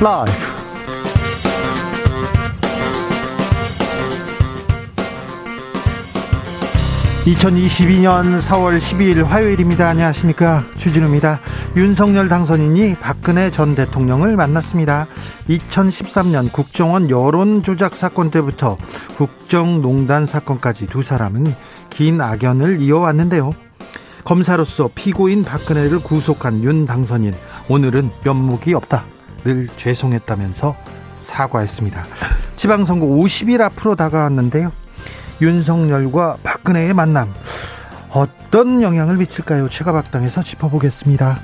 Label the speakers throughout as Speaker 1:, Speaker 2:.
Speaker 1: 라이브. 2022년 4월 12일 화요일입니다. 안녕하십니까. 주진우입니다. 윤석열 당선인이 박근혜 전 대통령을 만났습니다. 2013년 국정원 여론조작 사건 때부터 국정농단 사건까지 두 사람은 긴 악연을 이어왔는데요. 검사로서 피고인 박근혜를 구속한 윤 당선인. 오늘은 면목이 없다. 늘 죄송했다면서 사과했습니다. 지방선거 50일 앞으로 다가왔는데요. 윤석열과 박근혜의 만남 어떤 영향을 미칠까요? 최가박당에서 짚어보겠습니다.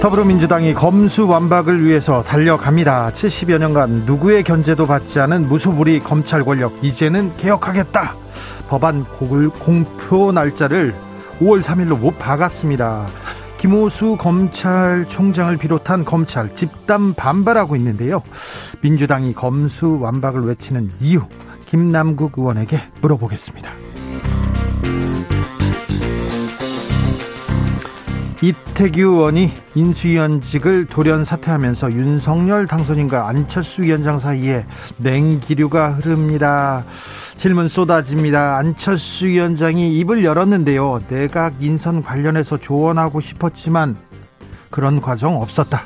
Speaker 1: 더불어민주당이 검수 완박을 위해서 달려갑니다. 70여 년간 누구의 견제도 받지 않은 무소불위 검찰 권력 이제는 개혁하겠다. 법안 공표 날짜를 5월 3일로 못 박았습니다. 김호수 검찰총장을 비롯한 검찰 집단 반발하고 있는데요. 민주당이 검수 완박을 외치는 이유 김남국 의원에게 물어보겠습니다. 이태규 의원이 인수위원직을 돌연 사퇴하면서 윤석열 당선인과 안철수 위원장 사이에 냉기류가 흐릅니다. 질문 쏟아집니다. 안철수 위원장이 입을 열었는데요. 내각 인선 관련해서 조언하고 싶었지만 그런 과정 없었다.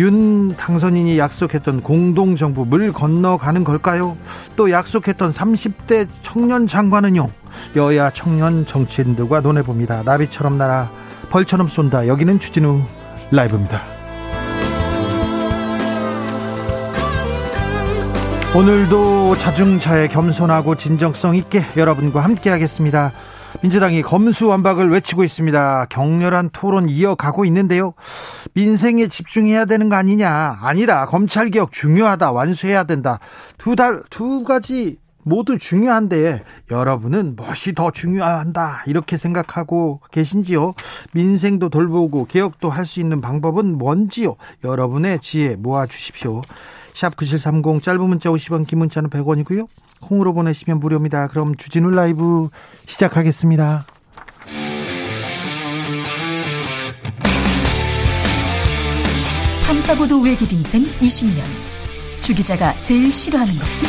Speaker 1: 윤 당선인이 약속했던 공동정부 물 건너가는 걸까요? 또 약속했던 30대 청년 장관은요? 여야 청년 정치인들과 논해봅니다. 나비처럼 날아 벌처럼 쏜다. 여기는 추진우 라이브입니다. 오늘도 자중차에 겸손하고 진정성 있게 여러분과 함께 하겠습니다. 민주당이 검수완박을 외치고 있습니다. 격렬한 토론 이어가고 있는데요. 민생에 집중해야 되는 거 아니냐? 아니다. 검찰개혁 중요하다. 완수해야 된다. 두 달, 두 가지 모두 중요한데 여러분은 무엇이 더 중요한다 이렇게 생각하고 계신지요? 민생도 돌보고 개혁도 할 수 있는 방법은 뭔지요? 여러분의 지혜 모아 주십시오. 샵 9730 짧은 문자 50원 긴 문자는 100원이고요. 콩으로 보내시면 무료입니다. 그럼 주진우 라이브 시작하겠습니다.
Speaker 2: 탐사보도 외길 인생 20년. 주 기자가 제일 싫어하는 것은?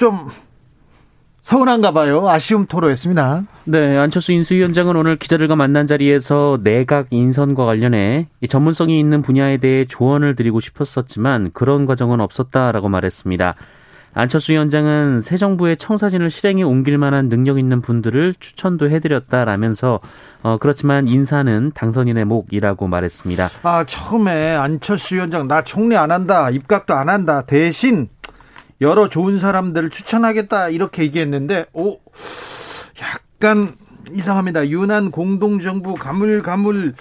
Speaker 1: 좀 서운한가 봐요. 아쉬움 토로했습니다.
Speaker 3: 네, 안철수 인수위원장은 오늘 기자들과 만난 자리에서 내각 인선과 관련해 전문성이 있는 분야에 대해 조언을 드리고 싶었었지만 그런 과정은 없었다라고 말했습니다. 안철수 위원장은 새 정부의 청사진을 실행에 옮길 만한 능력 있는 분들을 추천도 해드렸다라면서 어, 그렇지만 인사는 당선인의 목이라고 말했습니다.
Speaker 1: 아 처음에 안철수 위원장 나 총리 안 한다 입각도 안 한다 대신 여러 좋은 사람들을 추천하겠다 이렇게 얘기했는데 오 약간 이상합니다. 유난 공동정부 가물가물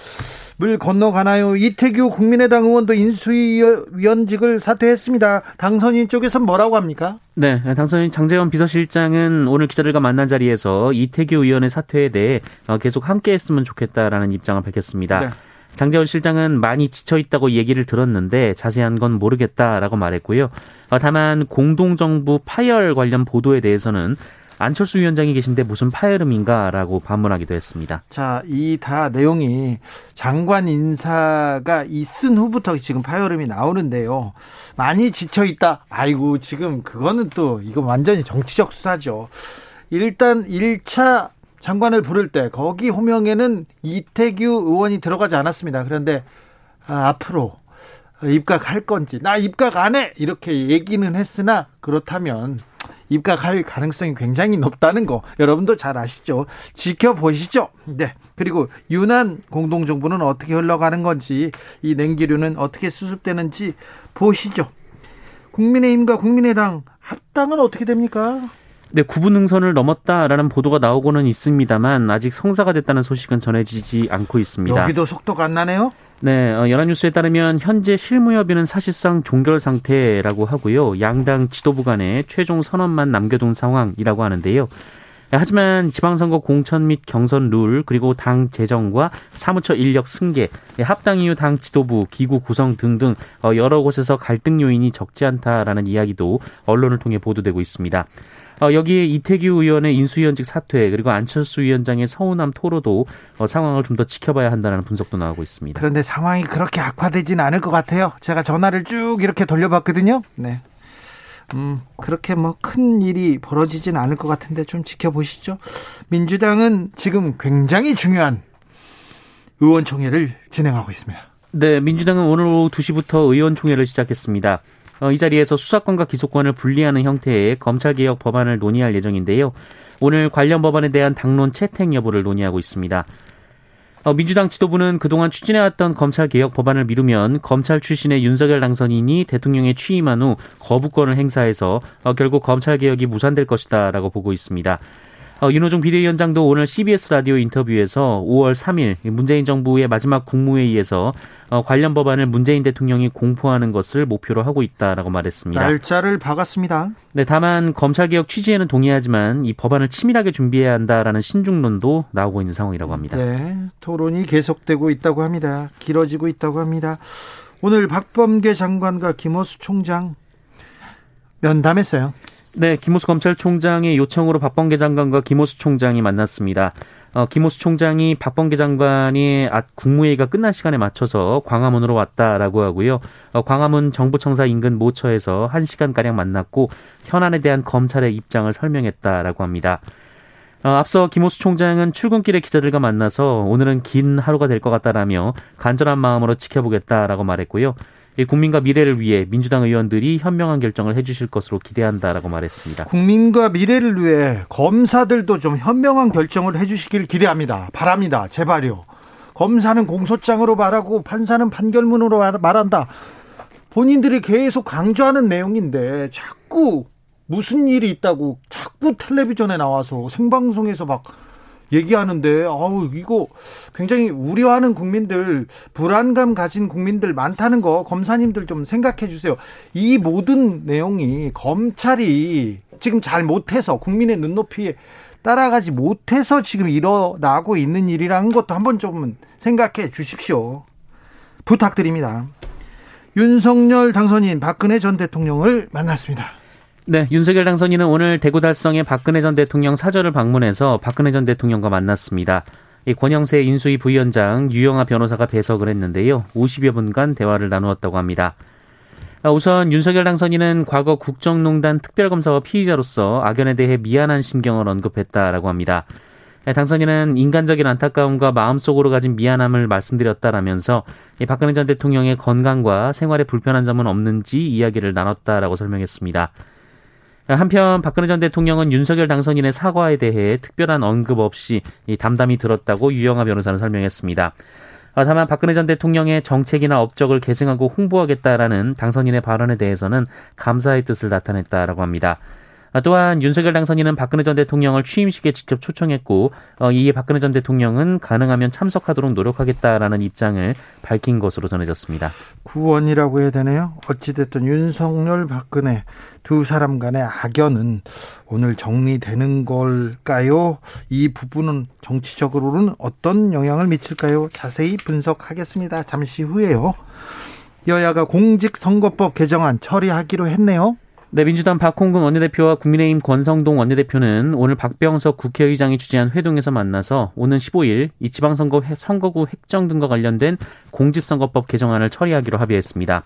Speaker 1: 물 건너가나요? 이태규 국민의당 의원도 인수위원직을 사퇴했습니다. 당선인 쪽에서 뭐라고 합니까?
Speaker 3: 네, 당선인 장재원 비서실장은 오늘 기자들과 만난 자리에서 이태규 의원의 사퇴에 대해 어, 계속 함께했으면 좋겠다라는 입장을 밝혔습니다. 네. 장재원 실장은 많이 지쳐 있다고 얘기를 들었는데 자세한 건 모르겠다라고 말했고요. 어, 다만 공동정부 파열 관련 보도에 대해서는 안철수 위원장이 계신데 무슨 파열음인가라고 반문하기도 했습니다.
Speaker 1: 자, 이 다 내용이 장관 인사가 있은 후부터 지금 파열음이 나오는데요. 많이 지쳐 있다. 아이고, 지금 그거는 또 이거 완전히 정치적 수사죠. 일단 1차 장관을 부를 때 거기 호명에는 이태규 의원이 들어가지 않았습니다. 그런데 아, 앞으로 입각할 건지 나 입각 안 해 이렇게 얘기는 했으나 그렇다면 입각할 가능성이 굉장히 높다는 거 여러분도 잘 아시죠? 지켜보시죠. 네. 그리고 유난 공동정부는 어떻게 흘러가는 건지 이 냉기류는 어떻게 수습되는지 보시죠. 국민의힘과 국민의당 합당은 어떻게 됩니까?
Speaker 3: 네, 구분 능선을 넘었다라는 보도가 나오고는 있습니다만 아직 성사가 됐다는 소식은 전해지지 않고 있습니다.
Speaker 1: 여기도 속도가 안 나네요.
Speaker 3: 네, 어, 연합뉴스에 따르면 현재 실무협의는 사실상 종결 상태라고 하고요. 양당 지도부 간에 최종 선언만 남겨둔 상황이라고 하는데요. 하지만 지방선거 공천 및 경선 룰 그리고 당 재정과 사무처 인력 승계, 합당 이후 당 지도부, 기구 구성 등등 어, 여러 곳에서 갈등 요인이 적지 않다라는 이야기도 언론을 통해 보도되고 있습니다. 어, 여기에 이태규 의원의 인수위원직 사퇴 그리고 안철수 위원장의 서운함 토로도 어, 상황을 좀 더 지켜봐야 한다는 분석도 나오고 있습니다.
Speaker 1: 그런데 상황이 그렇게 악화되지는 않을 것 같아요. 제가 전화를 쭉 이렇게 돌려봤거든요. 네. 음, 그렇게 뭐 큰 일이 벌어지진 않을 것 같은데 좀 지켜보시죠. 민주당은 지금 굉장히 중요한 의원총회를 진행하고 있습니다.
Speaker 3: 네, 민주당은 오늘 오후 2시부터 의원총회를 시작했습니다. 어, 이 자리에서 수사권과 기소권을 분리하는 형태의 검찰개혁 법안을 논의할 예정인데요. 오늘 관련 법안에 대한 당론 채택 여부를 논의하고 있습니다. 어, 민주당 지도부는 그동안 추진해왔던 검찰개혁 법안을 미루면 검찰 출신의 윤석열 당선인이 대통령에 취임한 후 거부권을 행사해서 어, 결국 검찰개혁이 무산될 것이다라고 보고 있습니다. 어, 윤호중 비대위원장도 오늘 CBS 라디오 인터뷰에서 5월 3일 문재인 정부의 마지막 국무회의에서 어, 관련 법안을 문재인 대통령이 공포하는 것을 목표로 하고 있다라고 말했습니다.
Speaker 1: 날짜를 박았습니다.
Speaker 3: 네, 다만 검찰개혁 취지에는 동의하지만 이 법안을 치밀하게 준비해야 한다라는 신중론도 나오고 있는 상황이라고 합니다.
Speaker 1: 네, 토론이 계속되고 있다고 합니다. 길어지고 있다고 합니다. 오늘 박범계 장관과 김호수 총장 면담했어요.
Speaker 3: 네, 김호수 검찰총장의 요청으로 박범계 장관과 김호수 총장이 만났습니다. 어, 김호수 총장이 박범계 장관이 아, 국무회의가 끝난 시간에 맞춰서 광화문으로 왔다라고 하고요. 어, 광화문 정부청사 인근 모처에서 1시간가량 만났고 현안에 대한 검찰의 입장을 설명했다라고 합니다. 어, 앞서 김호수 총장은 출근길에 기자들과 만나서 오늘은 긴 하루가 될 것 같다라며 간절한 마음으로 지켜보겠다라고 말했고요. 국민과 미래를 위해 민주당 의원들이 현명한 결정을 해주실 것으로 기대한다라고 말했습니다.
Speaker 1: 국민과 미래를 위해 검사들도 좀 현명한 결정을 해주시길 기대합니다. 바랍니다. 제발요. 검사는 공소장으로 말하고 판사는 판결문으로 말한다. 본인들이 계속 강조하는 내용인데 자꾸 무슨 일이 있다고 자꾸 텔레비전에 나와서 생방송에서 막 얘기하는데 아우 이거 굉장히 우려하는 국민들 불안감 가진 국민들 많다는 거 검사님들 좀 생각해 주세요. 이 모든 내용이 검찰이 지금 잘 못해서 국민의 눈높이에 따라가지 못해서 지금 일어나고 있는 일이라는 것도 한번 좀 생각해 주십시오. 부탁드립니다. 윤석열 당선인 박근혜 전 대통령을 만났습니다.
Speaker 3: 네, 윤석열 당선인은 오늘 대구 달성의 박근혜 전 대통령 사저를 방문해서 박근혜 전 대통령과 만났습니다. 이 권영세 인수위 부위원장 유영아 변호사가 배석을 했는데요. 50여 분간 대화를 나누었다고 합니다. 아, 우선 윤석열 당선인은 과거 국정농단 특별검사와 피의자로서 악연에 대해 미안한 심경을 언급했다라고 합니다. 네, 당선인은 인간적인 안타까움과 마음속으로 가진 미안함을 말씀드렸다라면서 박근혜 전 대통령의 건강과 생활에 불편한 점은 없는지 이야기를 나눴다라고 설명했습니다. 한편 박근혜 전 대통령은 윤석열 당선인의 사과에 대해 특별한 언급 없이 담담히 들었다고 유영아 변호사는 설명했습니다. 아, 다만 박근혜 전 대통령의 정책이나 업적을 계승하고 홍보하겠다라는 당선인의 발언에 대해서는 감사의 뜻을 나타냈다라고 합니다. 아, 또한 윤석열 당선인은 박근혜 전 대통령을 취임식에 직접 초청했고 어, 이에 박근혜 전 대통령은 가능하면 참석하도록 노력하겠다라는 입장을 밝힌 것으로 전해졌습니다.
Speaker 1: 구원이라고 해야 되나요? 어찌됐든 윤석열 박근혜 두 사람 간의 악연은 오늘 정리되는 걸까요? 이 부분은 정치적으로는 어떤 영향을 미칠까요? 자세히 분석하겠습니다. 잠시 후에요. 여야가 공직선거법 개정안 처리하기로 했네요.
Speaker 3: 네, 민주당 박홍근 원내대표와 국민의힘 권성동 원내대표는 오늘 박병석 국회의장이 주재한 회동에서 만나서 오는 15일 이 지방선거 선거구 획정 등과 관련된 공직선거법 개정안을 처리하기로 합의했습니다.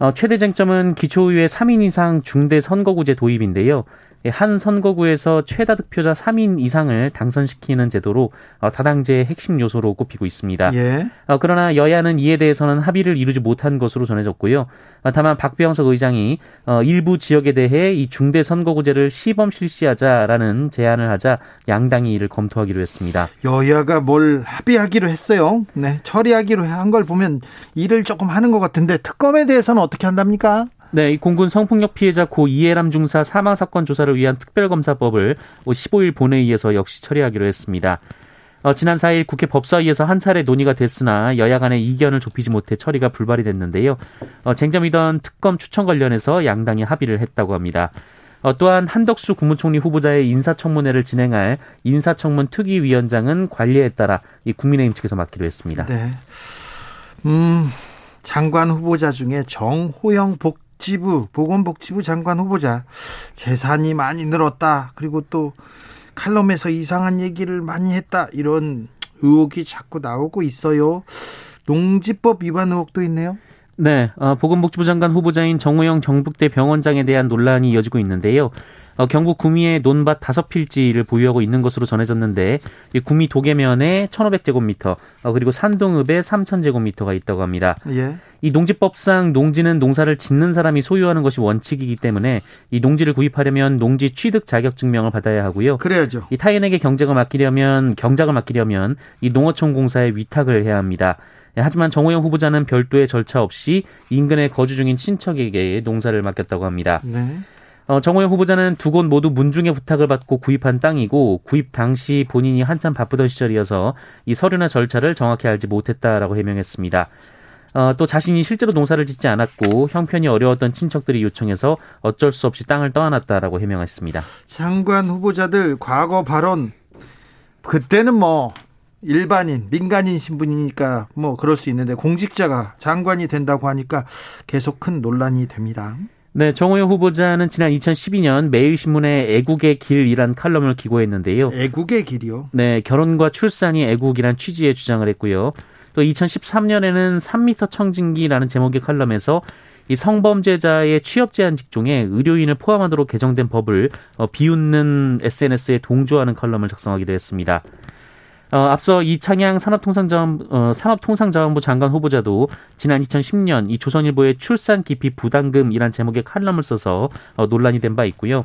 Speaker 3: 어, 최대 쟁점은 기초의회 3인 이상 중대 선거구제 도입인데요. 예, 한 선거구에서 최다 득표자 3인 이상을 당선시키는 제도로 어, 다당제의 핵심 요소로 꼽히고 있습니다. 예. 어, 그러나 여야는 이에 대해서는 합의를 이루지 못한 것으로 전해졌고요. 어, 다만 박병석 의장이 일부 지역에 대해 이 중대 선거구제를 시범 실시하자라는 제안을 하자 양당이 이를 검토하기로 했습니다.
Speaker 1: 여야가 뭘 합의하기로 했어요. 네, 처리하기로 한 걸 보면 일을 조금 하는 것 같은데 특검에 대해서는 어떻게 한답니까?
Speaker 3: 네, 이 공군 성폭력 피해자 고 이해람 중사 사망 사건 조사를 위한 특별검사법을 15일 본회의에서 역시 처리하기로 했습니다. 어, 지난 4일 국회 법사위에서 한 차례 논의가 됐으나 여야 간의 이견을 좁히지 못해 처리가 불발이 됐는데요. 어, 쟁점이던 특검 추천 관련해서 양당이 합의를 했다고 합니다. 어, 또한 한덕수 국무총리 후보자의 인사청문회를 진행할 인사청문 특위위원장은 관리에 따라 이 국민의힘 측에서 맡기로 했습니다.
Speaker 1: 네. 음, 장관 후보자 중에 정호영 복 지부 보건복지부 장관 후보자 재산이 많이 늘었다. 그리고 또 칼럼에서 이상한 얘기를 많이 했다 이런 의혹이 자꾸 나오고 있어요. 농지법 위반 의혹도 있네요.
Speaker 3: 네, 어, 보건복지부 장관 후보자인 정우영 경북대 병원장에 대한 논란이 이어지고 있는데요. 어, 경북 구미에 논밭 다섯 필지를 보유하고 있는 것으로 전해졌는데 이 구미 도계면에 1,500제곱미터 어, 그리고 산동읍에 3,000제곱미터가 있다고 합니다. 예. 이 농지법상 농지는 농사를 짓는 사람이 소유하는 것이 원칙이기 때문에 이 농지를 구입하려면 농지 취득 자격 증명을 받아야 하고요.
Speaker 1: 그래야죠.
Speaker 3: 이 타인에게 경작을 맡기려면 경작을 맡기려면 이 농어촌 공사에 위탁을 해야 합니다. 예, 하지만 정호영 후보자는 별도의 절차 없이 인근에 거주 중인 친척에게 농사를 맡겼다고 합니다. 네. 어, 정호영 후보자는 두 곳 모두 문중의 부탁을 받고 구입한 땅이고 구입 당시 본인이 한참 바쁘던 시절이어서 이 서류나 절차를 정확히 알지 못했다라고 해명했습니다. 어, 또 자신이 실제로 농사를 짓지 않았고 형편이 어려웠던 친척들이 요청해서 어쩔 수 없이 땅을 떠안았다라고 해명했습니다.
Speaker 1: 장관 후보자들 과거 발언 그때는 뭐 일반인 민간인 신분이니까 뭐 그럴 수 있는데 공직자가 장관이 된다고 하니까 계속 큰 논란이 됩니다.
Speaker 3: 네, 정호영 후보자는 지난 2012년 매일신문에 애국의 길이란 칼럼을 기고했는데요.
Speaker 1: 애국의 길이요?
Speaker 3: 네, 결혼과 출산이 애국이란 취지의 주장을 했고요. 또 2013년에는 3미터 청진기라는 제목의 칼럼에서 이 성범죄자의 취업 제한 직종에 의료인을 포함하도록 개정된 법을 어, 비웃는 SNS에 동조하는 칼럼을 작성하기도 했습니다. 어, 앞서 이창양 산업통상자원, 어, 산업통상자원부 장관 후보자도 지난 2010년 이 조선일보의 출산 기피 부담금이란 제목의 칼럼을 써서 어, 논란이 된 바 있고요.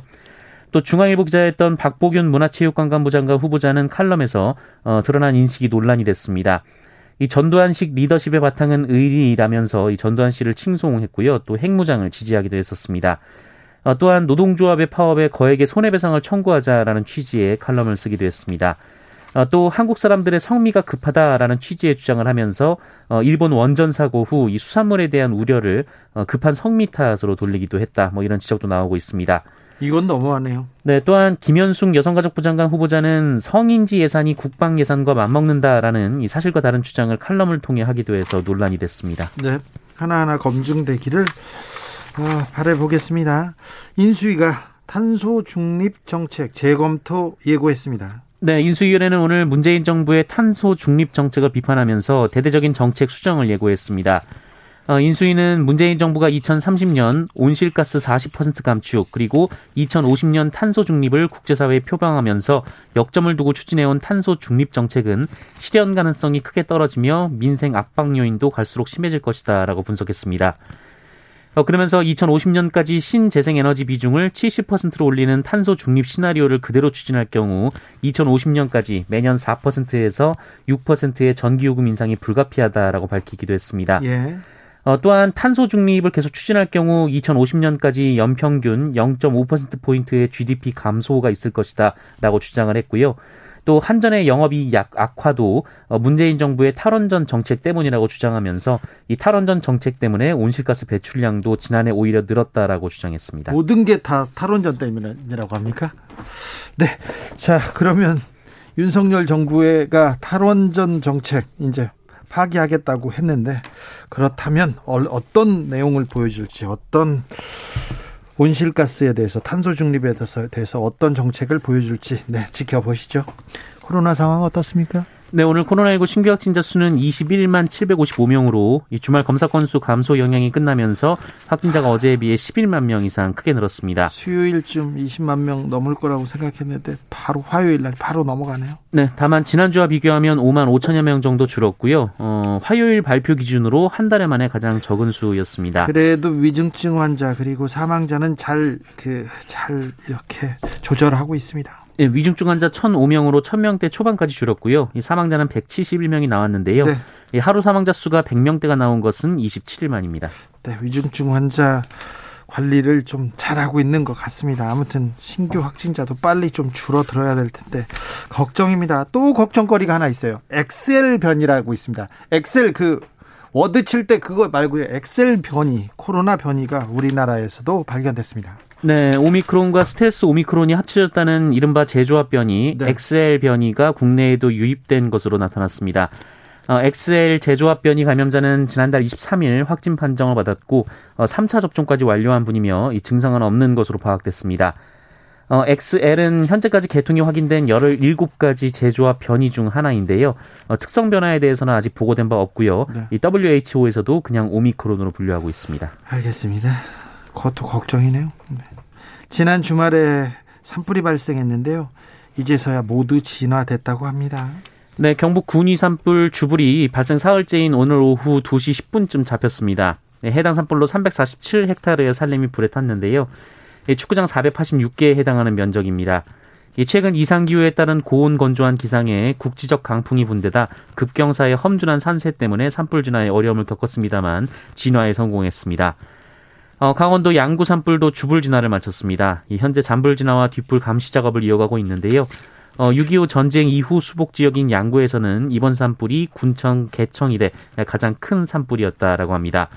Speaker 3: 또 중앙일보 기자였던 박보균 문화체육관광부 장관 후보자는 칼럼에서 어, 드러난 인식이 논란이 됐습니다. 이 전두환식 리더십의 바탕은 의리라면서 이 전두환 씨를 칭송했고요. 또 핵무장을 지지하기도 했었습니다. 어, 또한 노동조합의 파업에 거액의 손해배상을 청구하자라는 취지의 칼럼을 쓰기도 했습니다. 어, 또 한국 사람들의 성미가 급하다라는 취지의 주장을 하면서 어, 일본 원전 사고 후 이 수산물에 대한 우려를 어, 급한 성미 탓으로 돌리기도 했다. 뭐 이런 지적도 나오고 있습니다.
Speaker 1: 이건 너무하네요.
Speaker 3: 네, 또한 김현숙 여성가족부 장관 후보자는 성인지 예산이 국방 예산과 맞먹는다라는 이 사실과 다른 주장을 칼럼을 통해 하기도 해서 논란이 됐습니다.
Speaker 1: 네, 하나하나 검증되기를 어, 바라보겠습니다. 인수위가 탄소 중립 정책 재검토 예고했습니다.
Speaker 3: 네, 인수위원회는 오늘 문재인 정부의 탄소 중립 정책을 비판하면서 대대적인 정책 수정을 예고했습니다. 어, 인수위는 문재인 정부가 2030년 온실가스 40% 감축 그리고 2050년 탄소 중립을 국제사회에 표방하면서 역점을 두고 추진해온 탄소 중립 정책은 실현 가능성이 크게 떨어지며 민생 압박 요인도 갈수록 심해질 것이다라고 분석했습니다. 어, 그러면서 2050년까지 신재생에너지 비중을 70%로 올리는 탄소 중립 시나리오를 그대로 추진할 경우 2050년까지 매년 4%에서 6%의 전기요금 인상이 불가피하다라고 밝히기도 했습니다. 예. 어, 또한 탄소 중립을 계속 추진할 경우 2050년까지 연평균 0.5%포인트의 GDP 감소가 있을 것이다 라고 주장을 했고요. 또 한전의 영업이익 악화도 어, 문재인 정부의 탈원전 정책 때문이라고 주장하면서 이 탈원전 정책 때문에 온실가스 배출량도 지난해 오히려 늘었다라고 주장했습니다.
Speaker 1: 모든 게 다 탈원전 때문이라고 합니까? 네. 자, 그러면 윤석열 정부가 탈원전 정책 이제 파기하겠다고 했는데 그렇다면 어떤 내용을 보여줄지 어떤 온실가스에 대해서 탄소 중립에 대해서, 어떤 정책을 보여줄지 네, 지켜보시죠. 코로나 상황 어떻습니까?
Speaker 3: 네, 오늘 코로나19 신규 확진자 수는 21만 755명으로 주말 검사 건수 감소 영향이 끝나면서 확진자가 어제에 비해 11만 명 이상 크게 늘었습니다.
Speaker 1: 수요일쯤 20만 명 넘을 거라고 생각했는데 바로 화요일 날 바로 넘어가네요.
Speaker 3: 네, 다만 지난주와 비교하면 5만 5천여 명 정도 줄었고요. 어, 화요일 발표 기준으로 한달 만에 가장 적은 수였습니다.
Speaker 1: 그래도 위중증 환자 그리고 사망자는 잘 그잘 그, 이렇게 조절하고 있습니다.
Speaker 3: 예, 위중증 환자 1,005명으로 1,000명대 초반까지 줄었고요. 이 사망자는 171명이 나왔는데요. 네. 이 하루 사망자 수가 100명대가 나온 것은 27일 만입니다.
Speaker 1: 네, 위중증 환자 관리를 좀 잘하고 있는 것 같습니다. 아무튼 신규 확진자도 빨리 좀 줄어들어야 될 텐데 걱정입니다. 또 걱정거리가 하나 있어요. 엑셀 변이라고 있습니다. 엑셀 그 워드 칠 때 그거 말고요. XL 변이, 코로나 변이가 우리나라에서도 발견됐습니다.
Speaker 3: 네, 오미크론과 스텔스 오미크론이 합쳐졌다는 이른바 재조합 변이, 네. XL 변이가 국내에도 유입된 것으로 나타났습니다. 어, XL 재조합 변이 감염자는 지난달 23일 확진 판정을 받았고 어, 3차 접종까지 완료한 분이며 이 증상은 없는 것으로 파악됐습니다. 어, XL은 현재까지 계통이 확인된 17가지 재조합 변이 중 하나인데요. 어, 특성 변화에 대해서는 아직 보고된 바 없고요. 네. 이 WHO에서도 그냥 오미크론으로 분류하고 있습니다.
Speaker 1: 알겠습니다. 그것도 걱정이네요. 네. 지난 주말에 산불이 발생했는데요. 이제서야 모두 진화됐다고 합니다.
Speaker 3: 네, 경북 군위 산불 주불이 발생 사흘째인 오늘 오후 2시 10분쯤 잡혔습니다. 네, 해당 산불로 347헥타르의 산림이 불에 탔는데요. 축구장 486개에 해당하는 면적입니다. 최근 이상기후에 따른 고온 건조한 기상에 국지적 강풍이 분대다 급경사의 험준한 산세 때문에 산불 진화에 어려움을 겪었습니다만 진화에 성공했습니다. 어, 강원도 양구 산불도 주불 진화를 마쳤습니다. 현재 잔불 진화와 뒷불 감시 작업을 이어가고 있는데요. 어, 6.25 전쟁 이후 수복 지역인 양구에서는 이번 산불이 군청 개청 이래 가장 큰 산불이었다라고 합니다.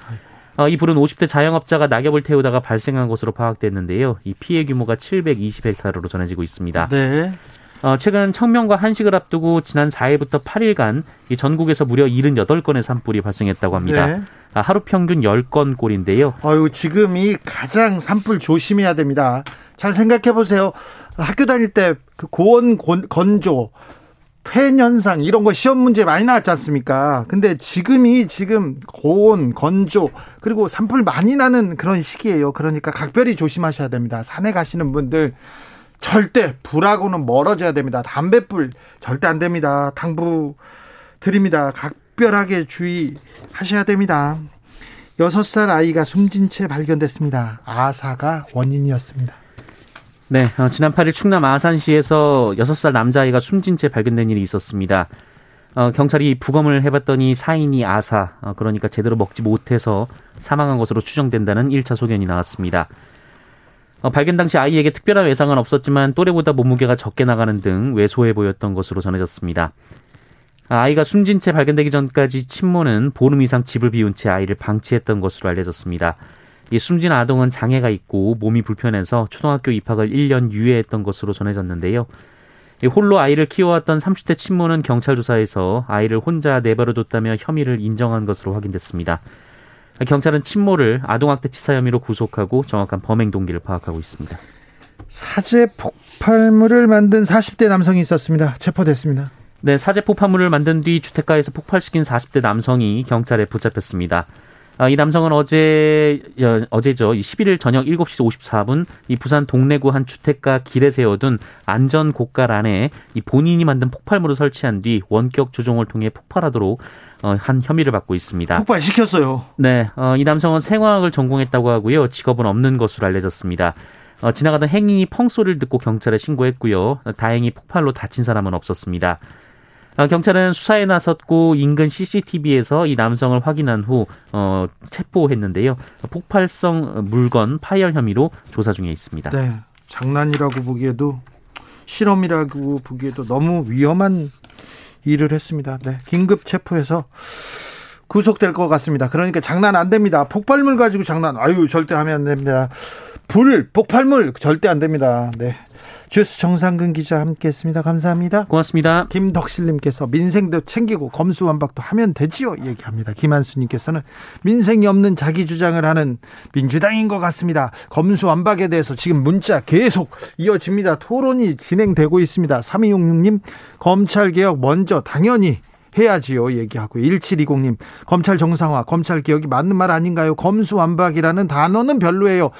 Speaker 3: 어, 이 불은 50대 자영업자가 낙엽을 태우다가 발생한 것으로 파악됐는데요. 이 피해 규모가 720헥타르로 전해지고 있습니다. 네. 어, 최근 청명과 한식을 앞두고 지난 4일부터 8일간 이 전국에서 무려 78건의 산불이 발생했다고 합니다. 네. 아, 하루 평균 10건 꼴인데요.
Speaker 1: 아유, 지금이 가장 산불 조심해야 됩니다. 잘 생각해 보세요. 학교 다닐 때 그 고온 건조 폐 현상 이런 거 시험 문제 많이 나왔지 않습니까? 근데 지금이 지금 고온, 건조 그리고 산불 많이 나는 그런 시기예요. 그러니까 각별히 조심하셔야 됩니다. 산에 가시는 분들 절대 불하고는 멀어져야 됩니다. 담배불 절대 안 됩니다. 당부 드립니다. 각 별하게 주의하셔야 됩니다. 6살 아이가 숨진 채 발견됐습니다. 아사가 원인이었습니다.
Speaker 3: 네, 어, 지난 8일 충남 아산시에서 6살 남자아이가 숨진 채 발견된 일이 있었습니다. 어, 경찰이 부검을 해봤더니 사인이 아사, 어, 그러니까 제대로 먹지 못해서 사망한 것으로 추정된다는 1차 소견이 나왔습니다. 어, 발견 당시 아이에게 특별한 외상은 없었지만 또래보다 몸무게가 적게 나가는 등 왜소해 보였던 것으로 전해졌습니다. 아, 아이가 숨진 채 발견되기 전까지 친모는 보름 이상 집을 비운 채 아이를 방치했던 것으로 알려졌습니다. 이 숨진 아동은 장애가 있고 몸이 불편해서 초등학교 입학을 1년 유예했던 것으로 전해졌는데요. 홀로 아이를 키워왔던 30대 친모는 경찰 조사에서 아이를 혼자 내버려 뒀다며 혐의를 인정한 것으로 확인됐습니다. 경찰은 친모를 아동학대 치사 혐의로 구속하고 정확한 범행 동기를 파악하고 있습니다.
Speaker 1: 사제 폭발물을 만든 40대 남성이 있었습니다. 체포됐습니다.
Speaker 3: 네, 사제 폭발물을 만든 뒤 주택가에서 폭발시킨 40대 남성이 경찰에 붙잡혔습니다. 아, 이 남성은 어제 어제죠. 11일 저녁 7시 54분 이 부산 동래구 한 주택가 길에 세워둔 안전 고깔 안에 이 본인이 만든 폭발물을 설치한 뒤 원격 조종을 통해 폭발하도록 어, 한 혐의를 받고 있습니다.
Speaker 1: 폭발 시켰어요.
Speaker 3: 네, 어, 이 남성은 생화학을 전공했다고 하고요. 직업은 없는 것으로 알려졌습니다. 어, 지나가던 행인이 펑 소리를 듣고 경찰에 신고했고요. 다행히 폭발로 다친 사람은 없었습니다. 아, 경찰은 수사에 나섰고 인근 CCTV에서 이 남성을 확인한 후 어, 체포했는데요. 폭발성 물건 파열 혐의로 조사 중에 있습니다.
Speaker 1: 네, 장난이라고 보기에도 실험이라고 보기에도 너무 위험한 일을 했습니다. 네, 긴급 체포해서 구속될 것 같습니다. 그러니까 장난 안 됩니다. 폭발물 가지고 장난, 아유 절대 하면 안 됩니다. 불, 폭발물 절대 안 됩니다. 네. 주스 정상근 기자 함께했습니다. 감사합니다.
Speaker 3: 고맙습니다.
Speaker 1: 김덕실님께서 민생도 챙기고 검수완박도 하면 되지요. 얘기합니다. 김한수님께서는 민생이 없는 자기 주장을 하는 민주당인 것 같습니다. 검수완박에 대해서 지금 문자 계속 이어집니다. 토론이 진행되고 있습니다. 3266님 검찰개혁 먼저 당연히 해야지요. 얘기하고 1720님 검찰 정상화, 검찰 개혁이 맞는 말 아닌가요? 검수완박이라는 단어는 별로예요.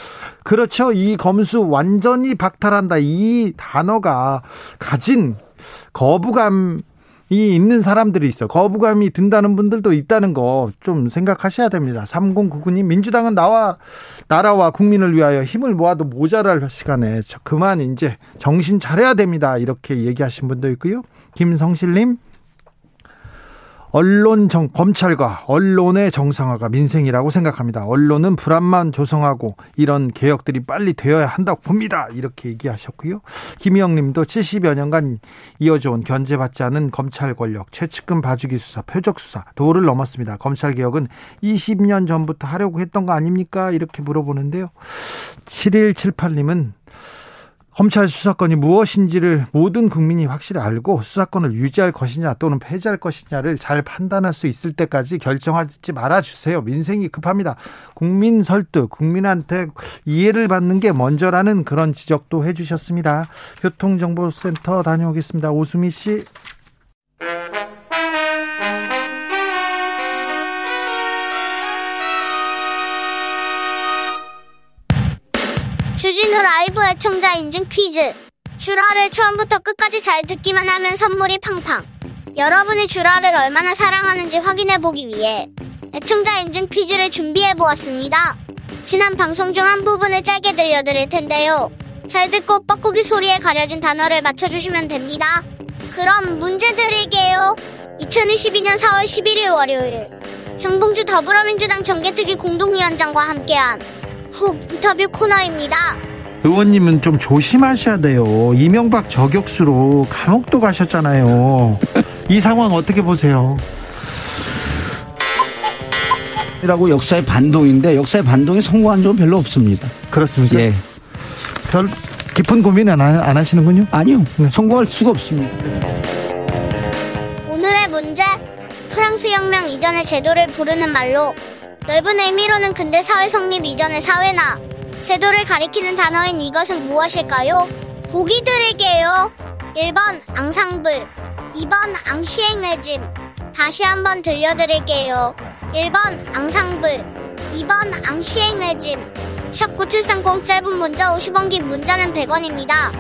Speaker 1: 그렇죠. 이 검수 완전히 박탈한다. 이 단어가 가진 거부감 이 있는 사람들이 있어. 거부감이 든다는 분들도 있다는 거 좀 생각하셔야 됩니다. 3099님, 민주당은 나와, 나라와 국민을 위하여 힘을 모아도 모자랄 시간에 그만 이제 정신 차려야 됩니다. 이렇게 얘기하신 분도 있고요. 김성실님, 언론 정 검찰과 언론의 정상화가 민생이라고 생각합니다. 언론은 불안만 조성하고 이런 개혁들이 빨리 되어야 한다고 봅니다. 이렇게 얘기하셨고요. 김희영 님도 70여 년간 이어져온 견제받지 않은 검찰 권력, 최측근 봐주기 수사, 표적 수사 도를 넘었습니다. 검찰 개혁은 20년 전부터 하려고 했던 거 아닙니까? 이렇게 물어보는데요. 7178님은 검찰 수사권이 무엇인지를 모든 국민이 확실히 알고 수사권을 유지할 것이냐 또는 폐지할 것이냐를 잘 판단할 수 있을 때까지 결정하지 말아 주세요. 민생이 급합니다. 국민 설득, 국민한테 이해를 받는 게 먼저라는 그런 지적도 해 주셨습니다. 교통정보센터 다녀오겠습니다. 오수미 씨.
Speaker 4: 주진우 라이브 애청자 인증 퀴즈. 주라를 처음부터 끝까지 잘 듣기만 하면 선물이 팡팡. 여러분이 주라를 얼마나 사랑하는지 확인해보기 위해 애청자 인증 퀴즈를 준비해보았습니다. 지난 방송 중 한 부분을 짧게 들려드릴 텐데요. 잘 듣고 뻐꾸기 소리에 가려진 단어를 맞춰주시면 됩니다. 그럼 문제 드릴게요. 2022년 4월 11일 월요일 정봉주 더불어민주당 정개특위 공동위원장과 함께한 훅 인터뷰 코너입니다.
Speaker 1: 의원님은 좀 조심하셔야 돼요. 이명박 저격수로 감옥도 가셨잖아요. 이 상황 어떻게 보세요?
Speaker 5: 이라고 역사의 반동인데 역사의 반동에 성공한 적은 별로 없습니다.
Speaker 1: 그렇습니까?
Speaker 5: 예.
Speaker 1: 별 깊은 고민 안, 하- 안 하시는군요.
Speaker 5: 아니요. 성공할 수가 없습니다.
Speaker 4: 오늘의 문제 프랑스 혁명 이전의 제도를 부르는 말로 넓은 의미로는 근대 사회 성립 이전의 사회나 제도를 가리키는 단어인 이것은 무엇일까요? 보기 드릴게요. 1번 앙상블 2번 앙시행 레짐 다시 한번 들려드릴게요. 1번 앙상블 2번 앙시행 레짐 샵9730 짧은 문자 50원 긴 문자는 100원입니다.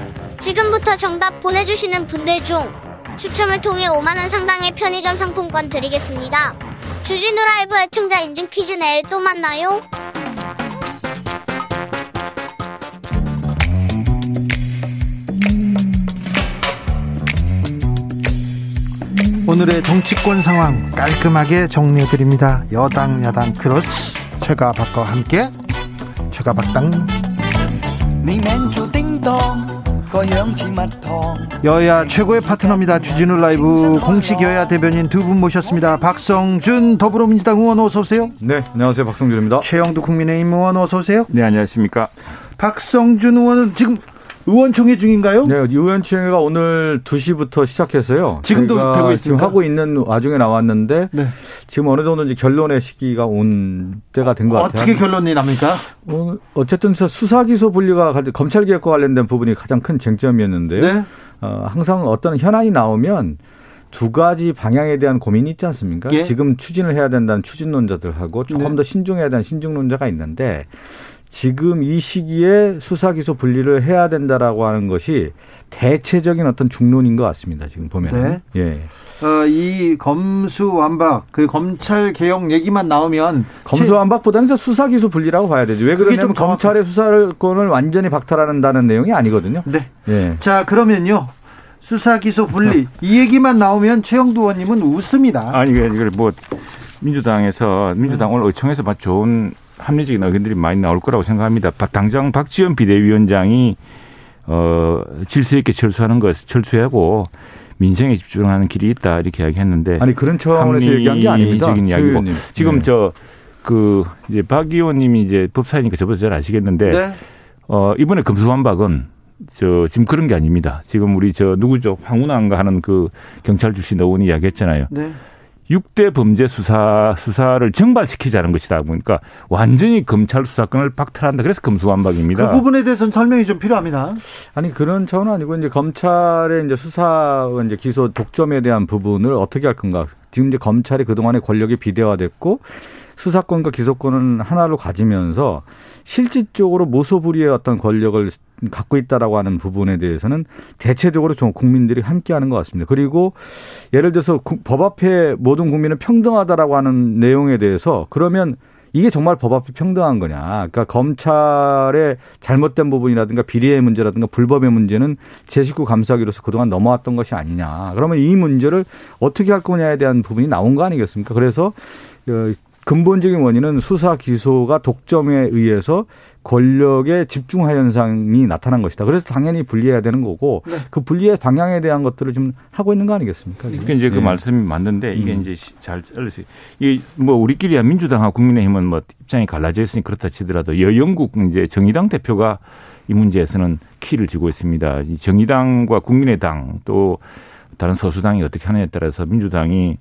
Speaker 4: 지금부터 정답 보내주시는 분들 중 추첨을 통해 5만원 상당의 편의점 상품권 드리겠습니다. 주진우 라이브 애청자 인증 퀴즈 내일 또 만나요.
Speaker 1: 오늘의 정치권 상황 깔끔하게 정리해드립니다. 여당, 야당, 크로스. 최가박과 함께 최가박당. 여야 최고의 파트너입니다. 주진우 라이브 공식 여야 대변인 두 분 모셨습니다. 박성준 더불어민주당 의원 어서 오세요.
Speaker 6: 네, 안녕하세요. 박성준입니다.
Speaker 1: 최형두 국민의힘 의원 어서 오세요.
Speaker 6: 네, 안녕하십니까.
Speaker 1: 박성준 의원은 지금 의원총회 중인가요?
Speaker 6: 네, 의원총회가 오늘 2시부터 시작해서요.
Speaker 1: 지금도 되고
Speaker 6: 지금
Speaker 1: 있습니까?
Speaker 6: 하고 있는 와중에 나왔는데
Speaker 1: 네.
Speaker 6: 지금 어느 정도 이제 결론의 시기가 온 때가 된 것 같아요.
Speaker 1: 어떻게 결론이 납니까?
Speaker 6: 어, 어쨌든 저 수사 기소 분리가 가- 검찰 개혁과 관련된 부분이 가장 큰 쟁점이었는데요.
Speaker 1: 네.
Speaker 6: 어, 항상 어떤 현안이 나오면 두 가지 방향에 대한 고민이 있지 않습니까?
Speaker 1: 예.
Speaker 6: 지금 추진을 해야 된다는 추진론자들하고 조금
Speaker 1: 네.
Speaker 6: 더 신중해야 되는 신중론자가 있는데 지금 이 시기에 수사 기소 분리를 해야 된다라고 하는 것이 대체적인 어떤 중론인 것 같습니다. 지금 보면.
Speaker 1: 네.
Speaker 6: 예.
Speaker 1: 어, 이 검수완박 그 검찰 개혁 얘기만 나오면
Speaker 6: 검수완박보다는 저 수사 기소 분리라고 봐야 되죠. 왜
Speaker 1: 그게
Speaker 6: 그러냐면. 검찰의 수사권을 완전히 박탈한다는 내용이 아니거든요.
Speaker 1: 네.
Speaker 6: 예.
Speaker 1: 자 그러면요 수사 기소 분리 이 얘기만 나오면 최영두 의원님은 웃습니다.
Speaker 7: 아니 이게 이걸 뭐 민주당에서 민주당 오늘 의총에서 막 좋은 합리적인 의견들이 많이 나올 거라고 생각합니다. 바- 당장 박지원 비대위원장이 어 질서 있게 철수하는 것 철수하고 민생에 집중하는 길이 있다 이렇게 이야기했는데
Speaker 6: 아니 그런 차원에서 얘기한 게 아닙니다.
Speaker 7: 이야기고. 지금
Speaker 6: 네.
Speaker 7: 저그 이제 박 의원님이 이제 법사니까 저보다 잘 아시겠는데
Speaker 1: 네.
Speaker 7: 어 이번에 금수완박은 저 지금 그런 게 아닙니다. 지금 우리 저 누구죠 황운한가 하는 그 경찰 출신 의원이 이야기했잖아요.
Speaker 1: 네.
Speaker 7: 6대 범죄 수사 수사를 정발시키자는 것이다 보니까 완전히 검찰 수사권을 박탈한다. 그래서 검수완박입니다.
Speaker 1: 그 부분에 대해서는 설명이 좀 필요합니다.
Speaker 6: 아니 그런 차원은 아니고 이제 검찰의 이제 수사 이제 기소 독점에 대한 부분을 어떻게 할 건가? 지금 이제 검찰이 그 동안의 권력이 비대화됐고 수사권과 기소권은 하나로 가지면서 실질적으로 모소부리의 어떤 권력을 갖고 있다라고 하는 부분에 대해서는 대체적으로 좀 국민들이 함께하는 것 같습니다. 그리고 예를 들어서 구- 법 앞에 모든 국민은 평등하다라고 하는 내용에 대해서 그러면 이게 정말 법 앞에 평등한 거냐. 그러니까 검찰의 잘못된 부분이라든가 비리의 문제라든가 불법의 문제는 제 식구 감사기로서 그동안 넘어왔던 것이 아니냐. 그러면 이 문제를 어떻게 할 거냐에 대한 부분이 나온 거 아니겠습니까? 그래서 어, 근본적인 원인은 수사 기소가 독점에 의해서 권력의 집중화 현상이 나타난 것이다. 그래서 당연히 분리해야 되는 거고 네. 그 분리의 방향에 대한 것들을 좀 하고 있는 거 아니겠습니까?
Speaker 7: 그러니까 이제 그 네. 말씀이 맞는데 이게 음. 이제 잘 잘렸어요. 이뭐 우리끼리 민주당하고 국민의힘은 뭐 입장이 갈라져 있으니 그렇다 치더라도 여영국 이제 정의당 대표가 이 문제에서는 키를 쥐고 있습니다. 이 정의당과 국민의당 또 다른 소수당이 어떻게 하느냐에 따라서 민주당이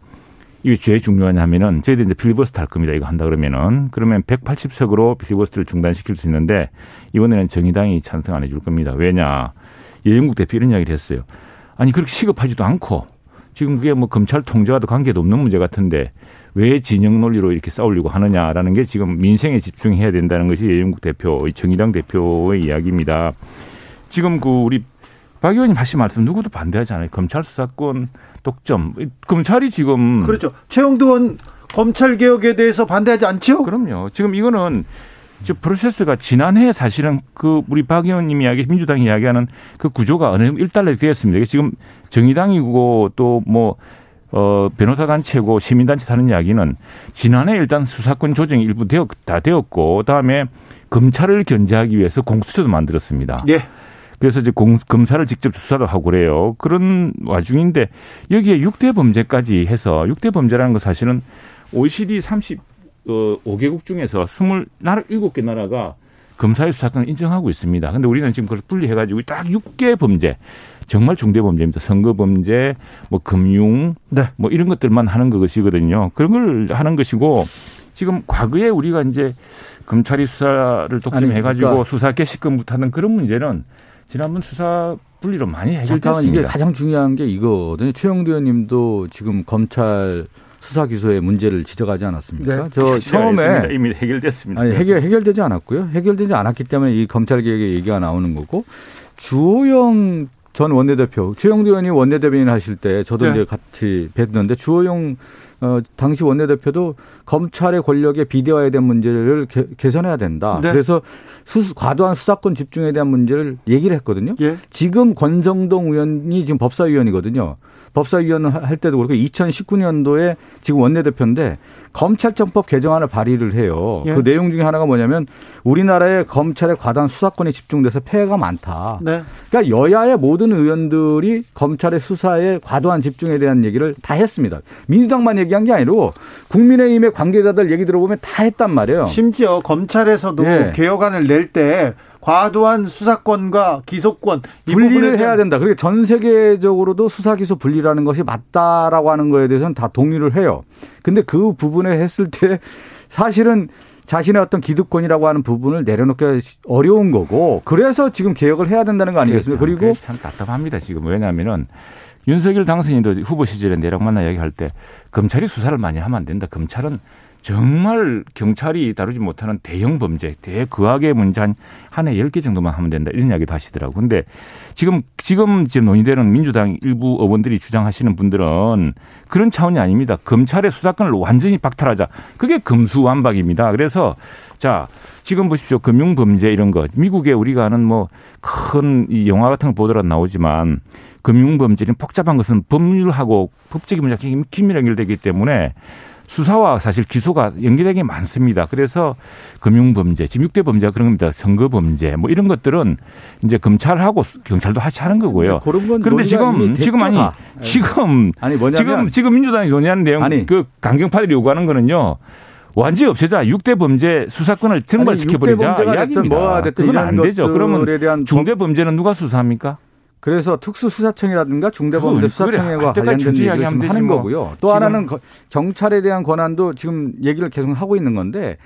Speaker 7: 이게 제일 중요하냐면은 저희들이 이제 필리버스터 할 겁니다. 이거 한다 그러면은 그러면 180석으로 필리버스터를 중단시킬 수 있는데 이번에는 정의당이 찬성 안 해줄 겁니다. 왜냐? 예영국 대표 이런 이야기를 했어요. 아니 그렇게 시급하지도 않고 지금 그게 뭐 검찰 통제와도 관계도 없는 문제 같은데 왜 진영 논리로 이렇게 싸우려고 하느냐라는 게 지금 민생에 집중해야 된다는 것이 예영국 대표, 정의당 대표의 이야기입니다. 지금 그 우리 박 의원님 하신 말씀 누구도 반대하지 않아요. 검찰 수사권 독점. 검찰이 지금
Speaker 1: 그렇죠. 최영도 원 검찰 개혁에 대해서 반대하지 않죠?
Speaker 7: 그럼요. 지금 이거는 저 프로세스가 지난해 사실은 그 우리 박 의원님 이야기 민주당 이야기하는 그 구조가 어느 정도 일단락이 되었습니다. 지금 정의당이고 또뭐 어, 변호사 단체고 시민단체 하는 이야기는 지난해 일단 수사권 조정이 일부 되었, 다 되었고, 그 다음에 검찰을 견제하기 위해서 공수처도 만들었습니다. 예. 그래서 이제 공, 검사를 직접 수사도 하고 그래요. 그런 와중인데 여기에 6대 범죄까지 해서 6대 범죄라는 거 사실은 OECD 35개국 중에서 27개 나라가 검사의 수사권을 인정하고 있습니다. 근데 우리는 지금 그걸 분리해가지고 딱 6개 범죄, 정말 중대 범죄입니다. 선거 범죄, 뭐 금융, 네. 뭐 이런 것들만 하는 것이거든요. 그런 걸 하는 것이고 지금 과거에 우리가 이제 검찰이 수사를 독점해가지고 그러니까 수사 개시권부터 하는 그런 문제는 지난번 수사 분리로 많이 해결됐습니다.
Speaker 6: 이게 가장 중요한 게 이거거든요. 최영도 의원님도 지금 검찰 수사 기소의 문제를 지적하지 않았습니까?
Speaker 7: 네. 저 처음에 이미 해결됐습니다.
Speaker 6: 아니 해결 해결되지 않았고요. 해결되지 않았기 때문에 이 검찰 개혁의 얘기가 나오는 거고 주호영 전 원내대표 최영도 의원이 원내대변인 하실 때 저도 네. 이제 같이 뵀는데 주호영 어, 당시 원내대표도 검찰의 권력의 비대화에 대한 문제를 개, 개선해야 된다. 네. 그래서 수, 과도한 수사권 집중에 대한 문제를 얘기를 했거든요. 예. 지금 권정동 의원이 지금 법사위원이거든요. 법사위원 할 때도 그렇고 2019년도에 지금 원내대표인데 검찰청법 개정안을 발의를 해요. 예. 그 내용 중에 하나가 뭐냐면 우리나라의 검찰의 과다한 수사권이 집중돼서 폐해가 많다. 네. 그러니까 여야의 모든 의원들이 검찰의 수사에 과도한 집중에 대한 얘기를 다 했습니다. 민주당만 얘기한 게 아니고 국민의힘의 관계자들 얘기 들어보면 다 했단 말이에요.
Speaker 1: 심지어 검찰에서도 예. 개혁안을 낼때 과도한 수사권과 기소권
Speaker 6: 분리를 해야 된다. 그리고 전 세계적으로도 수사 기소 분리라는 것이 맞다라고 하는 거에 대해서는 다 동의를 해요. 근데 그 부분에 했을 때 사실은 자신의 어떤 기득권이라고 하는 부분을 내려놓기 어려운 거고 그래서 지금 개혁을 해야 된다는 거 아니겠습니까?
Speaker 7: 그리고 참 답답합니다 지금 왜냐하면은 윤석열 당선인도 후보 시절에 내랑 만나 이야기할 때 검찰이 수사를 많이 하면 안 된다. 검찰은 정말 경찰이 다루지 못하는 대형 범죄, 대거악의 문제 한, 한해 10개 정도만 하면 된다. 이런 이야기도 하시더라고요. 근데 지금, 지금 지금 논의되는 민주당 일부 의원들이 주장하시는 분들은 그런 차원이 아닙니다. 검찰의 수사권을 완전히 박탈하자. 그게 금수완박입니다. 그래서 자, 지금 보십시오. 금융범죄 이런 거. 미국에 우리가 아는 뭐 큰 영화 같은 거 보더라도 나오지만 금융범죄는 복잡한 것은 법률하고 법적인 문제가 긴밀하게 연결되기 때문에 수사와 사실 기소가 연계되게 많습니다. 그래서 금융범죄, 지금 6대 범죄가 그런 겁니다. 선거범죄, 뭐 이런 것들은 이제 검찰하고 경찰도 같이 하는 거고요. 그런데 지금, 지금 아니, 지금, 아니 지금, 지금 민주당이 논의하는 내용, 아니. 그 강경파들이 요구하는 거는요. 완전히 없애자. 6대 범죄 수사권을 증발시켜버리자. 이야기입니다. 뭐가 됐든 그건 안 되죠. 그러면 중대 범죄는 누가 수사합니까?
Speaker 6: 그래서 특수수사청이라든가 중대범죄 수사청에 그, 관련된 얘기를 지금 하는 뭐. 거고요. 또 하나는 경찰에 대한 권한도 지금 얘기를 계속 하고 있는 건데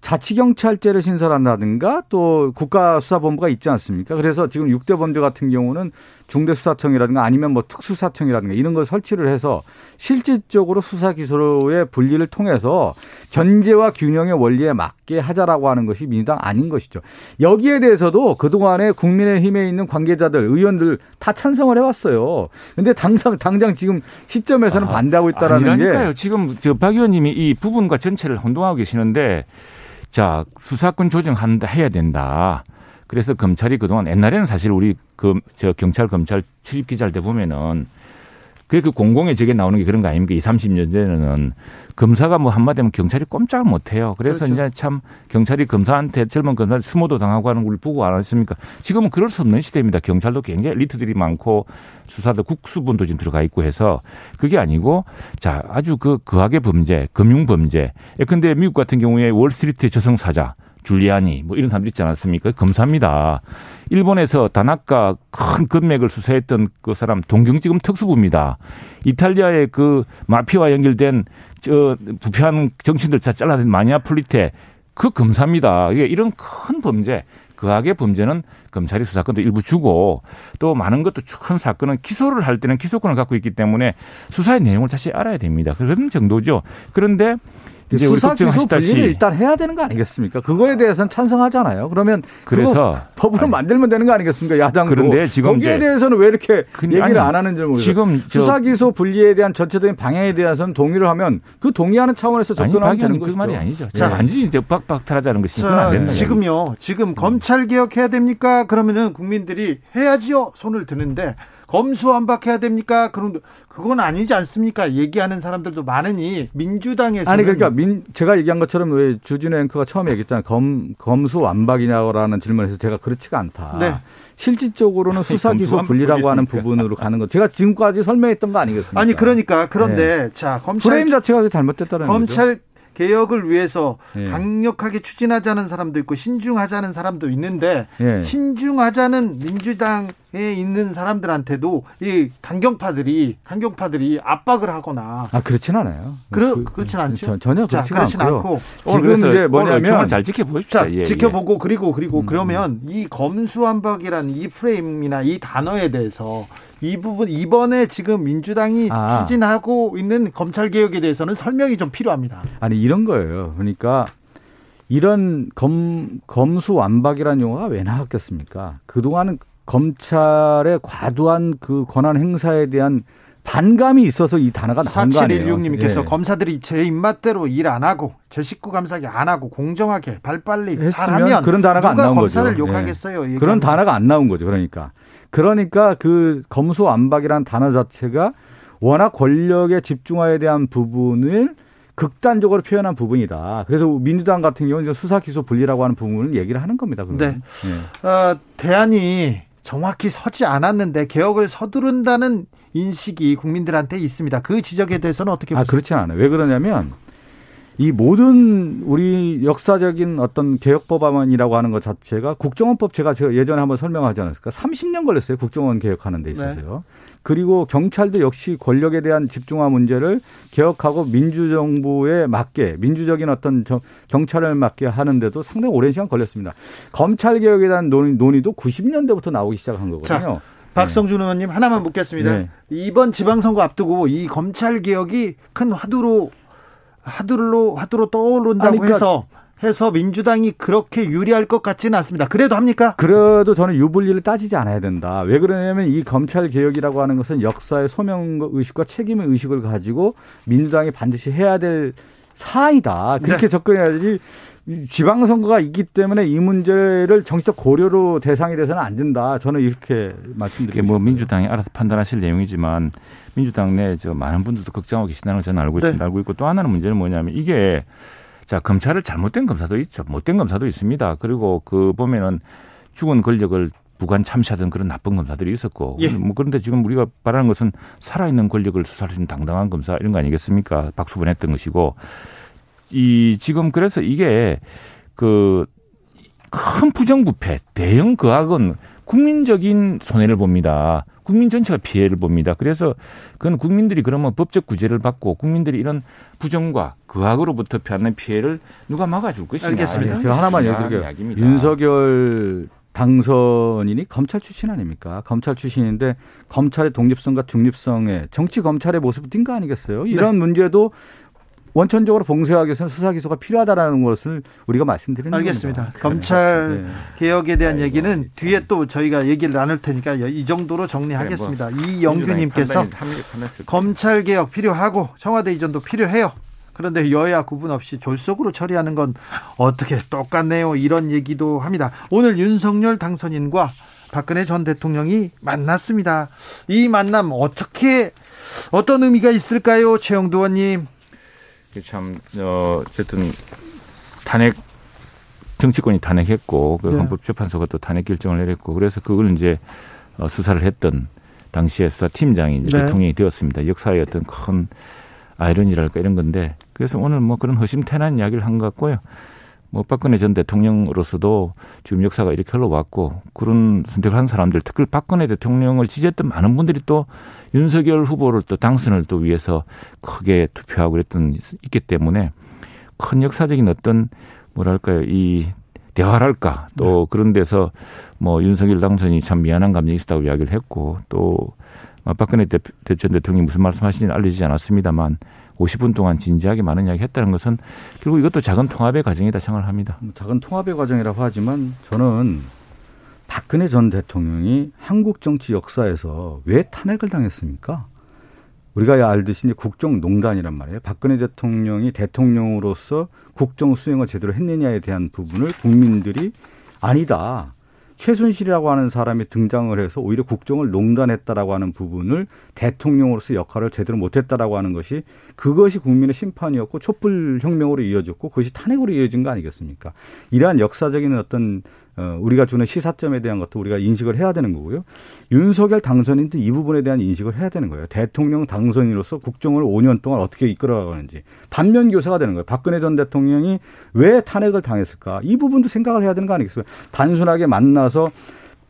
Speaker 6: 자치경찰제를 신설한다든가 또 국가수사본부가 있지 않습니까? 그래서 지금 6대 범죄 같은 경우는 중대수사청이라든가 아니면 뭐 특수사청이라든가 이런 걸 설치를 해서 실질적으로 수사 기소의 분리를 통해서 견제와 균형의 원리에 맞게 하자라고 하는 것이 민주당 아닌 것이죠. 여기에 대해서도 그동안에 국민의힘에 있는 관계자들, 의원들 다 찬성을 해왔어요. 근데 당장, 당장 지금 시점에서는 아, 반대하고 있다라는.
Speaker 7: 게. 지금 저박 의원님이 이 부분과 전체를 혼동하고 계시는데 자, 수사권 조정한다 해야 된다. 그래서 검찰이 그동안 옛날에는 사실 우리 그 저 경찰 검찰 출입 기자를 때 보면은 그게 그 공공의 적에 나오는 게 그런 거 아닙니까? 이 30년 전에는 검사가 뭐 한마디 하면 경찰이 꼼짝을 못 해요. 그래서 그렇죠. 이제 참 경찰이 검사한테 젊은 검사 수모도 당하고 하는 걸 보고 안 했습니까? 지금은 그럴 수 없는 시대입니다. 경찰도 굉장히 리트들이 많고 수사도 국수분도 지금 들어가 있고 해서 그게 아니고 자, 아주 그 거하게 범죄, 금융 범죄. 예, 근데 미국 같은 경우에 월스트리트 저승사자 줄리아니 뭐 이런 사람들 있지 않았습니까? 검사입니다. 일본에서 다나카 큰 금맥을 수사했던 그 사람 동경지검 특수부입니다. 이탈리아의 그 마피아와 연결된 저 부패한 정치인들 다 잘라낸 마니아플리테 그 검사입니다. 이게 이런 큰 범죄 그악의 범죄는 검찰이 수사권도 일부 주고 또 많은 것도 큰 사건은 기소를 할 때는 기소권을 갖고 있기 때문에 수사의 내용을 다시 알아야 됩니다. 그런 정도죠. 그런데
Speaker 6: 이제 수사 기소 분리를 일단 해야 되는 거 아니겠습니까? 그거에 대해서는 찬성하잖아요. 그러면 그래서 법으로 아니, 만들면 되는 거 아니겠습니까? 야당도. 그런데 지금 거기에 대해서는 왜 이렇게 얘기를 아니, 안 하는지 모르겠어요. 지금 수사 기소 분리에 대한 전체적인 방향에 대해서는 동의를 하면 그 동의하는 차원에서 접근하면 되는 거죠.
Speaker 7: 그 말이 아니죠. 자, 네. 완전히 이제 빡빡탈하자는 것이 안 된다.
Speaker 1: 지금요. 지금 검찰 개혁해야 됩니까? 그러면은 국민들이 해야지요. 손을 드는데 검수완박해야 됩니까? 그런 그건 아니지 않습니까? 얘기하는 사람들도 많으니 민주당에서
Speaker 6: 아니 그러니까 민 제가 얘기한 것처럼 왜 주진우 앵커가 처음에 얘기했잖아요. 검 검수완박이냐라는 질문에서 제가 그렇지가 않다. 네. 실질적으로는 수사 기소 분리라고 하는 부분으로 가는 것. 제가 지금까지 설명했던 거 아니겠습니까?
Speaker 1: 아니 그러니까 그런데 네. 자 검찰
Speaker 6: 프레임 자체가 잘못됐다는
Speaker 1: 검찰 거죠. 개혁을 위해서 예. 강력하게 추진하자는 사람도 있고 신중하자는 사람도 있는데 예. 신중하자는 민주당 에 있는 사람들한테도 이 강경파들이 강경파들이 압박을 하거나
Speaker 6: 아 그렇진 않아요.
Speaker 1: 그러, 그, 그렇진 않죠.
Speaker 6: 전혀 그렇지
Speaker 1: 않고
Speaker 7: 지금 이제 뭐냐면 잘 지켜보십시오. 자,
Speaker 1: 예, 지켜보고 예. 그리고 그리고 음. 그러면 이 검수완박이라는 이 프레임이나 이 단어에 대해서 이 부분 이번에 지금 민주당이 아. 추진하고 있는 검찰 개혁에 대해서는 설명이 좀 필요합니다.
Speaker 6: 아니 이런 거예요. 그러니까 이런 검 검수완박이라는 용어가 왜 나왔겠습니까? 그동안은 검찰의 과도한 그 권한 행사에 대한 반감이 있어서 이 단어가 나온 거 아니에요.
Speaker 1: 4716님께서 예. 검사들이 제 입맛대로 일 안 하고 제 식구 감사기 안 하고 공정하게 발빨리 잘하면
Speaker 6: 그런 단어가 안 나온
Speaker 1: 검사를
Speaker 6: 거죠.
Speaker 1: 욕하겠어요.
Speaker 6: 예. 그런 단어가 안 나온 거죠. 그러니까 그러니까 그 검수완박이라는 단어 자체가 워낙 권력의 집중화에 대한 부분을 극단적으로 표현한 부분이다. 그래서 민주당 같은 경우는 수사 기소 분리라고 하는 부분을 얘기를 하는 겁니다. 그러면.
Speaker 1: 네. 네. 어, 대안이 정확히 서지 않았는데 개혁을 서두른다는 인식이 국민들한테 있습니다. 그 지적에 대해서는 어떻게
Speaker 6: 보세요? 아, 그렇지 않아요. 왜 그러냐면 이 모든 우리 역사적인 어떤 개혁 법안이라고 하는 것 자체가 국정원법 제가 예전에 한번 설명하지 않았을까? 30년 걸렸어요. 국정원 개혁하는 데 있어서요. 네. 그리고 경찰도 역시 권력에 대한 집중화 문제를 개혁하고 민주정부에 맞게 민주적인 어떤 경찰을 맞게 하는데도 상당히 오랜 시간 걸렸습니다. 검찰 개혁에 대한 논의, 논의 도 90년대부터 나오기 시작한 거거든요. 자,
Speaker 1: 박성준 의원님 하나만 묻겠습니다. 네. 이번 지방선거 앞두고 이 검찰 개혁이 큰 화두로 화두로 화두로 떠오른다고 아니, 그러니까 해서 해서 민주당이 그렇게 유리할 것 같지는 않습니다. 그래도 합니까?
Speaker 6: 그래도 저는 유불리를 따지지 않아야 된다. 왜 그러냐면 이 검찰 개혁이라고 하는 것은 역사의 소명 의식과 책임의 의식을 가지고 민주당이 반드시 해야 될 사이다. 그렇게 네. 접근해야지. 지방선거가 있기 때문에 이 문제를 정치적 고려로 대상이 돼서는 안 된다. 저는 이렇게 말씀드립니다.
Speaker 7: 뭐 민주당이 알아서 판단하실 내용이지만 민주당 내 저 많은 분들도 걱정하고 계신다는 걸 저는 알고 있습니다. 네. 알고 있고 또 하나는 문제는 뭐냐면 이게 자, 검찰을 잘못된 검사도 있죠. 못된 검사도 있습니다. 그리고 그 보면은 죽은 권력을 부관 참시하던 그런 나쁜 검사들이 있었고. 예. 뭐 그런데 지금 우리가 바라는 것은 살아있는 권력을 수사할 수 있는 당당한 검사 이런 거 아니겠습니까? 박수분 했던 것이고. 이 지금 그래서 이게 그 큰 부정부패, 대형 거악은 국민적인 손해를 봅니다. 국민 전체가 피해를 봅니다. 그래서 그건 국민들이 그러면 법적 구제를 받고 국민들이 이런 부정과 그악으로부터 피하는 피해를 누가 막아줄 것이냐.
Speaker 1: 알겠습니다.
Speaker 6: 제가 하나만 얘기 드릴게요. 윤석열 당선인이 검찰 출신 아닙니까? 검찰 출신인데 검찰의 독립성과 중립성에 정치 검찰의 모습을 띈 거 아니겠어요? 이런 네. 문제도 원천적으로 봉쇄하기 위해서는 수사 기소가 필요하다라는 것을 우리가 말씀드리는
Speaker 1: 알겠습니다. 겁니다. 검찰 네. 개혁에 대한 아이고, 얘기는 네. 뒤에 또 저희가 얘기를 나눌 테니까 이 정도로 정리하겠습니다. 네, 뭐 이영규님께서 검찰 개혁 필요하고 청와대 이전도 필요해요. 그런데 여야 구분 없이 졸속으로 처리하는 건 어떻게 똑같네요. 이런 얘기도 합니다. 오늘 윤석열 당선인과 박근혜 전 대통령이 만났습니다. 이 만남 어떻게 어떤 의미가 있을까요, 최영두 의원님?
Speaker 7: 참 어, 어쨌든 탄핵 정치권이 탄핵했고 그 네. 헌법재판소가 또 탄핵 결정을 내렸고 그래서 그걸 이제 어, 수사를 했던 당시에 수사팀장이 이제 네. 대통령이 되었습니다. 역사의 어떤 큰 아이러니랄까 이런 건데 그래서 오늘 뭐 그런 허심탄회한 이야기를 한 것 같고요. 뭐 박근혜 전 대통령으로서도 지금 역사가 이렇게 흘러왔고 그런 선택을 한 사람들 특히 박근혜 대통령을 지지했던 많은 분들이 또 윤석열 후보를 또 당선을 또 위해서 크게 투표하고 그랬던 있기 때문에 큰 역사적인 어떤 뭐랄까요 이 대화랄까 또 네. 그런 데서 뭐 윤석열 당선이 참 미안한 감정이 있었다고 이야기를 했고 또 박근혜 전 대통령이 무슨 말씀하시는지 알려지지 않았습니다만 50분 동안 진지하게 많은 이야기 했다는 것은 결국 이것도 작은 통합의 과정이다 생각을 합니다.
Speaker 6: 뭐 작은 통합의 과정이라고 하지만 저는 박근혜 전 대통령이 한국 정치 역사에서 왜 탄핵을 당했습니까? 우리가 알듯이 국정농단이란 말이에요. 박근혜 대통령이 대통령으로서 국정 수행을 제대로 했느냐에 대한 부분을 국민들이 아니다. 최순실이라고 하는 사람이 등장을 해서 오히려 국정을 농단했다라고 하는 부분을 대통령으로서 역할을 제대로 못했다라고 하는 것이 그것이 국민의 심판이었고 촛불 혁명으로 이어졌고 그것이 탄핵으로 이어진 거 아니겠습니까? 이러한 역사적인 어떤 어, 우리가 주는 시사점에 대한 것도 우리가 인식을 해야 되는 거고요. 윤석열 당선인도 이 부분에 대한 인식을 해야 되는 거예요. 대통령 당선인으로서 국정을 5년 동안 어떻게 이끌어가는지 반면 교사가 되는 거예요. 박근혜 전 대통령이 왜 탄핵을 당했을까? 이 부분도 생각을 해야 되는 거 아니겠습니까? 단순하게 만나서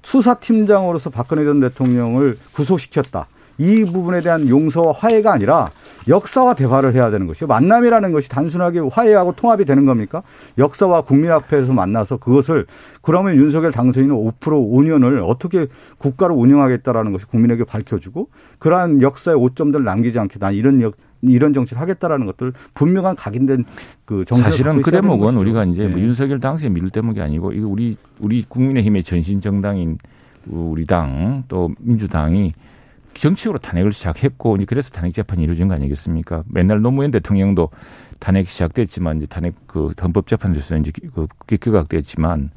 Speaker 6: 수사팀장으로서 박근혜 전 대통령을 구속시켰다. 이 부분에 대한 용서와 화해가 아니라 역사와 대화를 해야 되는 것이요. 만남이라는 것이 단순하게 화해하고 통합이 되는 겁니까? 역사와 국민 앞에서 만나서 그것을 그러면 윤석열 당선인은 5% 5년을 어떻게 국가를 운영하겠다라는 것이 국민에게 밝혀주고 그러한 역사의 오점들을 남기지 않게 난 이런 역, 이런 정치를 하겠다라는 것들 분명한 각인된 그
Speaker 7: 정책 사실은 그 대목은 우리가 이제 뭐 네. 뭐 윤석열 당시에 밀 대목이 아니고 이거 우리 우리 국민의힘의 전신 정당인 우리 당 또 민주당이 정치적으로 탄핵을 시작했고 이제 그래서 탄핵 재판이 이루어진 거 아니겠습니까? 맨날 노무현 대통령도 탄핵 시작됐지만 이제 탄핵 그 헌법 재판에서 이제 그 기각됐지만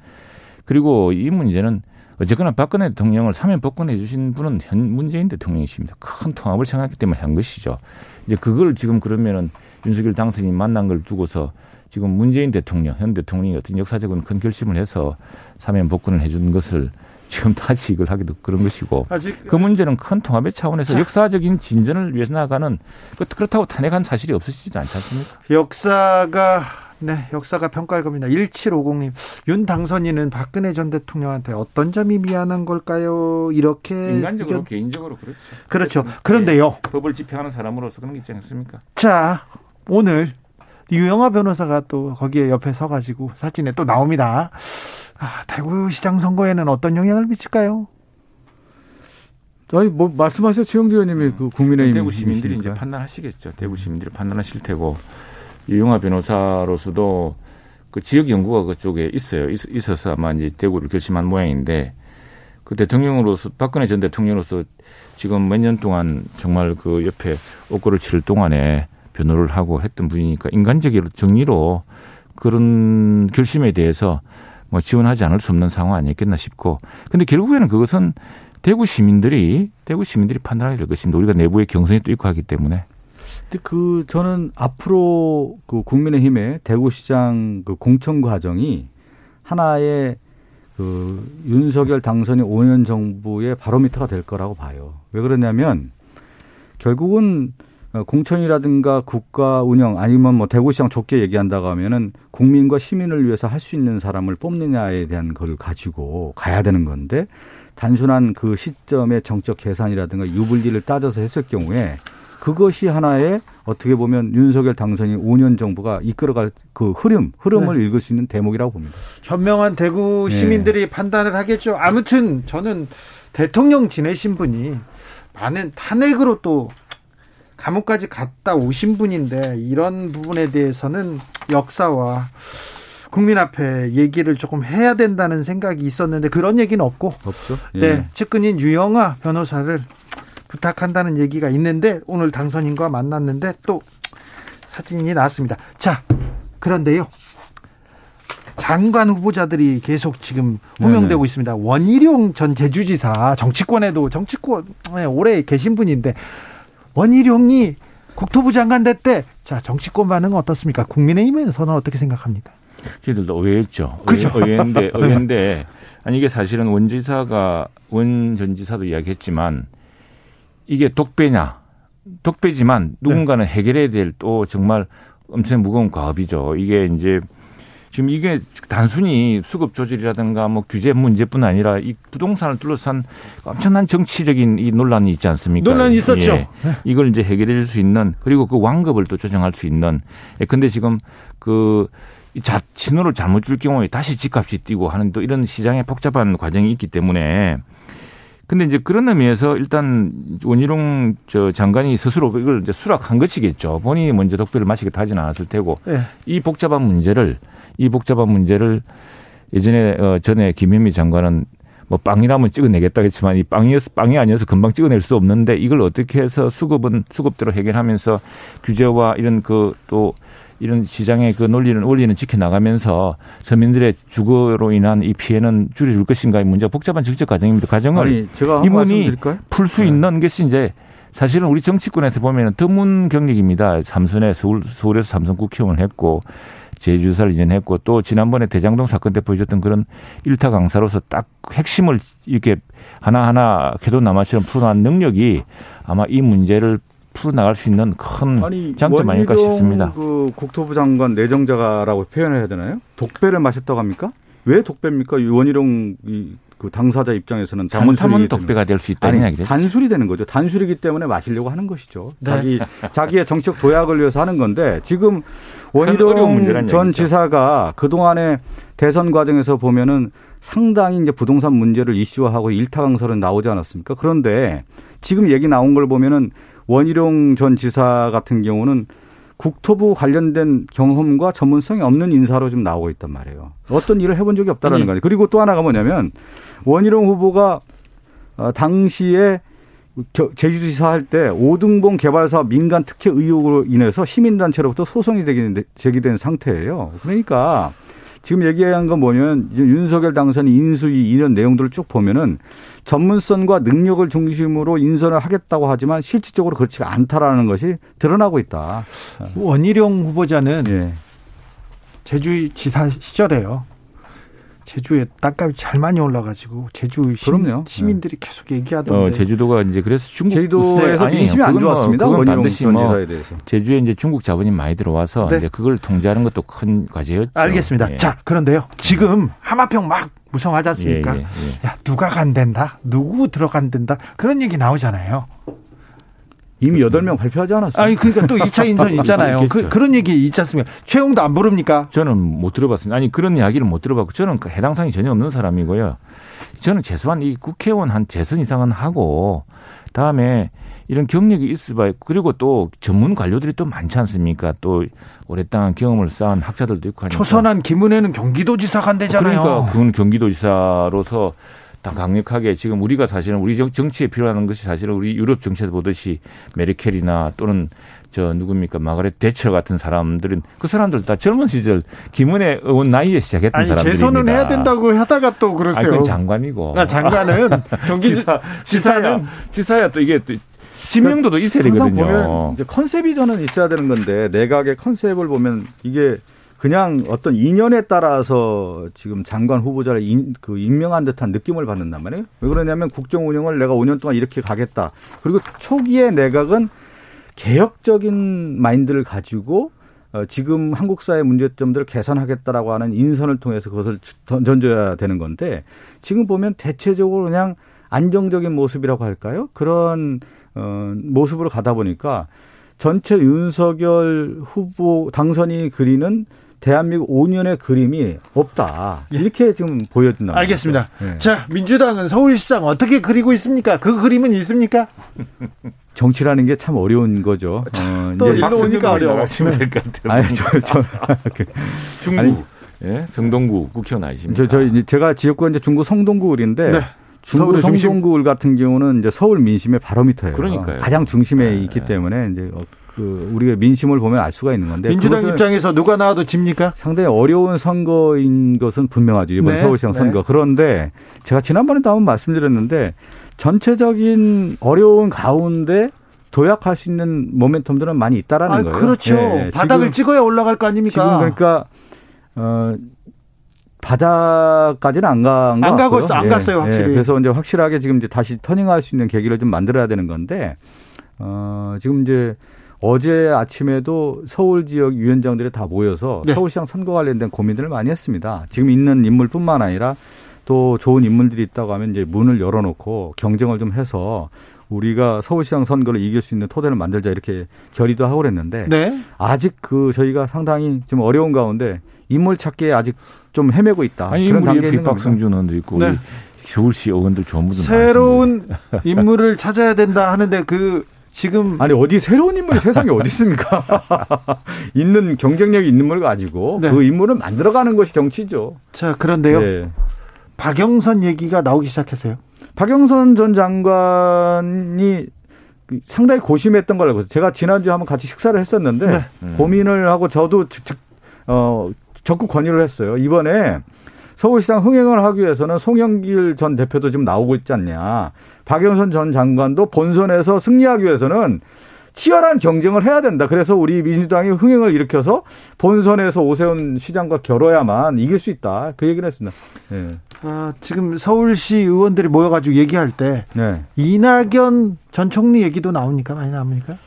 Speaker 7: 그리고 이 문제는 어쨌거나 박근혜 대통령을 사면 복권해 주신 분은 현 문재인 대통령이십니다. 큰 통합을 생각했기 때문에 한 것이죠. 이제 그걸 지금 그러면은 윤석열 당선인 만난 걸 두고서 지금 문재인 대통령, 현 대통령이 어떤 역사적인 큰 결심을 해서 사면 복권을 해준 것을 지금 다시 이걸 하기도 그런 것이고 아직, 그 문제는 큰 통합의 차원에서 자. 역사적인 진전을 위해서 나가는 그 그렇다고 탄핵한 사실이 없으시지 않지 않습니까?
Speaker 1: 역사가 네, 역사가 평가할 겁니다. 1750님, 윤 당선인은 박근혜 전 대통령한테 어떤 점이 미안한 걸까요? 이렇게.
Speaker 7: 인간적으로, 의견... 개인적으로 그렇죠.
Speaker 1: 그렇죠. 그런데요.
Speaker 7: 네, 법을 집행하는 사람으로서 그런 게 있지 않습니까?
Speaker 1: 자, 오늘 유영아 변호사가 또 거기에 옆에 서가지고 사진에 또 나옵니다. 아, 대구시장 선거에는 어떤 영향을 미칠까요?
Speaker 6: 아니 뭐 말씀하세요 최영두 의원님이 음. 그 국민의힘
Speaker 7: 대구 시민들이 이제 판단하시겠죠. 대구 시민들이 판단하실 테고 이용화 변호사로서도 그 지역 연구가 그쪽에 있어요. 있, 어서 아마 이제 대구를 결심한 모양인데 그 대통령으로서 박근혜 전 대통령으로서 지금 몇 년 동안 정말 그 옆에 옥고를 치를 동안에 변호를 하고 했던 분이니까 인간적인 정리로 그런 결심에 대해서 뭐 지원하지 않을 수 없는 상황 아니겠나 싶고 근데 결국에는 그것은 대구 시민들이 대구 시민들이 판단하게 될 것입니다. 우리가 내부에 경선이 또 있고 하기 때문에.
Speaker 6: 근데 그 저는 앞으로 그 국민의힘의 대구시장 그 공천 과정이 하나의 그 윤석열 당선이 5년 정부의 바로미터가 될 거라고 봐요. 왜 그러냐면 결국은 어, 공천이라든가 국가 운영 아니면 뭐 대구시장 좋게 얘기한다고 하면은 국민과 시민을 위해서 할 수 있는 사람을 뽑느냐에 대한 걸 가지고 가야 되는 건데 단순한 그 시점의 정적 계산이라든가 유불리를 따져서 했을 경우에 그것이 하나의 어떻게 보면 윤석열 당선인 5년 정부가 이끌어갈 그 흐름, 흐름을
Speaker 1: 네.
Speaker 6: 읽을 수 있는 대목이라고 봅니다.
Speaker 1: 현명한 대구
Speaker 6: 네.
Speaker 1: 시민들이 판단을 하겠죠. 아무튼 저는 대통령 지내신 분이 많은 탄핵으로 또 감옥까지 갔다 오신 분인데 이런 부분에 대해서는 역사와 국민 앞에 얘기를 조금 해야 된다는 생각이 있었는데 그런 얘기는 없고
Speaker 6: 없죠?
Speaker 1: 네 측근인 유영아 변호사를 부탁한다는 얘기가 있는데 오늘 당선인과 만났는데 또 사진이 나왔습니다. 자 그런데요 장관 후보자들이 계속 지금 호명되고
Speaker 6: 네네.
Speaker 1: 있습니다. 원희룡 전 제주지사 정치권에도 정치권에 오래 계신 분인데 원희룡이 국토부 장관 됐대. 자 정치권 반응은 어떻습니까? 국민의힘에서는 어떻게 생각합니까?
Speaker 7: 저희들도 의외했죠.
Speaker 1: 그죠?
Speaker 7: 의외, 의외인데, 의외인데, 아니, 이게 사실은 원 지사가, 원 전 지사도 이야기했지만, 이게 독배냐. 독배지만 누군가는 해결해야 될 또 정말 엄청 무거운 과업이죠. 이게 이제 지금 이게 단순히 수급 조절이라든가 뭐 규제 문제뿐 아니라 이 부동산을 둘러싼 엄청난 정치적인 이 논란이 있지 않습니까?
Speaker 1: 논란이 있었죠.
Speaker 7: 예. 이걸 이제 해결해 줄 수 있는 그리고 그 완급을 또 조정할 수 있는. 예, 근데 지금 그이 자, 신호를 잘못 줄 경우에 다시 집값이 뛰고 하는 또 이런 시장의 복잡한 과정이 있기 때문에 근데 이제 그런 의미에서 일단 원희룡 저 장관이 스스로 이걸 이제 수락한 것이겠죠. 본인이 먼저 독배를 마시겠다 하지는 않았을 테고
Speaker 1: 네.
Speaker 7: 이 복잡한 문제를 이 복잡한 문제를 예전에 어 전에 김현미 장관은 뭐 빵이라면 찍어내겠다 했지만 이 빵이어서 빵이 아니어서 금방 찍어낼 수 없는데 이걸 어떻게 해서 수급은 수급대로 해결하면서 규제와 이런 그 또 이런 시장의 그 논리는 원리는 지켜나가면서 서민들의 주거로 인한 이 피해는 줄여줄 것인가의 문제가 복잡한 정책 과정입니다. 과정을
Speaker 6: 아니,
Speaker 7: 이분이
Speaker 6: 말씀드릴까요?
Speaker 7: 풀수
Speaker 6: 네.
Speaker 7: 있는 것이 이제 사실은 우리 정치권에서 보면은 드문 경력입니다. 삼선에 서울, 서울에서 삼선 국회의원을 했고 제주사를 이전했고 또 지난번에 대장동 사건 때 보여줬던 그런 일타 강사로서 딱 핵심을 이렇게 하나하나 궤도 남아처럼 풀어나간 능력이 아마 이 문제를 풀어나갈 수 있는 큰
Speaker 6: 아니,
Speaker 7: 장점 아닐까 싶습니다.
Speaker 6: 그 국토부 장관 내정자라고 표현해야 되나요? 독배를 마셨다고 합니까? 왜 독배입니까? 이 원희룡 이, 그 당사자 입장에서는 때문에.
Speaker 7: 독배가 될 수 있다는 이야기죠.
Speaker 6: 단술이 되는 거죠. 단술이기 때문에 마시려고 하는 것이죠.
Speaker 1: 네.
Speaker 6: 자기 자기의 정치적 도약을 위해서 하는 건데 지금 원희룡 전. 지사가 그 동안에 대선 과정에서 보면은 상당히 이제 부동산 문제를 이슈화하고 일타 강설은 나오지 않았습니까? 그런데 지금 얘기 나온 걸 보면은 원희룡 전 지사 같은 경우는 국토부 관련된 경험과 전문성이 없는 인사로 좀 나오고 있단 말이에요. 어떤 일을 해본 적이 없다라는
Speaker 1: 아니.
Speaker 6: 거예요. 그리고 또 하나가 뭐냐면 원희룡 후보가 어, 당시에 겨- 제주지사 할 때 오등봉 개발 사업 민간 특혜 의혹으로 인해서 시민단체로부터 소송이 되긴- 제기된 상태예요. 그러니까 지금 얘기한 건 뭐냐면 윤석열 당선인 인수위 이런 내용들을 쭉 보면은 전문성과 능력을 중심으로 인선을 하겠다고 하지만 실질적으로 그렇지가 않다라는 것이 드러나고 있다.
Speaker 1: 원희룡 후보자는
Speaker 6: 예.
Speaker 1: 제주지사 시절에요. 제주에 땅값이 잘 많이 올라가지고 제주 시,
Speaker 6: 그럼요.
Speaker 1: 시민들이 계속 얘기하던데.
Speaker 7: 어, 제주도가 이제 그래서 중국
Speaker 6: 제주도에서
Speaker 7: 아니에요.
Speaker 6: 민심이 안
Speaker 7: 뭐-
Speaker 6: 좋았습니다.
Speaker 7: 그건 반드시
Speaker 6: 전
Speaker 7: 뭐. 제주에 이제 중국 자본이 많이 들어와서
Speaker 1: 네.
Speaker 7: 이제 그걸 통제하는 것도 큰 과제였죠.
Speaker 1: 알겠습니다.
Speaker 7: 예.
Speaker 1: 자, 그런데요. 지금 하마평 막 무성하지 않습니까?
Speaker 7: 예, 예, 예.
Speaker 1: 야, 누가 간댄다? 누구 들어간댄다? 그런 얘기 나오잖아요.
Speaker 6: 이미 여덟 명 발표하지 않았어요.
Speaker 1: 아니, 그러니까 또 2차 인선 있잖아요. 그. 그런 얘기 있지 않습니까? 최용도 안 부릅니까?
Speaker 7: 저는 못 들어봤습니다. 아니 그런 이야기를 못 들어봤고 저는 그 해당 사항이 전혀 없는 사람이고요. 저는 최소한 이 국회의원 한 재선 이상은 하고 다음에 이런 경력이 있어봐야 그리고 또 전문 관료들이 또 많지 않습니까? 또 오랫동안 경험을 쌓은 학자들도 있고 하니까.
Speaker 1: 초선한 김은혜는 경기도지사 간대잖아요.
Speaker 7: 그러니까 그건 경기도지사로서 딱 강력하게 지금 우리가 사실은 우리 정- 정치에 필요한 것이 사실은 우리 유럽 정치에서 보듯이 메르켈이나 또는 저 누굽니까 마가렛 대처 같은 사람들은 그 사람들 다 젊은 시절 김은혜 의원 나이에 시작했던
Speaker 1: 아니,
Speaker 7: 사람들입니다.
Speaker 1: 재선은 해야 된다고 하다가 또
Speaker 7: 아,
Speaker 1: 그러세요.
Speaker 7: 그건 장관이고.
Speaker 1: 아, 장관은 경기
Speaker 7: 지사, 지사야,
Speaker 1: 지사는
Speaker 7: 지사야 또 이게 또 지명도도 있어야
Speaker 6: 항상
Speaker 7: 되거든요.
Speaker 6: 보면 이제 컨셉이 저는 있어야 되는 건데 내각의 컨셉을 보면 이게 그냥 어떤 인연에 따라서 지금 장관 후보자를 인, 그 임명한 듯한 느낌을 받는단 말이에요. 왜 그러냐면 국정 운영을 내가 5년 동안 이렇게 가겠다. 그리고 초기에 내각은 개혁적인 마인드를 가지고 어, 지금 한국 사회 문제점들을 개선하겠다라고 하는 인선을 통해서 그것을 주- 던져야 되는 건데 지금 보면 대체적으로 그냥 안정적인 모습이라고 할까요? 그런 어, 모습으로 가다 보니까 전체 윤석열 후보 당선이 그리는 대한민국 5년의 그림이 없다. 이렇게 지금 보여진다.
Speaker 1: 알겠습니다.
Speaker 6: 네.
Speaker 1: 자, 민주당은 서울시장 어떻게 그리고 있습니까? 그 그림은 있습니까?
Speaker 6: 정치라는 게 참 어려운 거죠. 어,
Speaker 1: 또
Speaker 6: 이제
Speaker 1: 일로 오니까 어려워.
Speaker 7: 나가시면 될 것 같아요.
Speaker 6: 아니, 저, 저, 그,
Speaker 7: 중구,
Speaker 6: 아니,
Speaker 7: 예, 성동구 국회의원 아십니까?
Speaker 6: 저, 저, 이제 제가 지역구가 이제 중구 성동구을인데
Speaker 1: 네.
Speaker 6: 중구. 성동구을 같은 경우는 이제 서울 민심의 바로미터예요.
Speaker 7: 그러니까요.
Speaker 6: 가장 중심에
Speaker 7: 네.
Speaker 6: 있기 때문에 이제 어, 그 우리가 민심을 보면 알 수가 있는 건데
Speaker 1: 민주당 입장에서 누가 나와도 집니까?
Speaker 6: 상당히 어려운 선거인 것은 분명하죠. 이번
Speaker 1: 네.
Speaker 6: 서울시장 선거.
Speaker 1: 네.
Speaker 6: 그런데 제가 지난번에도 한번 말씀드렸는데 전체적인 어려운 가운데 도약할 수 있는 모멘텀들은 많이 있다라는
Speaker 1: 아,
Speaker 6: 거예요.
Speaker 1: 그렇죠.
Speaker 6: 예,
Speaker 1: 바닥을 찍어야 올라갈 거 아닙니까?
Speaker 6: 지금 그러니까 어 바닥까지는 안 간.
Speaker 1: 안 가고 있어, 안 갔어요, 확실히.
Speaker 6: 그래서 이제 확실하게 지금 이제 다시 터닝할 수 있는 계기를 좀 만들어야 되는 건데 어 지금 이제 어제 아침에도 서울 지역 위원장들이 다 모여서
Speaker 1: 네.
Speaker 6: 서울시장 선거 관련된 고민들을 많이 했습니다. 지금 있는 인물뿐만 아니라 또 좋은 인물들이 있다고 하면 이제 문을 열어놓고 경쟁을 좀 해서 우리가 서울시장 선거를 이길 수 있는 토대를 만들자 이렇게 결의도 하고 그랬는데
Speaker 1: 네.
Speaker 6: 아직 그 저희가 상당히 좀 어려운 가운데 인물 찾기에 아직 좀 헤매고 있다.
Speaker 7: 아니
Speaker 6: 그런 단계에 있는
Speaker 7: 의원도 있고
Speaker 1: 네.
Speaker 7: 서울시 의원들 좋은 분들
Speaker 1: 새로운 인물을 찾아야 된다 하는데 그 지금
Speaker 6: 아니 어디 새로운 인물이 세상에 어디 있습니까? 있는 경쟁력이 있는 인물을 가지고
Speaker 1: 네.
Speaker 6: 그 인물을 만들어가는 것이 정치죠.
Speaker 1: 자 그런데요.
Speaker 6: 예.
Speaker 1: 박영선 얘기가 나오기 시작했어요.
Speaker 6: 박영선 전 장관이 상당히 고심했던 걸로 알고. 제가 지난주에 한번 같이 식사를 했었는데
Speaker 1: 네.
Speaker 7: 음.
Speaker 6: 고민을 하고 저도 즉, 즉, 어, 적극 권유를 했어요. 이번에 서울시장 흥행을 하기 위해서는 송영길 전 대표도 지금 나오고 있지 않냐. 박영선 전 장관도 본선에서 승리하기 위해서는 치열한 경쟁을 해야 된다. 그래서 우리 민주당이 흥행을 일으켜서 본선에서 오세훈 시장과 겨뤄야만 이길 수 있다. 그 얘기를 했습니다. 네.
Speaker 1: 아, 지금 서울시 의원들이 모여가지고 얘기할 때
Speaker 6: 네.
Speaker 1: 이낙연 전 총리 얘기도 나옵니까? 많이 나옵니까?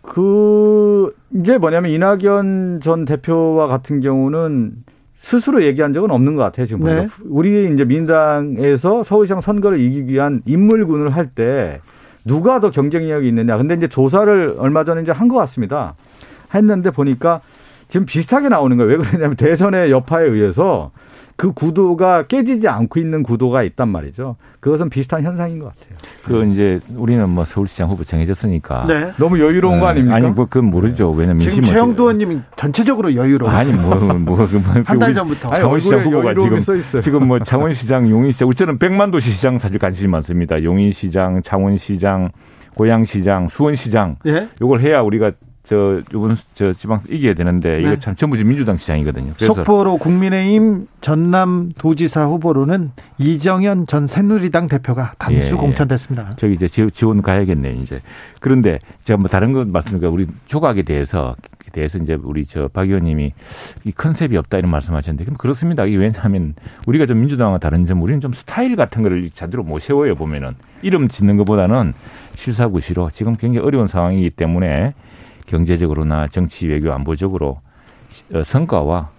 Speaker 6: 그 이제 뭐냐면 이낙연 전 대표와 같은 경우는 스스로 얘기한 적은 없는 것 같아요. 지금
Speaker 1: 네.
Speaker 6: 우리 이제 민당에서 서울시장 선거를 이기기 위한 인물군을 할 때 누가 더 경쟁력이 있느냐. 근데 이제 조사를 얼마 전에 이제 한 것 같습니다. 했는데 보니까 지금 비슷하게 나오는 거예요. 왜 그러냐면 대선의 여파에 의해서 그 구도가 깨지지 않고 있는 구도가 있단 말이죠. 그것은 비슷한 현상인 것 같아요.
Speaker 7: 그 이제 우리는 뭐 서울시장 후보 정해졌으니까.
Speaker 1: 네.
Speaker 6: 너무 여유로운 거 아닙니까?
Speaker 7: 아니 뭐 그건 모르죠. 왜냐면
Speaker 1: 지금 최영도 의원님이 전체적으로 여유로워.
Speaker 7: 아니 뭐뭐
Speaker 1: 한달 전부터.
Speaker 7: 창원시장 후보가 지금
Speaker 6: 써 있어요.
Speaker 7: 지금 뭐 창원시장, 용인시장, 우리는 백만도시 시장 사실 관심이 많습니다. 용인시장, 창원시장, 고양시장, 수원시장
Speaker 1: 예.
Speaker 7: 요걸 해야 우리가 저 이번 저 지방 이겨야 되는데 이거
Speaker 1: 네.
Speaker 7: 참 전부 민주당 시장이거든요.
Speaker 1: 속보로 국민의힘 전남 도지사 후보로는 이정현 전 새누리당 대표가 단수
Speaker 7: 예, 예.
Speaker 1: 공천됐습니다.
Speaker 7: 저기 이제 지- 지원 가야겠네 이제. 그런데 제가 뭐 다른 건 말씀드리니까 우리 조각에 대해서 대해서 이제 우리 저 박 의원님이 이 컨셉이 없다 이런 말씀하셨는데 그럼 그렇습니다. 이게 왜냐하면 우리가 좀 민주당과 다른 점 우리는 좀 스타일 같은 거를 제대로 못 세워요 보면은 이름 짓는 것보다는 실사구시로 지금 굉장히 어려운 상황이기 때문에 경제적으로나 정치 외교 안보적으로 시- 어, 성과와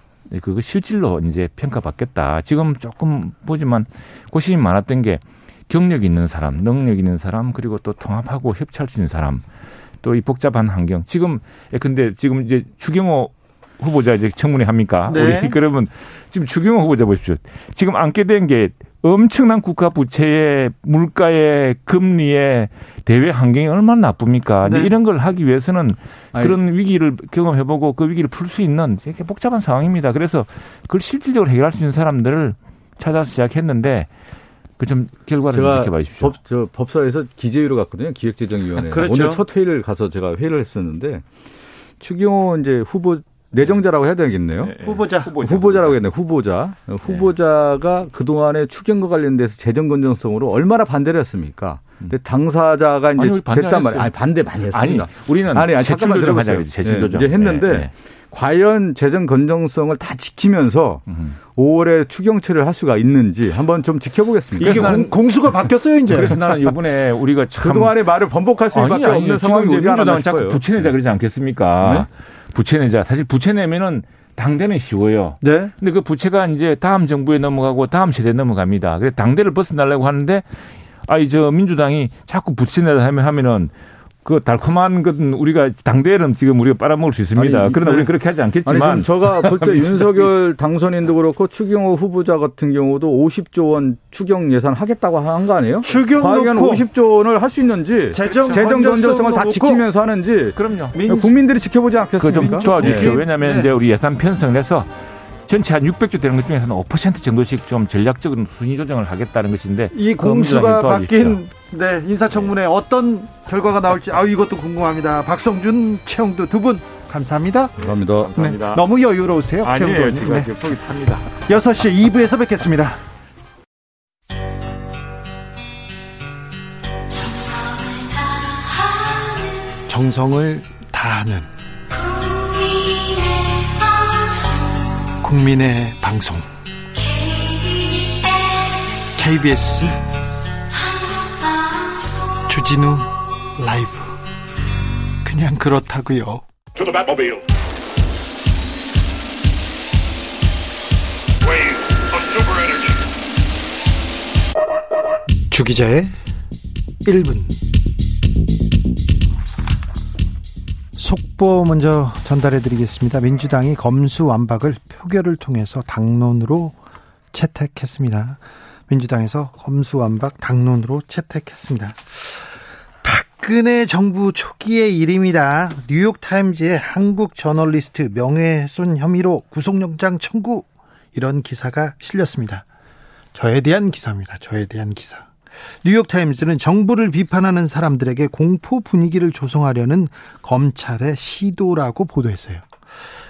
Speaker 7: 그거 실질로 이제 평가받겠다. 지금 조금 보지만 고심이 많았던 게 경력 있는 사람, 능력 있는 사람, 그리고 또 통합하고 협치할 수 있는 사람, 또 이 복잡한 환경. 지금 예, 근데 지금 이제 추경호 후보자 이제 청문회 합니까?
Speaker 1: 네.
Speaker 7: 우리 그러면 지금 추경호 후보자 보십시오. 지금 안게 된 게 엄청난 국가 부채에 물가에 금리에 대외 환경이 얼마나 나쁩니까?
Speaker 1: 네.
Speaker 7: 이런 걸 하기 위해서는
Speaker 6: 아니,
Speaker 7: 그런 위기를 경험해보고 그 위기를 풀 수 있는 이렇게 복잡한 상황입니다. 그래서 그걸 실질적으로 해결할 수 있는 사람들을 찾아서 시작했는데 그좀 결과를 좀
Speaker 6: 제가
Speaker 7: 지켜봐 주십시오.
Speaker 6: 법, 저 법사에서 기재위로 갔거든요. 기획재정위원회.
Speaker 1: 그렇죠.
Speaker 6: 오늘 첫 회의를 가서 제가 회의를 했었는데 추경호 이제 후보 내정자라고 해야 되겠네요.
Speaker 7: 네.
Speaker 1: 후보자.
Speaker 6: 후보자라고 했네. 후보자. 후보자가 그동안에 추경과 관련돼서 재정 건전성으로 얼마나 반대를 했습니까? 근데 당사자가 이제
Speaker 7: 아니,
Speaker 6: 됐단
Speaker 7: 안
Speaker 6: 말이에요.
Speaker 7: 했어요.
Speaker 6: 아니, 반대 많이
Speaker 7: 아니
Speaker 6: 했습니다.
Speaker 7: 우리는
Speaker 6: 아니, 아니,
Speaker 7: 제출
Speaker 6: 잠깐만
Speaker 7: 조정 하자
Speaker 6: 들어보세요.
Speaker 7: 그러지 제출
Speaker 6: 예,
Speaker 7: 조정.
Speaker 6: 이제 했는데
Speaker 7: 예, 예.
Speaker 6: 과연 재정 건전성을 다 지키면서
Speaker 7: 음.
Speaker 6: 5월에 추경처리를 할 수가 있는지 한번 좀 지켜보겠습니다.
Speaker 1: 이게 공, 공수가 바뀌었어요 이제.
Speaker 7: 그래서 나는 이번에 우리가 참
Speaker 6: 그동안의 말을 번복할 수밖에 없는 상황이 오지 않았나
Speaker 7: 자꾸
Speaker 6: 싶어요.
Speaker 7: 부채 내자 그러지 않겠습니까? 부채 내자. 사실 부채 내면은 당대는 쉬워요.
Speaker 1: 네.
Speaker 7: 근데 그 부채가 이제 다음 정부에 넘어가고 다음 세대에 넘어갑니다. 그래서 당대를 벗어나려고 하는데 아이 저 민주당이 자꾸 붙이내다 하면 하면은 그 달콤한 것은 우리가 당대는 지금 우리가 빨아먹을 수 있습니다.
Speaker 6: 아니,
Speaker 7: 그러나
Speaker 6: 네.
Speaker 7: 우리는 그렇게 하지 않겠지만
Speaker 6: 아니, 지금 제가 볼 때 윤석열 당선인도 그렇고 추경호 후보자 같은 경우도 50조 원 추경 예산 하겠다고 한 거 아니에요?
Speaker 1: 추경
Speaker 6: 과연
Speaker 1: 놓고
Speaker 6: 50조 원을 할 수 있는지
Speaker 1: 재정
Speaker 6: 재정 건전성을 다
Speaker 1: 놓고
Speaker 6: 지키면서 하는지
Speaker 7: 그럼요.
Speaker 1: 민-
Speaker 6: 국민들이 지켜보지 않겠습니까?
Speaker 7: 그좀 도와주십시오.
Speaker 1: 네.
Speaker 7: 왜냐하면
Speaker 1: 네.
Speaker 7: 이제 우리 예산 편성을 해서 전체 한 600조 되는 것 중에서 는 5% 정도씩 좀 전략적인 순위 조정을 하겠다는 것인데
Speaker 1: 이 공수가
Speaker 7: 도와주십시오.
Speaker 1: 바뀐 네, 인사청문회 어떤 결과가 나올지 아 이것도 궁금합니다. 박성준, 최영두 두 분 감사합니다.
Speaker 6: 감사합니다.
Speaker 7: 감사합니다.
Speaker 1: 네, 너무 여유로우세요.
Speaker 7: 아니에요.
Speaker 1: 의원님.
Speaker 7: 지금 속이 탑니다.
Speaker 1: 6시 2부에서 뵙겠습니다. 정성을 다하는 국민의 방송 KBS 주진우 라이브 그냥 그렇다고요. 주 기자의 1분 속보 먼저 전달해 드리겠습니다. 민주당이 검수 완박을 표결을 통해서 당론으로 채택했습니다. 민주당에서 검수완박 당론으로 채택했습니다. 박근혜 정부 초기의 일입니다. 뉴욕타임즈의 한국 저널리스트 명예훼손 혐의로 구속영장 청구 이런 기사가 실렸습니다. 저에 대한 기사입니다. 저에 대한 기사. 뉴욕타임즈는 정부를 비판하는 사람들에게 공포 분위기를 조성하려는 검찰의 시도라고 보도했어요.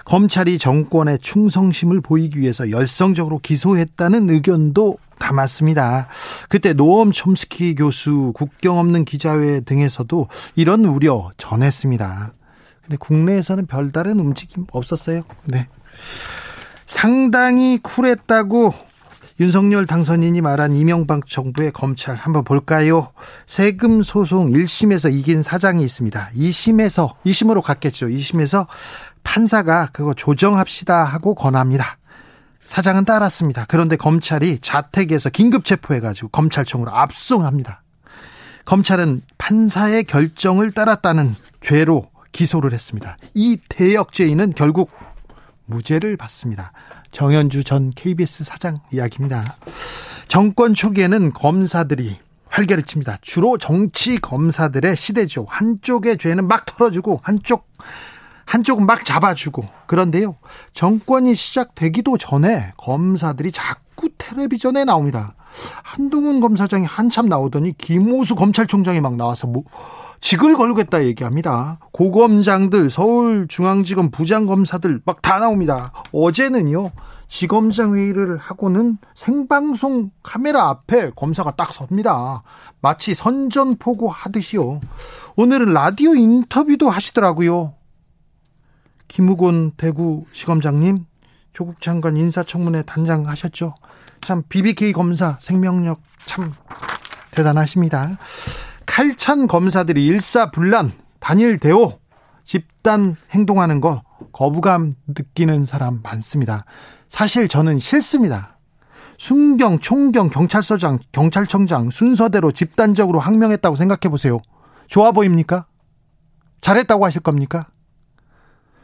Speaker 1: 검찰이 정권의 충성심을 보이기 위해서 열성적으로 기소했다는 의견도 담았습니다. 그때 노엄 촘스키 교수 국경 없는 기자회 등에서도 이런 우려 전했습니다. 근데 국내에서는 별다른 움직임 없었어요. 네. 상당히 쿨했다고 윤석열 당선인이 말한 이명박 정부의 검찰 한번 볼까요? 세금 소송 1심에서 이긴 사장이 있습니다. 2심에서 2심으로 갔겠죠. 2심에서 판사가 그거 조정합시다 하고 권합니다. 사장은 따랐습니다. 그런데 검찰이 자택에서 긴급 체포해가지고 검찰청으로 압송합니다. 검찰은 판사의 결정을 따랐다는 죄로 기소를 했습니다. 이 대역죄인은 결국 무죄를 받습니다. 정현주 전 KBS 사장 이야기입니다. 정권 초기에는 검사들이 활개를 칩니다. 주로 정치 검사들의 시대죠. 한쪽의 죄는 막 털어주고 한쪽 한쪽은 막 잡아주고 그런데요. 정권이 시작되기도 전에 검사들이 자꾸 텔레비전에 나옵니다. 한동훈 검사장이 한참 나오더니 김호수 검찰총장이 막 나와서 뭐 직을 걸겠다 얘기합니다. 고검장들, 서울중앙지검 부장검사들 막 다 나옵니다. 어제는요, 지검장 회의를 하고는 생방송 카메라 앞에 검사가 딱 섭니다. 마치 선전포고 하듯이요. 오늘은 라디오 인터뷰도 하시더라고요. 김우곤 대구지검장님, 조국 장관 인사청문회 단장 하셨죠? 참, BBK 검사 생명력 참 대단하십니다. 칼찬 검사들이 일사불란 단일 대오 집단 행동하는 거 거부감 느끼는 사람 많습니다. 사실 저는 싫습니다. 순경, 총경, 경찰서장, 경찰청장 순서대로 집단적으로 항명했다고 생각해 보세요. 좋아 보입니까? 잘했다고 하실 겁니까?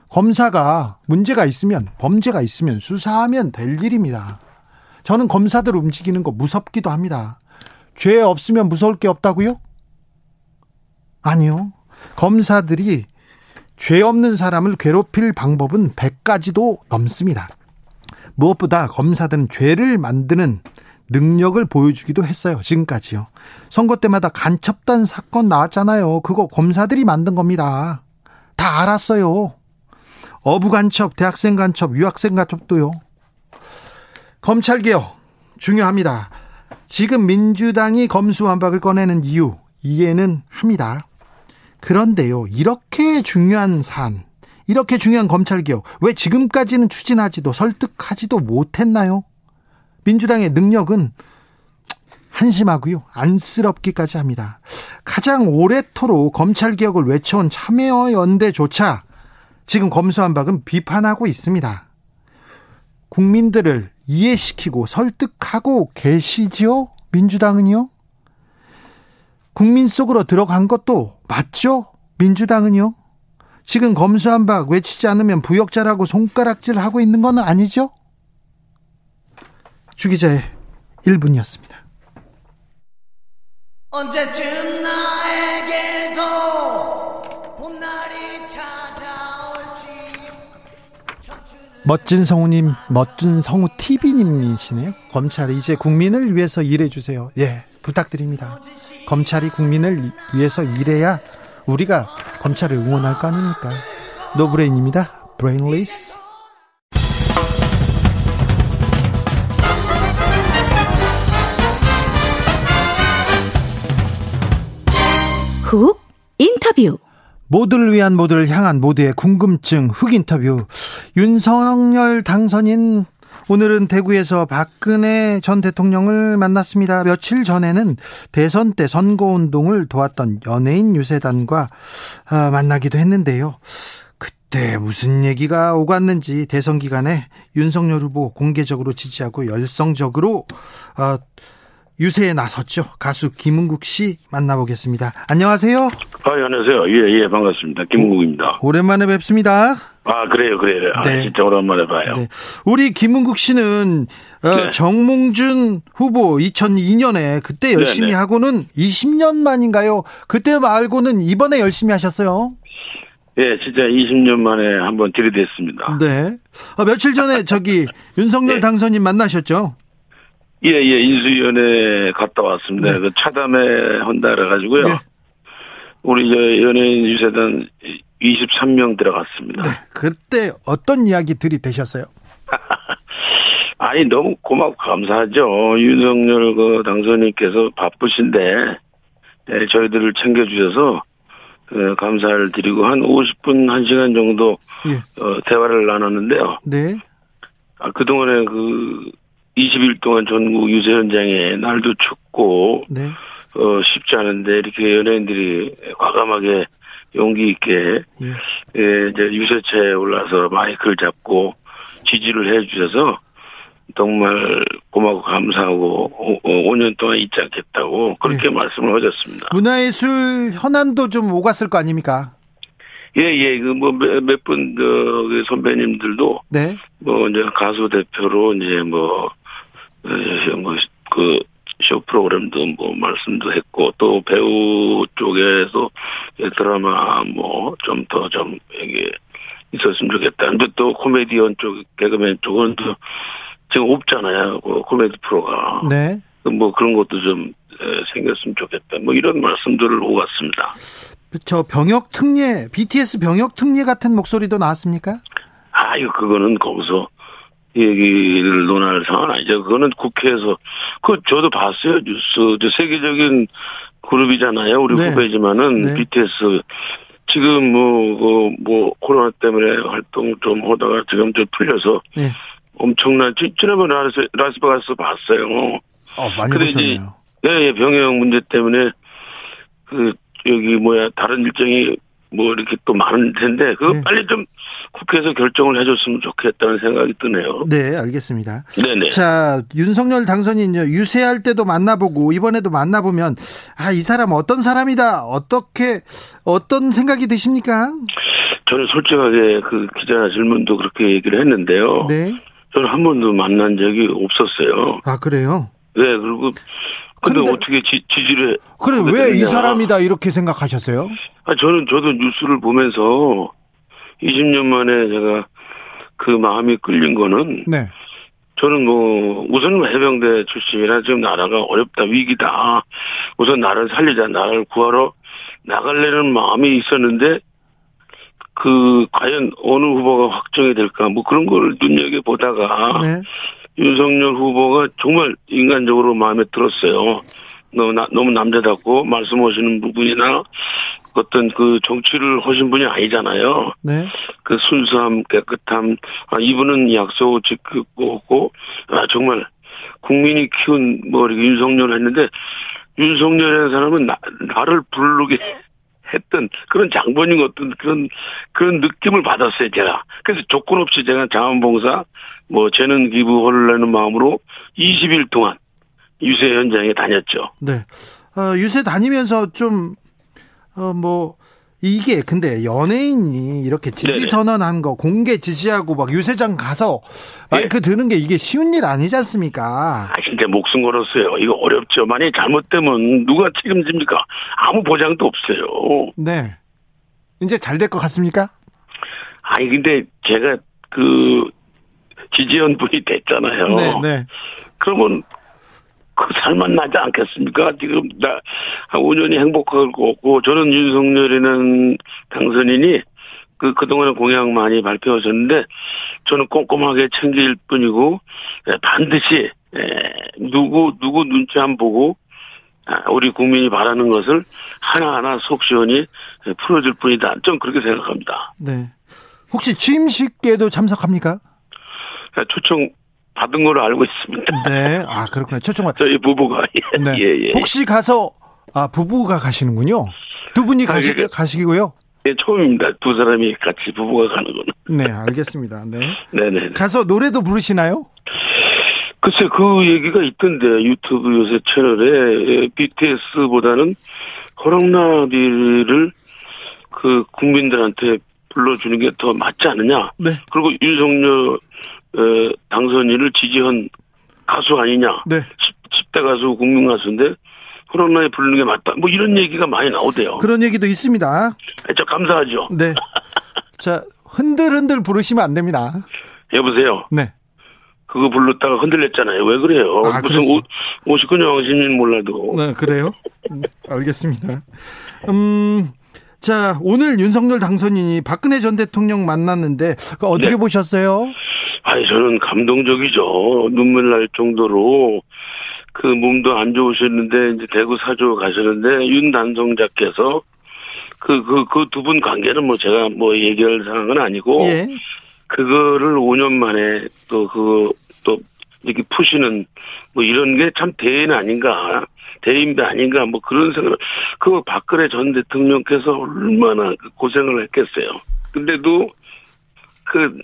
Speaker 1: 검사가 문제가 있으면 범죄가 있으면 수사하면 될 일입니다. 저는 검사들 움직이는 거 무섭기도 합니다. 죄 없으면 무서울 게 없다고요? 아니요. 검사들이 죄 없는 사람을 괴롭힐 방법은 100가지도 넘습니다. 무엇보다 검사들은 죄를 만드는 능력을 보여주기도 했어요. 지금까지요. 선거 때마다 간첩단 사건 나왔잖아요. 그거 검사들이 만든 겁니다. 다 알았어요. 어부 간첩, 대학생 간첩, 유학생 간첩도요. 검찰 개혁 중요합니다. 지금 민주당이 검수완박을 꺼내는 이유 이해는 합니다. 그런데요, 이렇게 중요한 사안, 이렇게 중요한 검찰 개혁 왜 지금까지는 추진하지도 설득하지도 못했나요? 민주당의 능력은 한심하고요. 안쓰럽기까지 합니다. 가장 오래토록 검찰 개혁을 외쳐온 참여연대조차 지금 검수완박은 비판하고 있습니다. 국민들을 이해시키고 설득하고 계시지요? 민주당은요? 국민 속으로 들어간 것도 맞죠? 민주당은요? 지금 검수한박 외치지 않으면 부역자라고 손가락질 하고 있는 건 아니죠? 주기자의 1분이었습니다. 언제쯤 나에게도 봄날이 멋진 성우님, 멋진 성우 TV님이시네요. 검찰이 이제 국민을 위해서 일해주세요. 예, 부탁드립니다. 검찰이 국민을 위해서 일해야 우리가 검찰을 응원할 거 아닙니까? 노브레인입니다. brainless.
Speaker 2: 훅 인터뷰.
Speaker 1: 모두를 위한 모두를 향한 모두의 궁금증 흑 인터뷰. 윤석열 당선인 오늘은 대구에서 박근혜 전 대통령을 만났습니다. 며칠 전에는 대선 때 선거운동을 도왔던 연예인 유세단과 아, 만나기도 했는데요. 그때 무슨 얘기가 오갔는지 대선 기간에 윤석열 후보 공개적으로 지지하고 열성적으로 어, 유세에 나섰죠. 가수 김은국 씨 만나보겠습니다. 안녕하세요.
Speaker 8: 아, 예, 안녕하세요. 예, 예, 반갑습니다. 김은국입니다.
Speaker 1: 오랜만에 뵙습니다.
Speaker 8: 아, 그래요, 그래요. 아,
Speaker 1: 네.
Speaker 8: 진짜 오랜만에 봐요.
Speaker 1: 네. 우리 김은국 씨는 어,
Speaker 8: 네.
Speaker 1: 정몽준 후보 2002년에 그때 열심히
Speaker 8: 네, 네.
Speaker 1: 하고는 20년 만인가요? 그때 말고는 이번에 열심히 하셨어요.
Speaker 8: 예, 진짜 20년 만에 한번 들이댔습니다.
Speaker 1: 네. 어, 며칠 전에 저기 윤석열
Speaker 8: 네.
Speaker 1: 당선인 만나셨죠?
Speaker 8: 예, 예, 인수위원회 갔다 왔습니다.
Speaker 1: 네.
Speaker 8: 그 차담회 한다 그래가지고요.
Speaker 1: 네.
Speaker 8: 우리 저 연예인 유세단 23명 들어갔습니다.
Speaker 1: 네. 그때 어떤 이야기들이 되셨어요?
Speaker 8: 아니, 너무 고맙고 감사하죠. 윤석열 그 당선인께서 바쁘신데, 예, 저희들을 챙겨주셔서, 어, 감사를 드리고 한 50분, 1시간 정도
Speaker 1: 예.
Speaker 8: 어, 대화를 나눴는데요.
Speaker 1: 네.
Speaker 8: 아, 그동안에 그 20일 동안 전국 유세 현장에 날도 춥고
Speaker 1: 네.
Speaker 8: 어, 쉽지 않은데 이렇게 연예인들이 과감하게 용기 있게
Speaker 1: 예.
Speaker 8: 예, 이제 유세차에 올라서 마이크를 잡고 지지를 해 주셔서 정말 고마고 감사하고 5년 동안 잊지 않겠다고 그렇게
Speaker 1: 예.
Speaker 8: 말씀을 하셨습니다.
Speaker 1: 문화예술 현안도 좀 오갔을 거 아닙니까?
Speaker 8: 예, 예, 그 뭐몇분그 선배님들도
Speaker 1: 네.
Speaker 8: 뭐 이제 가수 대표로 이제 뭐, 에, 뭐, 그, 쇼 프로그램도 뭐 말씀도 했고 또 배우 쪽에서 드라마 뭐 좀더좀 이게 있었으면 좋겠다. 근데 또 코미디언 쪽, 개그맨 쪽은 또 지금 없잖아요. 그 코미디 프로가.
Speaker 1: 네.
Speaker 8: 뭐 그런 것도 좀 에, 생겼으면 좋겠다. 뭐 이런 말씀들을 오갔습니다.
Speaker 1: 저 병역 특례, BTS 병역 특례 같은 목소리도 나왔습니까?
Speaker 8: 아유, 그거는 거기서 얘기를 논할 상황은 아니죠. 그거는 국회에서, 그, 저도 봤어요. 뉴스. 저 세계적인 그룹이잖아요. 우리
Speaker 1: 네.
Speaker 8: 후배지만은,
Speaker 1: 네.
Speaker 8: BTS. 지금 뭐, 그, 뭐, 코로나 때문에 활동 좀 하다가 지금 좀 풀려서
Speaker 1: 네.
Speaker 8: 엄청난, 지- 지난번에 라스, 라스베가스 봤어요.
Speaker 1: 어, 많이 보셨네요.
Speaker 8: 예, 예, 병역 문제 때문에 그 여기 뭐야 다른 일정이 뭐 이렇게 또 많은 텐데 그거
Speaker 1: 네.
Speaker 8: 빨리 좀 국회에서 결정을 해줬으면 좋겠다는 생각이 드네요.
Speaker 1: 네, 알겠습니다.
Speaker 8: 네네.
Speaker 1: 자, 윤석열 당선인 유세할 때도 만나보고 이번에도 만나보면 아, 이 사람 어떤 사람이다. 어떻게 어떤 생각이 드십니까?
Speaker 8: 저는 솔직하게 그 기자 질문도 그렇게 얘기를 했는데요.
Speaker 1: 네.
Speaker 8: 저는 한 번도 만난 적이 없었어요.
Speaker 1: 아, 그래요?
Speaker 8: 네, 그리고 근데,
Speaker 1: 근데-
Speaker 8: 어떻게 지, 지지를
Speaker 1: 그래 왜 이. 사람이다 이렇게 생각하셨어요?
Speaker 8: 아, 저는 저도 뉴스를 보면서 20년 만에 제가 그 마음이 끌린 거는
Speaker 1: 네.
Speaker 8: 저는 뭐 우선 해병대 출신이라 지금 나라가 어렵다 위기다. 우선 나를 살리자 나를 구하러 나갈래는 마음이 있었는데 그 과연 어느 후보가 확정이 될까 뭐 그런 걸 눈여겨 보다가
Speaker 1: 네.
Speaker 8: 윤석열 후보가 정말 인간적으로 마음에 들었어요. 너무, 나- 너무 남자답고 말씀하시는 부분이나 어떤 그 정치를 하신 분이 아니잖아요.
Speaker 1: 네.
Speaker 8: 그 순수함, 깨끗함, 아, 이분은 약속 지키고, 아, 정말, 국민이 키운, 뭐, 이렇게 윤석열을 했는데, 윤석열이라는 사람은 나, 나를 부르게 했던 그런 장본인 어떤 그런, 그런 느낌을 받았어요, 제가. 그래서 조건 없이 제가 자원봉사, 뭐, 재능 기부를 내는 마음으로 20일 동안 유세 현장에 다녔죠.
Speaker 1: 네. 어, 유세 다니면서 좀, 어, 뭐, 이게 근데 연예인이 이렇게 지지. 선언한 거 공개 지지하고 막 유세장 가서 마이크 드는 게 이게 쉬운 일 아니지 않습니까?
Speaker 8: 아, 진짜 목숨 걸었어요. 이거 어렵죠. 만약에 잘못되면 누가 책임집니까? 아무 보장도 없어요.
Speaker 1: 네. 이제 잘 될 것 같습니까?
Speaker 8: 아니, 근데 제가 그 지지연 분이 됐잖아요.
Speaker 1: 네, 네.
Speaker 8: 그러면 그 살만 나지 않겠습니까? 지금 나 5년이 행복하고 저는 윤석열이는 당선인이 그 그동안에 공약 많이 발표하셨는데 저는 꼼꼼하게 챙길 뿐이고 예, 반드시 예, 누구 누구 눈치 안 보고 아, 우리 국민이 바라는 것을 하나하나 속 시원히 예, 풀어줄 뿐이다. 좀 그렇게 생각합니다.
Speaker 1: 네. 혹시 취임식에도 참석합니까?
Speaker 8: 아, 초청 받은 걸로 알고 있습니다.
Speaker 1: 네. 아, 그렇군요. 초청받.
Speaker 8: 저희 부부가
Speaker 1: 네.
Speaker 8: 예, 예.
Speaker 1: 혹시 가서 아, 부부가 가시는군요. 두 분이
Speaker 8: 아,
Speaker 1: 가시,
Speaker 8: 그게-
Speaker 1: 가시기고요.
Speaker 8: 예, 처음입니다. 두 사람이 같이 부부가 가는 거는.
Speaker 1: 네, 알겠습니다. 네.
Speaker 8: 네네.
Speaker 1: 가서 노래도 부르시나요?
Speaker 8: 글쎄, 그 얘기가 있던데, 유튜브 요새 채널에, 예, BTS보다는 허락나비를 그 국민들한테 불러주는 게 더 맞지 않느냐.
Speaker 1: 네.
Speaker 8: 그리고 윤석열, 에, 당선인을 지지한 가수 아니냐.
Speaker 1: 네.
Speaker 8: 10, 대 가수, 국민 가수인데, 허락나비 부르는 게 맞다. 뭐 이런 얘기가 많이 나오대요.
Speaker 1: 그런 얘기도 있습니다.
Speaker 8: 아, 저 감사하죠.
Speaker 1: 네. 자, 흔들흔들 부르시면 안 됩니다.
Speaker 8: 여보세요.
Speaker 1: 네.
Speaker 8: 그거 불렀다가 흔들렸잖아요. 왜 그래요?
Speaker 1: 아,
Speaker 8: 무슨
Speaker 1: 그랬어.
Speaker 8: 오, 59년 왕신인 몰라도.
Speaker 1: 네, 그래요? 음, 알겠습니다. 음, 자, 오늘 윤석열 당선인이 박근혜 전 대통령 만났는데, 어떻게
Speaker 8: 네.
Speaker 1: 보셨어요?
Speaker 8: 아니, 저는 감동적이죠. 눈물 날 정도로. 그 몸도 안 좋으셨는데, 이제 대구 사주 가셨는데, 윤 단성자께서 그, 그, 그 두 분 관계는 뭐 제가 뭐 얘기할 상황은 아니고,
Speaker 1: 예.
Speaker 8: 그거를 5년 만에 또 그거 또 이렇게 푸시는 뭐 이런 게 참 대인 아닌가. 대인배 아닌가 뭐 그런 생각을 그 박근혜 전 대통령께서 얼마나 그 고생을 했겠어요. 근데도 그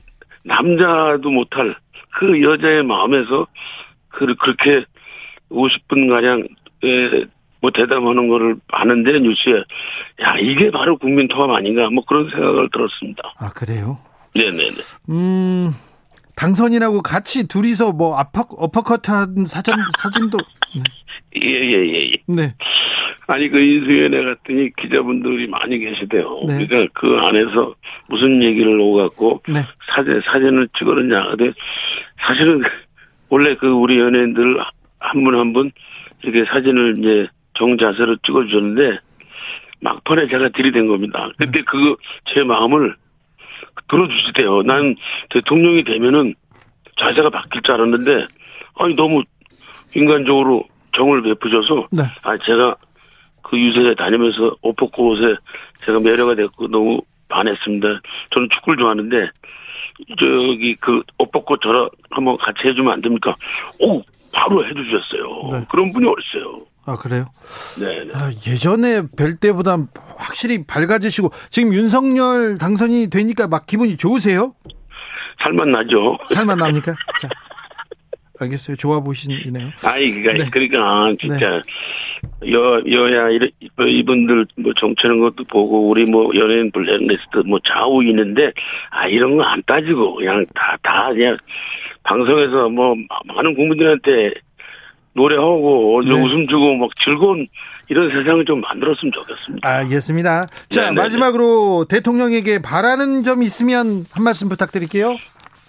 Speaker 8: 남자도 못할 그 여자의 마음에서 그 그렇게 50분 가량 뭐 대담하는 거를 하는데 뉴스에 야 이게 바로 국민 통합 아닌가 뭐 그런 생각을 들었습니다.
Speaker 1: 아, 그래요?
Speaker 8: 네네네.
Speaker 1: 음, 당선인하고 같이 둘이서 뭐 아퍼, 어퍼컷한 사진, 사진도,
Speaker 8: 예 예 예.
Speaker 1: 네.
Speaker 8: 아니 그 인수위원회 갔더니 기자분들이 많이 계시대요.
Speaker 1: 네.
Speaker 8: 그러니까 그 안에서 무슨 얘기를 오갖고
Speaker 1: 네.
Speaker 8: 사진 사진을 찍었느냐. 근데 사실은 원래 그 우리 연예인들 한 분 한 분 이렇게 사진을 이제 정자세로 찍어주셨는데 막판에 제가 들이댄 겁니다. 근데 그거 제 마음을 들어주시대요. 난 대통령이 되면은 자세가 바뀔 줄 알았는데 아니 너무 인간적으로 정을 베푸셔서
Speaker 1: 네.
Speaker 8: 아 제가 그 유세에 다니면서 옷 벗고 옷에 제가 매료가 됐고 너무 반했습니다. 저는 축구를 좋아하는데 저기 그옷 벗고 저랑 한번 같이 해주면 안 됩니까? 오 바로 해주셨어요.
Speaker 1: 네.
Speaker 8: 그런 분이 어딨어요.
Speaker 1: 아, 그래요?
Speaker 8: 네. 네.
Speaker 1: 아, 예전에 뵐 때보다 확실히 밝아지시고, 지금 윤석열 당선이 되니까 막 기분이 좋으세요?
Speaker 8: 살만 나죠.
Speaker 1: 살만 납니까? 자, 알겠어요. 좋아 보시네요.
Speaker 8: 아이 그러니까
Speaker 1: 네.
Speaker 8: 그러니까 진짜 여 여야 뭐 이분들 뭐 정치하는 것도 보고 우리 뭐 연예인 블랙리스트 뭐 좌우 있는데 아 이런 거 안 따지고 그냥 다다 그냥 방송에서 뭐 많은 국민들한테 노래하고
Speaker 1: 네.
Speaker 8: 웃음 주고 막 즐거운 이런 세상을 좀 만들었으면 좋겠습니다.
Speaker 1: 알겠습니다. 자,
Speaker 8: 네네네.
Speaker 1: 마지막으로 대통령에게 바라는 점 있으면 한 말씀 부탁드릴게요.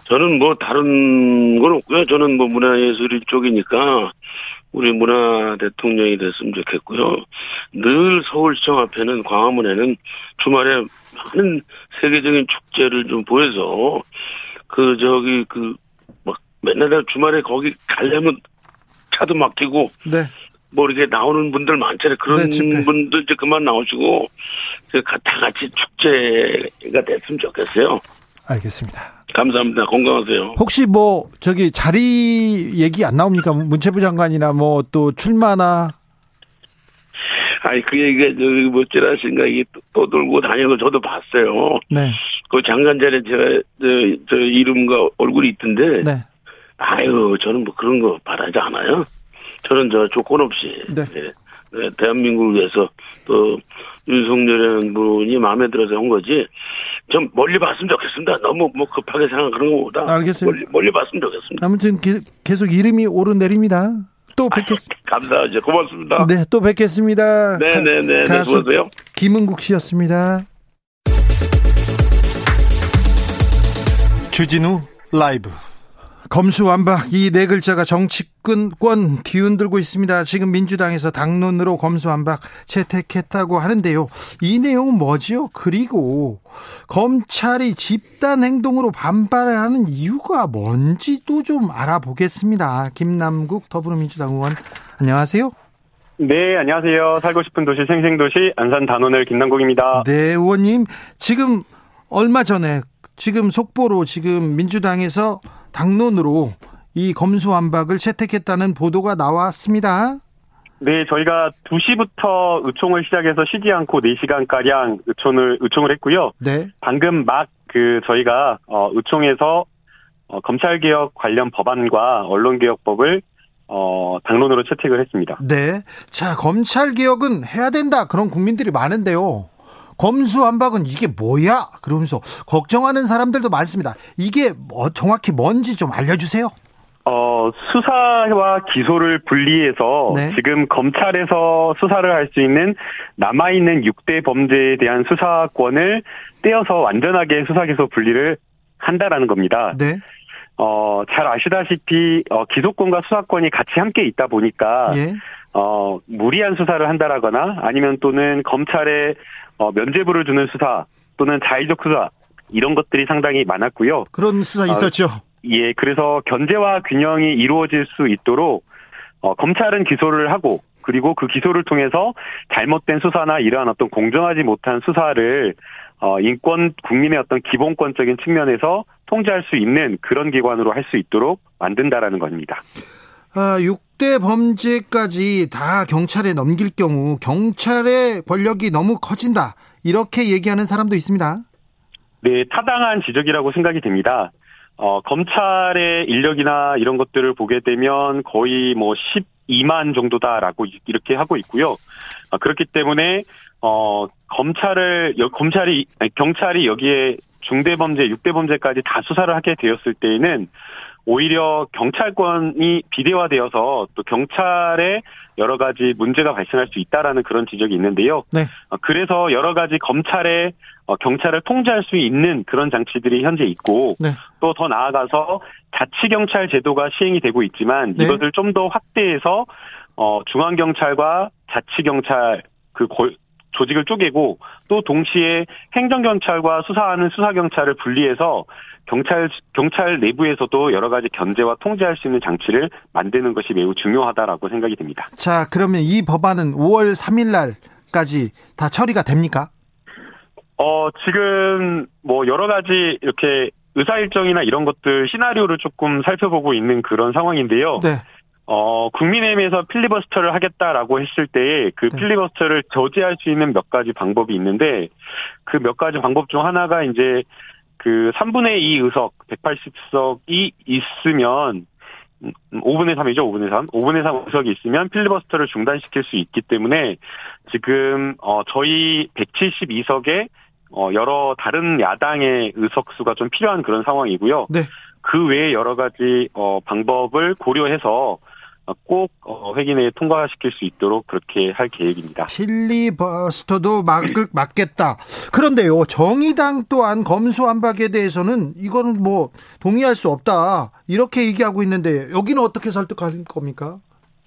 Speaker 8: 저는 뭐 다른 건 없고요. 저는 뭐 문화예술 쪽이니까 우리 문화 대통령이 됐으면 좋겠고요. 늘 서울시청 앞에는 광화문에는 주말에 많은 세계적인 축제를 좀 보여서 그 저기 그 막 맨날 주말에 거기 가려면 차도 막히고
Speaker 1: 네.
Speaker 8: 뭐 이렇게 나오는 분들 많잖아요. 그런
Speaker 1: 네.
Speaker 8: 분들 이제 그만 나오시고 그 가- 다 같이 축제가 됐으면 좋겠어요.
Speaker 1: 알겠습니다.
Speaker 8: 감사합니다. 건강하세요.
Speaker 1: 혹시 뭐 저기 자리 얘기 안 나옵니까? 문체부 장관이나 뭐 또 출마나
Speaker 8: 아니 그 얘기가 저기 뭐 찌라신가 이게 또, 또 돌고 다니는 거 저도 봤어요.
Speaker 1: 네.
Speaker 8: 그 장관 자리에 제가 저, 저 이름과 얼굴이 있던데
Speaker 1: 네.
Speaker 8: 아유 저는 뭐 그런 거 바라지 않아요. 저는 저 조건 없이
Speaker 1: 네.
Speaker 8: 네, 예, 대한민국을 위해서 또 윤석열이라는 분이 마음에 들어서 한 거지. 좀 멀리 봤으면 좋겠습니다. 너무 뭐 급하게 생각하는 것보다
Speaker 1: 알겠어요.
Speaker 8: 멀리, 멀리 봤으면 좋겠습니다.
Speaker 1: 아무튼 기- 계속 이름이 오르내립니다. 또 뵙겠,
Speaker 8: 감사하죠. 고맙습니다.
Speaker 1: 네, 또 뵙겠습니다.
Speaker 8: 네,
Speaker 1: 가-
Speaker 8: 네, 네, 네,
Speaker 1: 가수
Speaker 8: 수고하세요.
Speaker 1: 김은국 씨였습니다. 주진우 라이브. 검수완박 이 네 글자가 정치권 뒤흔들고 있습니다. 지금 민주당에서 당론으로 검수완박 채택했다고 하는데요. 이 내용은 뭐지요? 그리고 검찰이 집단 행동으로 반발을 하는 이유가 뭔지도 좀 알아보겠습니다. 김남국 더불어민주당 의원 안녕하세요.
Speaker 9: 네, 안녕하세요. 살고 싶은 도시 생생도시 안산 단원을 김남국입니다.
Speaker 1: 네, 의원님. 지금 얼마 전에 지금 속보로 지금 민주당에서 당론으로 이 검수완박을 채택했다는 보도가 나왔습니다.
Speaker 9: 네, 저희가 2시부터 의총을 시작해서 쉬지 않고 4시간가량 의총을, 의총을 했고요.
Speaker 1: 네.
Speaker 9: 방금 막 그 저희가 어, 의총에서 어, 검찰개혁 관련 법안과 언론개혁법을 어, 당론으로 채택을 했습니다.
Speaker 1: 네. 자, 검찰 개혁은 해야 된다. 그런 국민들이 많은데요. 검수완박은 이게 뭐야? 그러면서 걱정하는 사람들도 많습니다. 이게 뭐 정확히 뭔지 좀 알려주세요.
Speaker 9: 어, 수사와 기소를 분리해서
Speaker 1: 네.
Speaker 9: 지금 검찰에서 수사를 할 수 있는 남아있는 6대 범죄에 대한 수사권을 떼어서 완전하게 수사 기소 분리를 한다라는 겁니다.
Speaker 1: 네.
Speaker 9: 어, 잘 아시다시피 어, 기소권과 수사권이 같이 함께 있다 보니까
Speaker 1: 예.
Speaker 9: 어, 무리한 수사를 한다라거나 아니면 또는 검찰에 어, 면죄부를 주는 수사 또는 자의적 수사 이런 것들이 상당히 많았고요.
Speaker 1: 그런 수사 있었죠.
Speaker 9: 예, 그래서 견제와 균형이 이루어질 수 있도록 어, 검찰은 기소를 하고 그리고 그 기소를 통해서 잘못된 수사나 이러한 어떤 공정하지 못한 수사를 어, 인권 국민의 어떤 기본권적인 측면에서 통제할 수 있는 그런 기관으로 할 수 있도록 만든다라는 겁니다.
Speaker 1: 아, 6 대 범죄까지 다 경찰에 넘길 경우 경찰의 권력이 너무 커진다. 이렇게 얘기하는 사람도 있습니다.
Speaker 9: 네, 타당한 지적이라고 생각이 됩니다. 어, 검찰의 인력이나 이런 것들을 보게 되면 거의 뭐 12만 정도다라고 이렇게 하고 있고요. 아, 그렇기 때문에 어, 검찰을 여- 검찰이 경찰이 여기에 중대범죄, 6대범죄까지 다 수사를 하게 되었을 때에는 오히려 경찰권이 비대화되어서 또 경찰에 여러 가지 문제가 발생할 수 있다라는 그런 지적이 있는데요.
Speaker 1: 네.
Speaker 9: 어, 그래서 여러 가지 검찰에 어, 경찰을 통제할 수 있는 그런 장치들이 현재 있고
Speaker 1: 네.
Speaker 9: 또더 나아가서 자치 경찰 제도가 시행이 되고 있지만
Speaker 1: 네.
Speaker 9: 이것을 좀 더 확대해서 어, 중앙 경찰과 자치 경찰 그 골- 조직을 쪼개고 또 동시에 행정경찰과 수사하는 수사경찰을 분리해서 경찰 경찰 내부에서도 여러 가지 견제와 통제할 수 있는 장치를 만드는 것이 매우 중요하다라고 생각이 됩니다.
Speaker 1: 자, 그러면 이 법안은 5월 3일 날까지 다 처리가 됩니까?
Speaker 9: 어, 지금 뭐 여러 가지 이렇게 의사 일정이나 이런 것들 시나리오를 조금 살펴보고 있는 그런 상황인데요.
Speaker 1: 네.
Speaker 9: 어, 국민의힘에서 필리버스터를 하겠다라고 했을 때그
Speaker 1: 네.
Speaker 9: 필리버스터를 저지할 수 있는 몇 가지 방법이 있는데 그 몇 가지 방법 중 하나가 이제 그 3분의 2 의석, 180석이 있으면 음, 5분의 3이죠, 5분의 3. 5분의 3 의석이 있으면 필리버스터를 중단시킬 수 있기 때문에 지금 어 저희 172석에 어 여러 다른 야당의 의석수가 좀 필요한 그런 상황이고요.
Speaker 1: 네.
Speaker 9: 그 외에 여러 가지 어 방법을 고려해서 어, 꼭 어, 회기 내에 통과시킬 수 있도록 그렇게 할 계획입니다.
Speaker 1: 필리버스터도 막, 막겠다. 그런데요, 정의당 또한 검수완박에 대해서는 이거는 뭐 동의할 수 없다. 이렇게 얘기하고 있는데 여기는 어떻게 설득할 겁니까?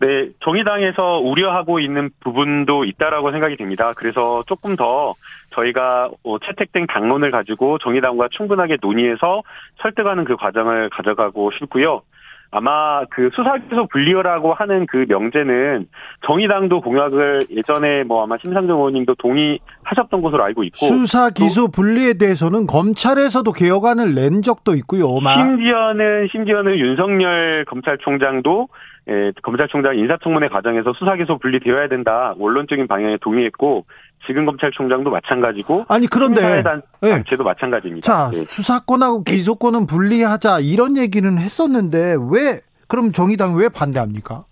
Speaker 9: 네, 정의당에서 우려하고 있는 부분도 있다라고 생각이 됩니다. 그래서 조금 더 저희가 어, 채택된 당론을 가지고 정의당과 충분하게 논의해서 설득하는 그 과정을 가져가고 싶고요. 아마 그 수사기소 분리라고 하는 그 명제는 정의당도 공약을 예전에 뭐 아마 심상정 의원님도 동의하셨던 것으로 알고 있고
Speaker 1: 수사 기소 분리에 대해서는 검찰에서도 개혁안을 낸 적도 있고요. 막.
Speaker 9: 심지어는 심지어는 윤석열 검찰총장도 예, 검찰총장 인사청문회 과정에서 수사기소 분리되어야 된다 원론적인 방향에 동의했고 지금 검찰총장도 마찬가지고
Speaker 1: 아니 그런데 네.
Speaker 9: 단체도 마찬가지입니다.
Speaker 1: 자
Speaker 9: 네.
Speaker 1: 수사권하고 기소권은 분리하자 이런 얘기는 했었는데 왜 그럼 정의당 왜 반대합니까?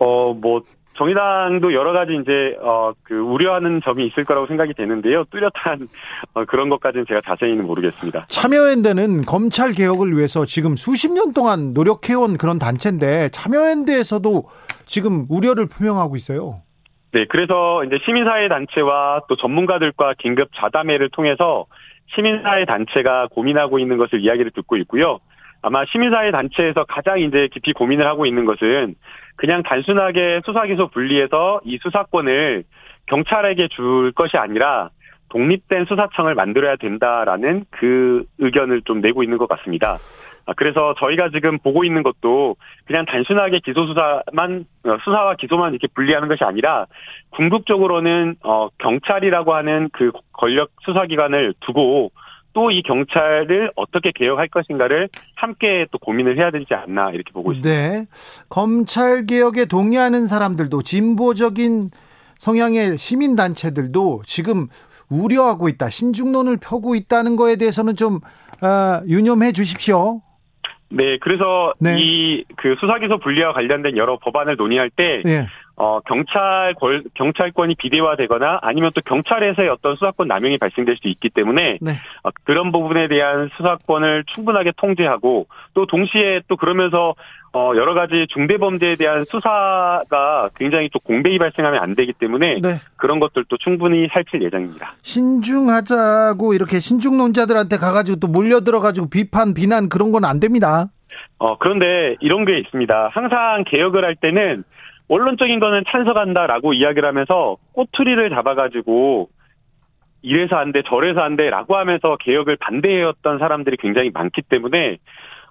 Speaker 9: 어, 뭐, 정의당도 여러 가지 이제 어 그 우려하는 점이 있을 거라고 생각이 되는데요. 뚜렷한 어, 그런 것까지는 제가 자세히는 모르겠습니다.
Speaker 1: 참여연대는 검찰 개혁을 위해서 지금 수십 년 동안 노력해온 그런 단체인데 참여연대에서도 지금 우려를 표명하고 있어요.
Speaker 9: 네, 그래서 이제 시민사회 단체와 또 전문가들과 긴급 자담회를 통해서 시민사회 단체가 고민하고 있는 것을 이야기를 듣고 있고요. 아마 시민사회 단체에서 가장 이제 깊이 고민을 하고 있는 것은 그냥 단순하게 수사기소 분리해서 이 수사권을 경찰에게 줄 것이 아니라 독립된 수사청을 만들어야 된다라는 그 의견을 좀 내고 있는 것 같습니다. 아, 그래서 저희가 지금 보고 있는 것도 그냥 단순하게 기소 수사만 어, 수사와 기소만 이렇게 분리하는 것이 아니라 궁극적으로는 어 경찰이라고 하는 그 권력 수사기관을 두고 또 이 경찰을 어떻게 개혁할 것인가를 함께 또 고민을 해야 되지 않나 이렇게 보고 있습니다.
Speaker 1: 네. 검찰 개혁에 동의하는 사람들도 진보적인 성향의 시민 단체들도 지금 우려하고 있다. 신중론을 펴고 있다는 거에 대해서는 좀 어, 유념해 주십시오.
Speaker 9: 네, 그래서
Speaker 1: 네.
Speaker 9: 이그 수사기소 분리와 관련된 여러 법안을 논의할 때
Speaker 1: 예.
Speaker 9: 어, 경찰, 권- 경찰권이 비대화되거나 아니면 또 경찰에서의 어떤 수사권 남용이 발생될 수 있기 때문에
Speaker 1: 네.
Speaker 9: 어, 그런 부분에 대한 수사권을 충분하게 통제하고 또 동시에 또 그러면서 어, 여러 가지 중대범죄에 대한 수사가 굉장히 또 공백이 발생하면 안 되기 때문에
Speaker 1: 네.
Speaker 9: 그런 것들도 충분히 살필 예정입니다.
Speaker 1: 신중하자고 이렇게 신중론자들한테 가가지고 또 몰려들어가지고 비판, 비난 그런 건 안 됩니다.
Speaker 9: 어, 그런데 이런 게 있습니다. 항상 개혁을 할 때는 원론적인 거는 찬성한다라고 이야기를 하면서 꼬투리를 잡아가지고 이래서 안 돼, 저래서 안 돼, 라고 하면서 개혁을 반대해왔던 사람들이 굉장히 많기 때문에,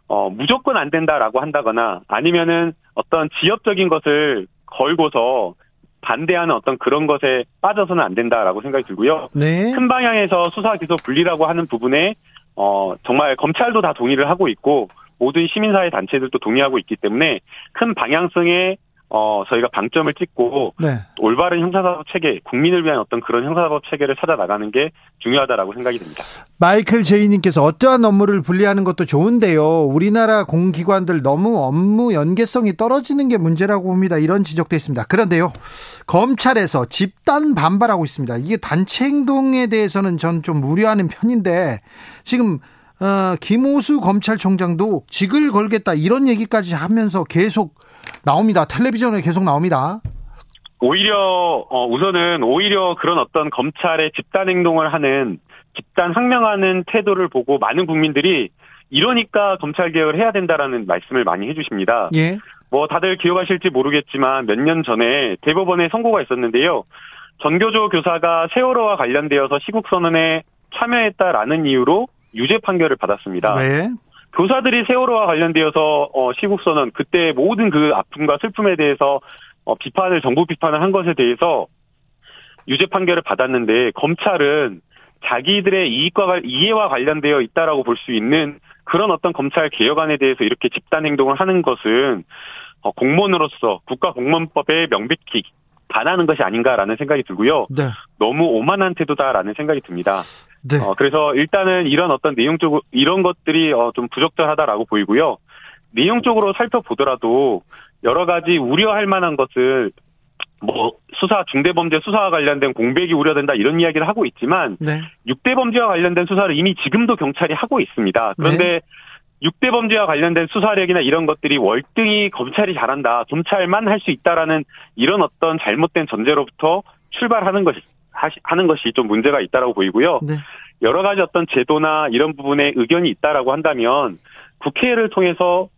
Speaker 9: 어, 무조건 안 된다라고 한다거나 아니면은 어떤 지역적인 것을 걸고서 반대하는 어떤 그런 것에 빠져서는 안 된다라고 생각이 들고요.
Speaker 1: 네.
Speaker 9: 큰 방향에서 수사 기소 분리라고 하는 부분에 어 정말 검찰도 다 동의를 하고 있고 모든 시민사회 단체들도 동의하고 있기 때문에 큰 방향성에 어 저희가 방점을 찍고
Speaker 1: 네.
Speaker 9: 올바른 형사사법 체계, 국민을 위한 어떤 그런 형사사법 체계를 찾아 나가는 게 중요하다라고 생각이 듭니다.
Speaker 1: 마이클 제이님께서 어떠한 업무를 분리하는 것도 좋은데요. 우리나라 공기관들 너무 업무 연계성이 떨어지는 게 문제라고 봅니다. 이런 지적도 있습니다. 그런데요. 검찰에서 집단 반발하고 있습니다. 이게 단체 행동에 대해서는 전 좀 우려하는 편인데 지금 어, 김호수 검찰총장도 직을 걸겠다 이런 얘기까지 하면서 계속 나옵니다. 텔레비전에 계속 나옵니다.
Speaker 9: 오히려 어 우선은 오히려 그런 어떤 검찰의 집단 행동을 하는 집단 항명하는 태도를 보고 많은 국민들이 이러니까 검찰 개혁을 해야 된다라는 말씀을 많이 해주십니다.
Speaker 1: 예.
Speaker 9: 뭐 다들 기억하실지 모르겠지만 몇 년 전에 대법원에 선고가 있었는데요. 전교조 교사가 세월호와 관련되어서 시국선언에 참여했다라는 이유로 유죄 판결을 받았습니다.
Speaker 1: 네.
Speaker 9: 교사들이 세월호와 관련되어서 어, 시국선언 그때 모든 그 아픔과 슬픔에 대해서 어, 비판을 정부 비판을 한 것에 대해서 유죄 판결을 받았는데 검찰은 자기들의 이익과 관- 이해와 관련되어 있다라고 볼 수 있는 그런 어떤 검찰 개혁안에 대해서 이렇게 집단 행동을 하는 것은 어, 공무원으로서 국가공무원법에 명백히 반하는 것이 아닌가라는 생각이 들고요.
Speaker 1: 네.
Speaker 9: 너무 오만한 태도다라는 생각이 듭니다.
Speaker 1: 네.
Speaker 9: 어, 그래서 일단은 이런 어떤 내용적 이런 것들이 어, 좀 부적절하다라고 보이고요. 내용적으로 살펴보더라도 여러 가지 우려할 만한 것을 뭐 수사 중대범죄 수사와 관련된 공백이 우려된다 이런 이야기를 하고 있지만
Speaker 1: 네.
Speaker 9: 6대 범죄와 관련된 수사를 이미 지금도 경찰이 하고 있습니다. 그런데 6대 범죄와 관련된 수사력이나 이런 것들이 월등히 검찰이 잘한다, 검찰만 할 수 있다라는 이런 어떤 잘못된 전제로부터 출발하는 것이 하는 것이 좀 문제가 있다라고 보이고요.
Speaker 1: 네.
Speaker 9: 여러 가지 어떤 제도나 이런 부분에 의견이 있다라고 한다면 국회를 통해서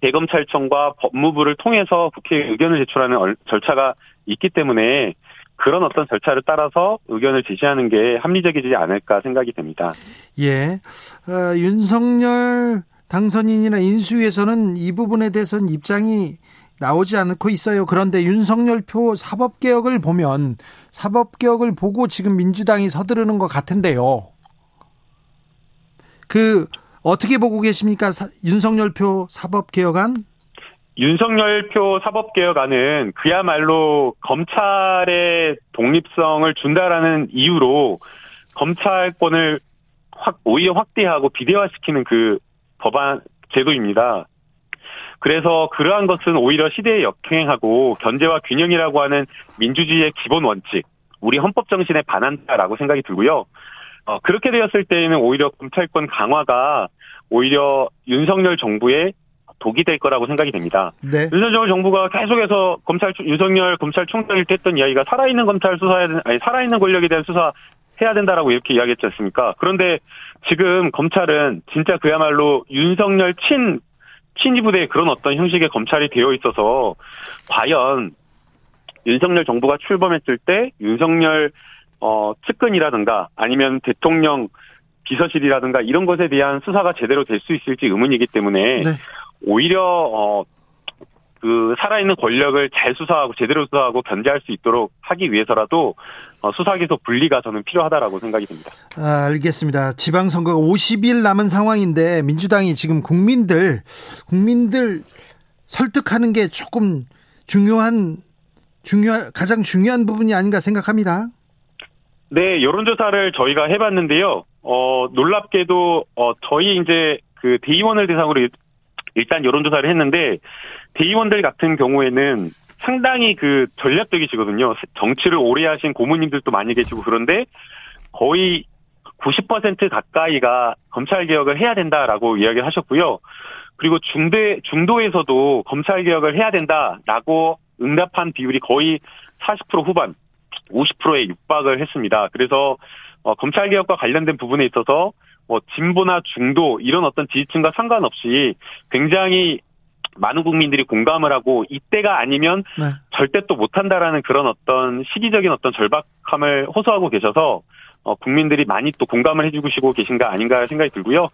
Speaker 9: 대검찰청과 법무부를 통해서 국회에 의견을 제출하는 얼- 절차가 있기 때문에 그런 어떤 절차를 따라서 의견을 제시하는 게 합리적이지 않을까 생각이 됩니다.
Speaker 1: 예. 어, 윤석열 당선인이나 인수위에서는 이 부분에 대해서는 입장이 나오지 않고 있어요. 그런데 윤석열 표 사법개혁을 보면 사법개혁을 보고 지금 민주당이 서두르는 것 같은데요. 그, 어떻게 보고 계십니까? 사- 윤석열 표 사법개혁안?
Speaker 9: 윤석열표 사법개혁안은 그야말로 검찰의 독립성을 준다라는 이유로 검찰권을 확, 오히려 확대하고 비대화시키는 그 법안 제도입니다. 그래서 그러한 것은 오히려 시대에 역행하고 견제와 균형이라고 하는 민주주의의 기본 원칙, 우리 헌법 정신에 반한다라고 생각이 들고요. 어, 그렇게 되었을 때에는 오히려 검찰권 강화가 오히려 윤석열 정부의 독이 될 거라고 생각이 됩니다.
Speaker 1: 네.
Speaker 9: 윤석열 정부가 계속해서 검찰 윤석열 검찰총장일 때 했던 이야기가 살아있는 검찰 된 아니 살아있는 권력에 대한 수사 해야 된다라고 이렇게 이야기했지 않습니까? 그런데 지금 검찰은 진짜 그야말로 윤석열 친 친위 부대의 그런 어떤 형식의 검찰이 되어 있어서 과연 윤석열 정부가 출범했을 때 윤석열 어 측근이라든가 아니면 대통령 비서실이라든가 이런 것에 대한 수사가 제대로 될 수 있을지 의문이기 때문에
Speaker 1: 네.
Speaker 9: 오히려 어, 그 살아있는 권력을 잘 수사하고 제대로 수사하고 견제할 수 있도록 하기 위해서라도 어, 수사기소 분리가 저는 필요하다라고 생각이 듭니다.
Speaker 1: 아, 알겠습니다. 지방선거가 50일 남은 상황인데 민주당이 지금 국민들 국민들 설득하는 게 조금 중요한 중요한 가장 중요한 부분이 아닌가 생각합니다.
Speaker 9: 네, 여론조사를 저희가 해봤는데요. 어, 놀랍게도, 어, 저희 이제 그 대의원을 대상으로 일- 일단 여론조사를 했는데, 대의원들 같은 경우에는 상당히 그 전략적이시거든요. 정치를 오래 하신 고모님들도 많이 계시고 그런데 거의 90% 가까이가 검찰 개혁을 해야 된다라고 이야기를 하셨고요. 그리고 중대, 중도에서도 검찰 개혁을 해야 된다라고 응답한 비율이 거의 40% 후반, 50%에 육박을 했습니다. 그래서 어, 검찰 개혁과 관련된 부분에 있어서 뭐 진보나 중도 이런 어떤 지지층과 상관없이 굉장히 많은 국민들이 공감을 하고 이때가 아니면
Speaker 1: 네.
Speaker 9: 절대 또 못한다라는 그런 어떤 시기적인 어떤 절박함을 호소하고 계셔서 어, 국민들이 많이 또 공감을 해주시고 계신가 아닌가 생각이 들고요.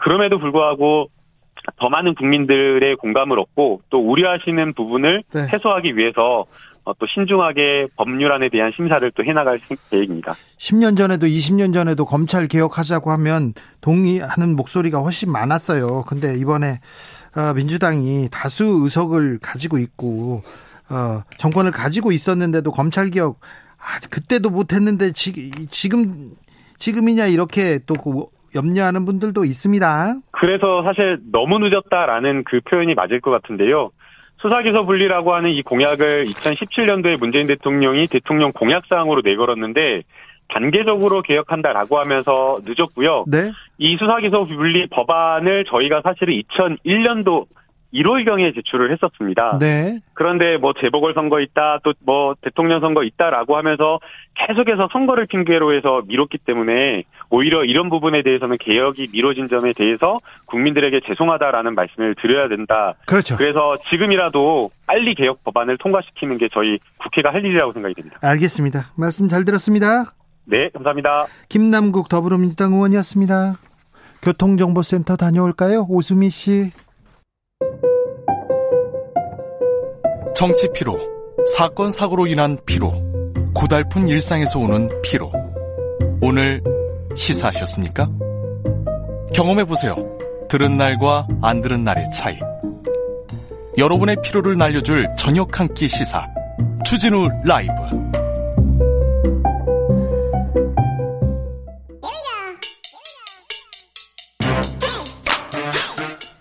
Speaker 9: 그럼에도 불구하고 더 많은 국민들의 공감을 얻고 또 우려하시는 부분을
Speaker 1: 네.
Speaker 9: 해소하기 위해서 어, 또 신중하게 법률안에 대한 심사를 또 해나갈 생- 계획입니다.
Speaker 1: 10년 전에도 20년 전에도 검찰 개혁하자고 하면 동의하는 목소리가 훨씬 많았어요. 근데 이번에 어, 민주당이 다수 의석을 가지고 있고 어, 정권을 가지고 있었는데도 검찰 개혁 아, 그때도 못했는데 지, 지금 지금이냐 이렇게 또그 염려하는 분들도 있습니다.
Speaker 9: 그래서 사실 너무 늦었다라는 그 표현이 맞을 것 같은데요. 수사기소 분리라고 하는 이 공약을 2017년도에 문재인 대통령이 대통령 공약사항으로 내걸었는데 단계적으로 개혁한다라고 하면서 늦었고요.
Speaker 1: 네.
Speaker 9: 이 수사기소 분리 법안을 저희가 사실은 2001년도 1월경에 제출을 했었습니다.
Speaker 1: 네.
Speaker 9: 그런데 뭐 재보궐 선거 있다, 또 뭐 대통령 선거 있다라고 하면서 계속해서 선거를 핑계로 해서 미뤘기 때문에 오히려 이런 부분에 대해서는 개혁이 미뤄진 점에 대해서 국민들에게 죄송하다라는 말씀을 드려야 된다.
Speaker 1: 그렇죠.
Speaker 9: 그래서 지금이라도 빨리 개혁 법안을 통과시키는 게 저희 국회가 할 일이라고 생각이 됩니다.
Speaker 1: 알겠습니다. 말씀 잘 들었습니다.
Speaker 9: 네, 감사합니다.
Speaker 1: 김남국 더불어민주당 의원이었습니다. 교통정보센터 다녀올까요? 오수미 씨.
Speaker 10: 정치 피로, 사건 사고로 인한 피로, 고달픈 일상에서 오는 피로. 오늘 시사하셨습니까? 경험해 보세요. 들은 날과 안 들은 날의 차이. 여러분의 피로를 날려줄 저녁 한 끼 시사. 추진우 라이브.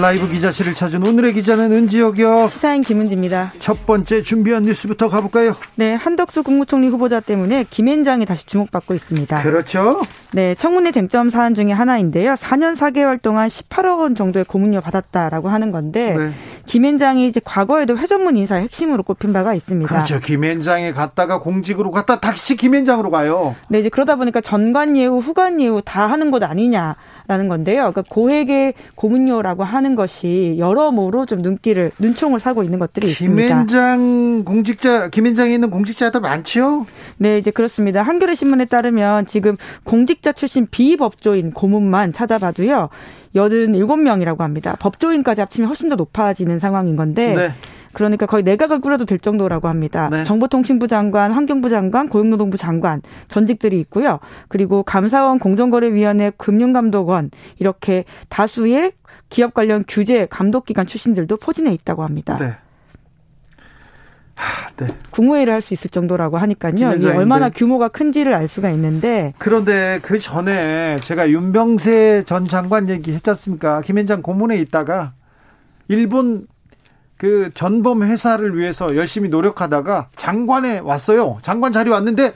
Speaker 1: 라이브 기자실을 찾은 오늘의 기자는 은지혁이요
Speaker 11: 시사인 김은지입니다.
Speaker 1: 첫 번째 준비한 뉴스부터 가볼까요?
Speaker 11: 네, 한덕수 국무총리 후보자 때문에 김앤장이 다시 주목받고 있습니다.
Speaker 1: 그렇죠
Speaker 11: 네, 청문회 쟁점 사안 중에 하나인데요. 4년 4개월 동안 18억 원 정도의 고문료 받았다라고 하는 건데
Speaker 1: 네.
Speaker 11: 김앤장이 이제 과거에도 회전문 인사의 핵심으로 꼽힌 바가 있습니다.
Speaker 1: 그렇죠 김현장에 갔다가 공직으로 갔다 다시 김현장으로 가요
Speaker 11: 네, 이제 그러다 보니까 전관 예우, 후관 예우 다 하는 것 아니냐 라는 건데요. 그러니까 고액의 고문료라고 하는 것이 여러모로 좀 눈길을 눈총을 사고 있는 것들이 있습니다.
Speaker 1: 김현장 공직자 김현장에 있는 공직자들 많지요
Speaker 11: 네, 이제 그렇습니다. 한겨레 신문에 따르면 지금 공직자 출신 비법조인 고문만 찾아봐도요. 87명이라고 합니다. 법조인까지 합치면 훨씬 더 높아지는 상황인 건데
Speaker 1: 네.
Speaker 11: 그러니까 거의 내각을 꾸려도 될 정도라고 합니다.
Speaker 1: 네.
Speaker 11: 정보통신부 장관, 환경부 장관, 고용노동부 장관 전직들이 있고요. 그리고 감사원, 공정거래위원회, 금융감독원 이렇게 다수의 기업 관련 규제 감독기관 출신들도 포진해 있다고 합니다.
Speaker 1: 네.
Speaker 11: 네. 국무회의를 할 수 있을 정도라고 하니까요. 이게 얼마나 규모가 큰지를 알 수가 있는데.
Speaker 1: 그런데 그 전에 제가 윤병세 전 장관 얘기 했지 않습니까? 김현장 고문에 있다가 일본 그 전범 회사를 위해서 열심히 노력하다가 장관에 왔어요. 장관 자리 왔는데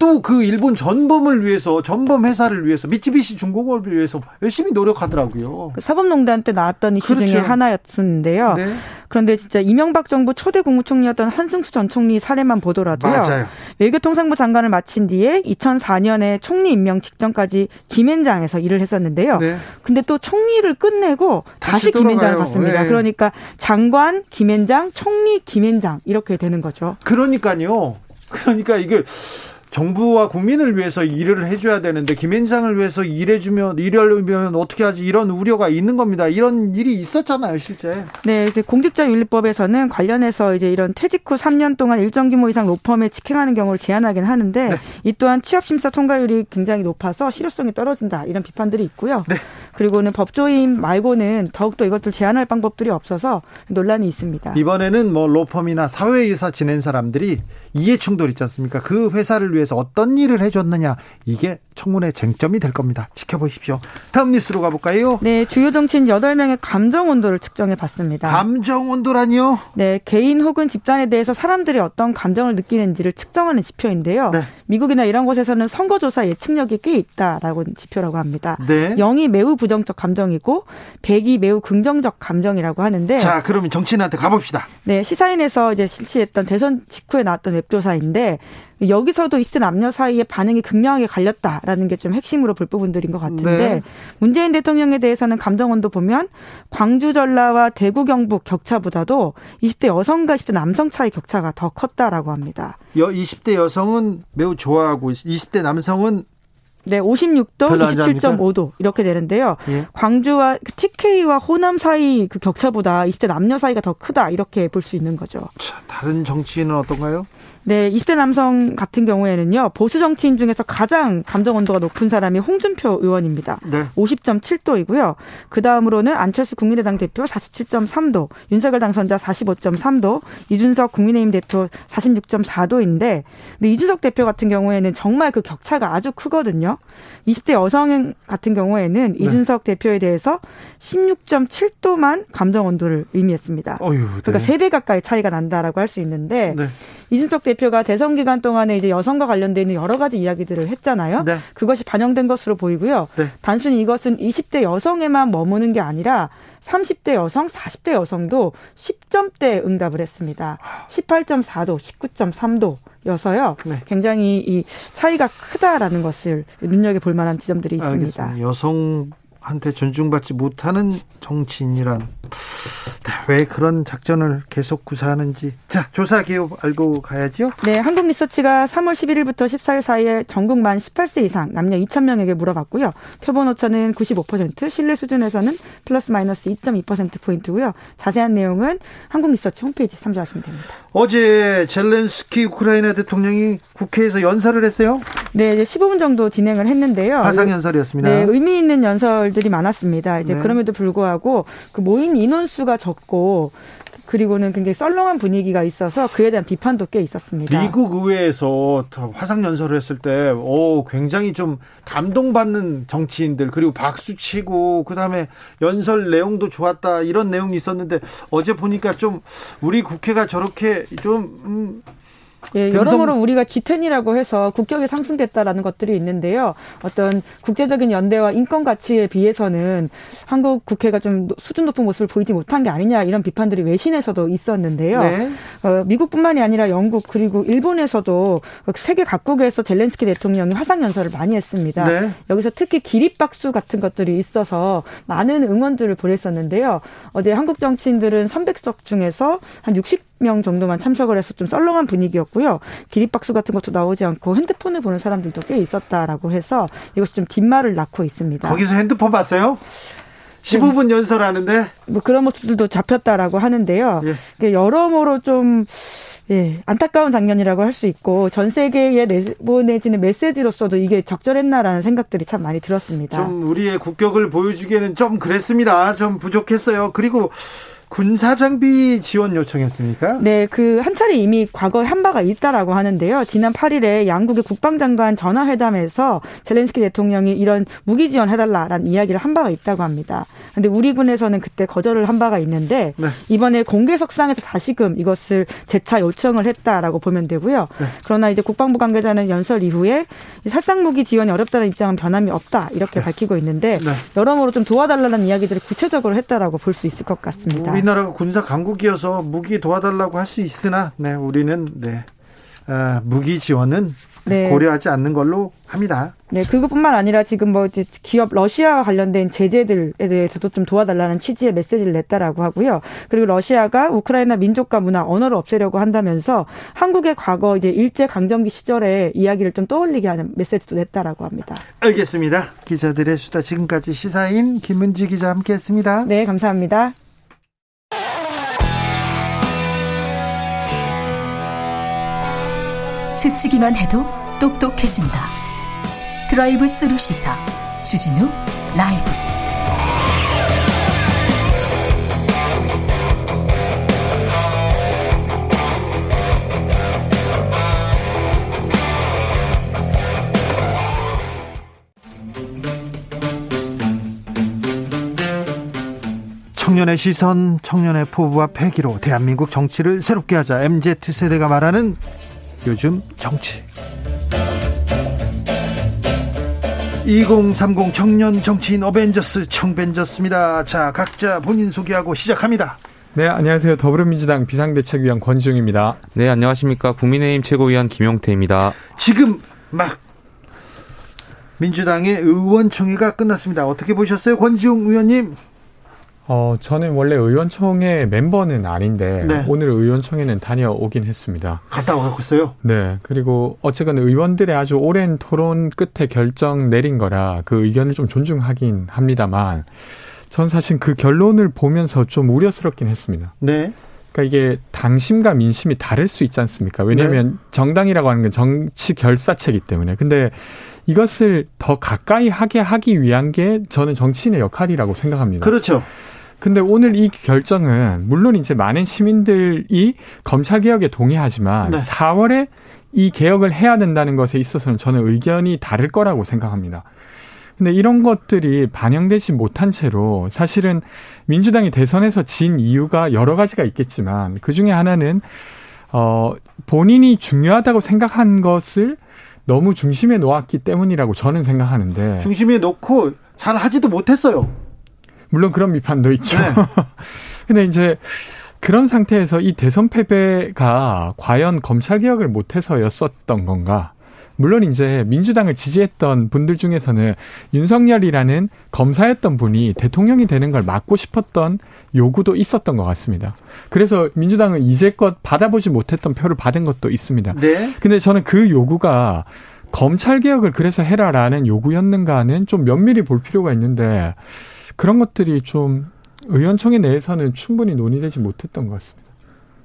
Speaker 1: 또 그 일본 전범을 위해서 전범 회사를 위해서 미쯔비시 중공업을 위해서 열심히 노력하더라고요.
Speaker 11: 그 사법농단 때 나왔던 이슈 그렇죠. 중에 하나였었는데요. 네. 그런데 진짜 이명박 정부 초대 국무총리였던 한승수 전 총리 사례만 보더라도요. 맞아요. 외교통상부 장관을 마친 뒤에 2004년에 총리 임명 직전까지 김앤장에서 일을 했었는데요. 네. 근데 또 총리를 끝내고 다시, 다시 김앤장을 갔습니다. 네. 그러니까 장관 김앤장, 총리 김앤장 이렇게 되는 거죠.
Speaker 1: 그러니까요. 그러니까 이게 정부와 국민을 위해서 일을 해줘야 되는데 김앤장을 위해서 일해주면 일하려면 어떻게 하지 이런 우려가 있는 겁니다. 이런 일이 있었잖아요, 실제.
Speaker 11: 네, 이제 공직자윤리법에서는 관련해서 이제 이런 퇴직 후 3년 동안 일정 규모 이상 로펌에 직행하는 경우를 제한하긴 하는데 네. 이 또한 취업 심사 통과율이 굉장히 높아서 실효성이 떨어진다 이런 비판들이 있고요. 네. 그리고는 법조인 말고는 더욱더 이것들 제한할 방법들이 없어서 논란이 있습니다.
Speaker 1: 이번에는 뭐 로펌이나 사회이사 지낸 사람들이 이해 충돌 있지 않습니까? 그 회사를 위해서 어떤 일을 해줬느냐 이게 청문회 쟁점이 될 겁니다. 지켜보십시오. 다음 뉴스로 가볼까요?
Speaker 11: 네, 주요 정치인 8명의 감정 온도를 측정해 봤습니다.
Speaker 1: 감정 온도라니요?
Speaker 11: 네, 개인 혹은 집단에 대해서 사람들이 어떤 감정을 느끼는지를 측정하는 지표인데요. 네. 미국이나 이런 곳에서는 선거조사 예측력이 꽤 있다라고 지표라고 합니다. 네. 0이 매우 부정적 감정이고 100이 매우 긍정적 감정이라고 하는데
Speaker 1: 자, 그러면 정치인한테 가봅시다.
Speaker 11: 네, 시사인에서 이제 실시했던 대선 직후에 나왔던 웹조사인데 여기서도 20대 남녀 사이에 반응이 극명하게 갈렸다라는 게 좀 핵심으로 볼 부분들인 것 같은데 네. 문재인 대통령에 대해서는 감정원도 보면 광주 전라와 대구 경북 격차보다도 20대 여성과 20대 남성 차이 격차가 더 컸다라고 합니다.
Speaker 1: 20대 여성은 매우 좋아하고 20대 남성은
Speaker 11: 네, 56도, 27.5도 이렇게 되는데요. 예. 광주와 TK와 호남 사이 그 격차보다 20대 남녀 사이가 더 크다 이렇게 볼 수 있는 거죠.
Speaker 1: 자, 다른 정치인은 어떤가요?
Speaker 11: 네, 20대 남성 같은 경우에는요, 보수 정치인 중에서 가장 감정 온도가 높은 사람이 홍준표 의원입니다. 네. 50.7도이고요. 그 다음으로는 안철수 국민의당 대표 47.3도, 윤석열 당선자 45.3도, 이준석 국민의힘 대표 46.4도인데, 근데 이준석 대표 같은 경우에는 정말 그 격차가 아주 크거든요. 20대 여성 같은 경우에는 네. 이준석 대표에 대해서 16.7도만 감정 온도를 의미했습니다. 어휴, 네. 그러니까 3배 가까이 차이가 난다라고 할 수 있는데, 네. 이준석 대표가 대선 기간 동안에 이제 여성과 관련돼 있는 여러 가지 이야기들을 했잖아요. 네. 그것이 반영된 것으로 보이고요. 네. 단순히 이것은 20대 여성에만 머무는 게 아니라 30대 여성, 40대 여성도 10점대 응답을 했습니다. 18.4도, 19.3도. 여서요. 네. 굉장히 이 차이가 크다라는 것을 눈여겨 볼 만한 지점들이 있습니다.
Speaker 1: 알겠습니다. 여성 한테 존중받지 못하는 정치인이란 네, 왜 그런 작전을 계속 구사하는지 자 조사 기업 알고 가야죠.
Speaker 11: 네, 한국리서치가 3월 11일부터 14일 사이에 전국 만 18세 이상 남녀 2,000명에게 물어봤고요. 표본 오차는 95%, 신뢰 수준에서는 플러스 마이너스 2.2% 포인트고요. 자세한 내용은 한국리서치 홈페이지 참조하시면 됩니다.
Speaker 1: 어제 젤렌스키 우크라이나 대통령이 국회에서 연설을 했어요.
Speaker 11: 네, 이제 15분 정도 진행을 했는데요.
Speaker 1: 화상 연설이었습니다.
Speaker 11: 네, 의미 있는 연설들이 많았습니다. 이제 네. 그럼에도 불구하고 그 모인 인원수가 적고 그리고는 굉장히 썰렁한 분위기가 있어서 그에 대한 비판도 꽤 있었습니다.
Speaker 1: 미국 의회에서 화상 연설을 했을 때, 오, 굉장히 좀 감동받는 정치인들, 그리고 박수 치고, 그 다음에 연설 내용도 좋았다, 이런 내용이 있었는데, 어제 보니까 좀 우리 국회가 저렇게 좀, 음,
Speaker 11: 예, 여러모로 우리가 G10이라고 해서 국격이 상승됐다라는 것들이 있는데요. 어떤 국제적인 연대와 인권 가치에 비해서는 한국 국회가 좀 수준 높은 모습을 보이지 못한 게 아니냐 이런 비판들이 외신에서도 있었는데요. 네. 어, 미국뿐만이 아니라 영국 그리고 일본에서도 세계 각국에서 젤렌스키 대통령이 화상 연설을 많이 했습니다. 네. 여기서 특히 기립박수 같은 것들이 있어서 많은 응원들을 보냈었는데요. 어제 한국 정치인들은 300석 중에서 한 60. 명 정도만 참석을 해서 좀 썰렁한 분위기였고요. 기립박수 같은 것도 나오지 않고 핸드폰을 보는 사람들도 꽤 있었다라고 해서 이것이 좀 뒷말을 낳고 있습니다.
Speaker 1: 거기서 핸드폰 봤어요? 15분 네. 연설하는데
Speaker 11: 뭐 그런 모습들도 잡혔다라고 하는데요. 예. 여러모로 좀 예, 안타까운 장면이라고 할 수 있고 전 세계에 내보내지는 메시지로서도 이게 적절했나라는 생각들이 참 많이 들었습니다.
Speaker 1: 좀 우리의 국격을 보여주기에는 좀 그랬습니다. 좀 부족했어요. 그리고 군사 장비 지원 요청했습니까?
Speaker 11: 네, 그 한 차례 이미 과거에 한 바가 있다라고 하는데요. 지난 8일에 양국의 국방장관 전화회담에서 젤렌스키 대통령이 이런 무기 지원해달라라는 이야기를 한 바가 있다고 합니다. 근데 우리 군에서는 그때 거절을 한 바가 있는데 네. 이번에 공개석상에서 다시금 이것을 재차 요청을 했다라고 보면 되고요. 네. 그러나 이제 국방부 관계자는 연설 이후에 살상 무기 지원이 어렵다는 입장은 변함이 없다 이렇게 네. 밝히고 있는데 네. 여러모로 좀 도와달라는 이야기들을 구체적으로 했다라고 볼 수 있을 것 같습니다.
Speaker 1: 우리나라가 군사 강국이어서 무기 도와달라고 할 수 있으나, 네, 우리는 네 아, 무기 지원은 네. 고려하지 않는 걸로 합니다.
Speaker 11: 네, 그것뿐만 아니라 지금 뭐 기업 러시아와 관련된 제재들에 대해서도 좀 도와달라는 취지의 메시지를 냈다라고 하고요. 그리고 러시아가 우크라이나 민족과 문화, 언어를 없애려고 한다면서 한국의 과거 이제 일제 강점기 시절의 이야기를 좀 떠올리게 하는 메시지도 냈다라고 합니다.
Speaker 1: 알겠습니다. 기자들의 수다 지금까지 시사인 김은지 기자 함께했습니다.
Speaker 11: 네, 감사합니다.
Speaker 2: 스치기만 해도 똑똑해진다. 드라이브 스루 시사 주진우 라이브.
Speaker 1: 청년의 시선, 청년의 포부와 패기로 대한민국 정치를 새롭게 하자. MZ세대가 말하는 요즘 정치. 2030 청년 정치인 어벤져스 청벤져스입니다. 자, 각자 본인 소개하고 시작합니다.
Speaker 12: 네, 안녕하세요. 더불어민주당 비상대책위원 권지웅입니다.
Speaker 13: 네, 안녕하십니까. 국민의힘 최고위원 김용태입니다.
Speaker 1: 지금 막 민주당의 의원총회가 끝났습니다. 어떻게 보셨어요, 권지웅 의원님?
Speaker 12: 어, 저는 원래 의원총회 멤버는 아닌데 네. 오늘 의원총회는 다녀오긴 했습니다.
Speaker 1: 갔다 와봤어요?
Speaker 12: 네. 그리고 어쨌건 의원들의 아주 오랜 토론 끝에 결정 내린 거라 그 의견을 좀 존중하긴 합니다만 전 사실 그 결론을 보면서 좀 우려스럽긴 했습니다.
Speaker 1: 네.
Speaker 12: 그러니까 이게 당심과 민심이 다를 수 있지 않습니까? 왜냐하면 네. 정당이라고 하는 건 정치 결사체이기 때문에. 근데 이것을 더 가까이 하게 하기 위한 게 저는 정치인의 역할이라고 생각합니다.
Speaker 1: 그렇죠.
Speaker 12: 근데 오늘 이 결정은 물론 이제 많은 시민들이 검찰 개혁에 동의하지만 네. 4월에 이 개혁을 해야 된다는 것에 있어서는 저는 의견이 다를 거라고 생각합니다. 근데 이런 것들이 반영되지 못한 채로 사실은 민주당이 대선에서 진 이유가 여러 가지가 있겠지만 그 중에 하나는 어 본인이 중요하다고 생각한 것을 너무 중심에 놓았기 때문이라고 저는 생각하는데
Speaker 1: 중심에 놓고 잘 하지도 못했어요.
Speaker 12: 물론 그런 비판도 있죠. 네. 근데 이제 그런 상태에서 이 대선 패배가 과연 검찰 개혁을 못해서였었던 건가? 물론 이제 민주당을 지지했던 분들 중에서는 윤석열이라는 검사였던 분이 대통령이 되는 걸 막고 싶었던 요구도 있었던 것 같습니다. 그래서 민주당은 이제껏 받아보지 못했던 표를 받은 것도 있습니다.
Speaker 1: 네.
Speaker 12: 근데 저는 그 요구가 검찰 개혁을 그래서 해라라는 요구였는가는 좀 면밀히 볼 필요가 있는데 그런 것들이 좀 의원총회 내에서는 충분히 논의되지 못했던 것 같습니다.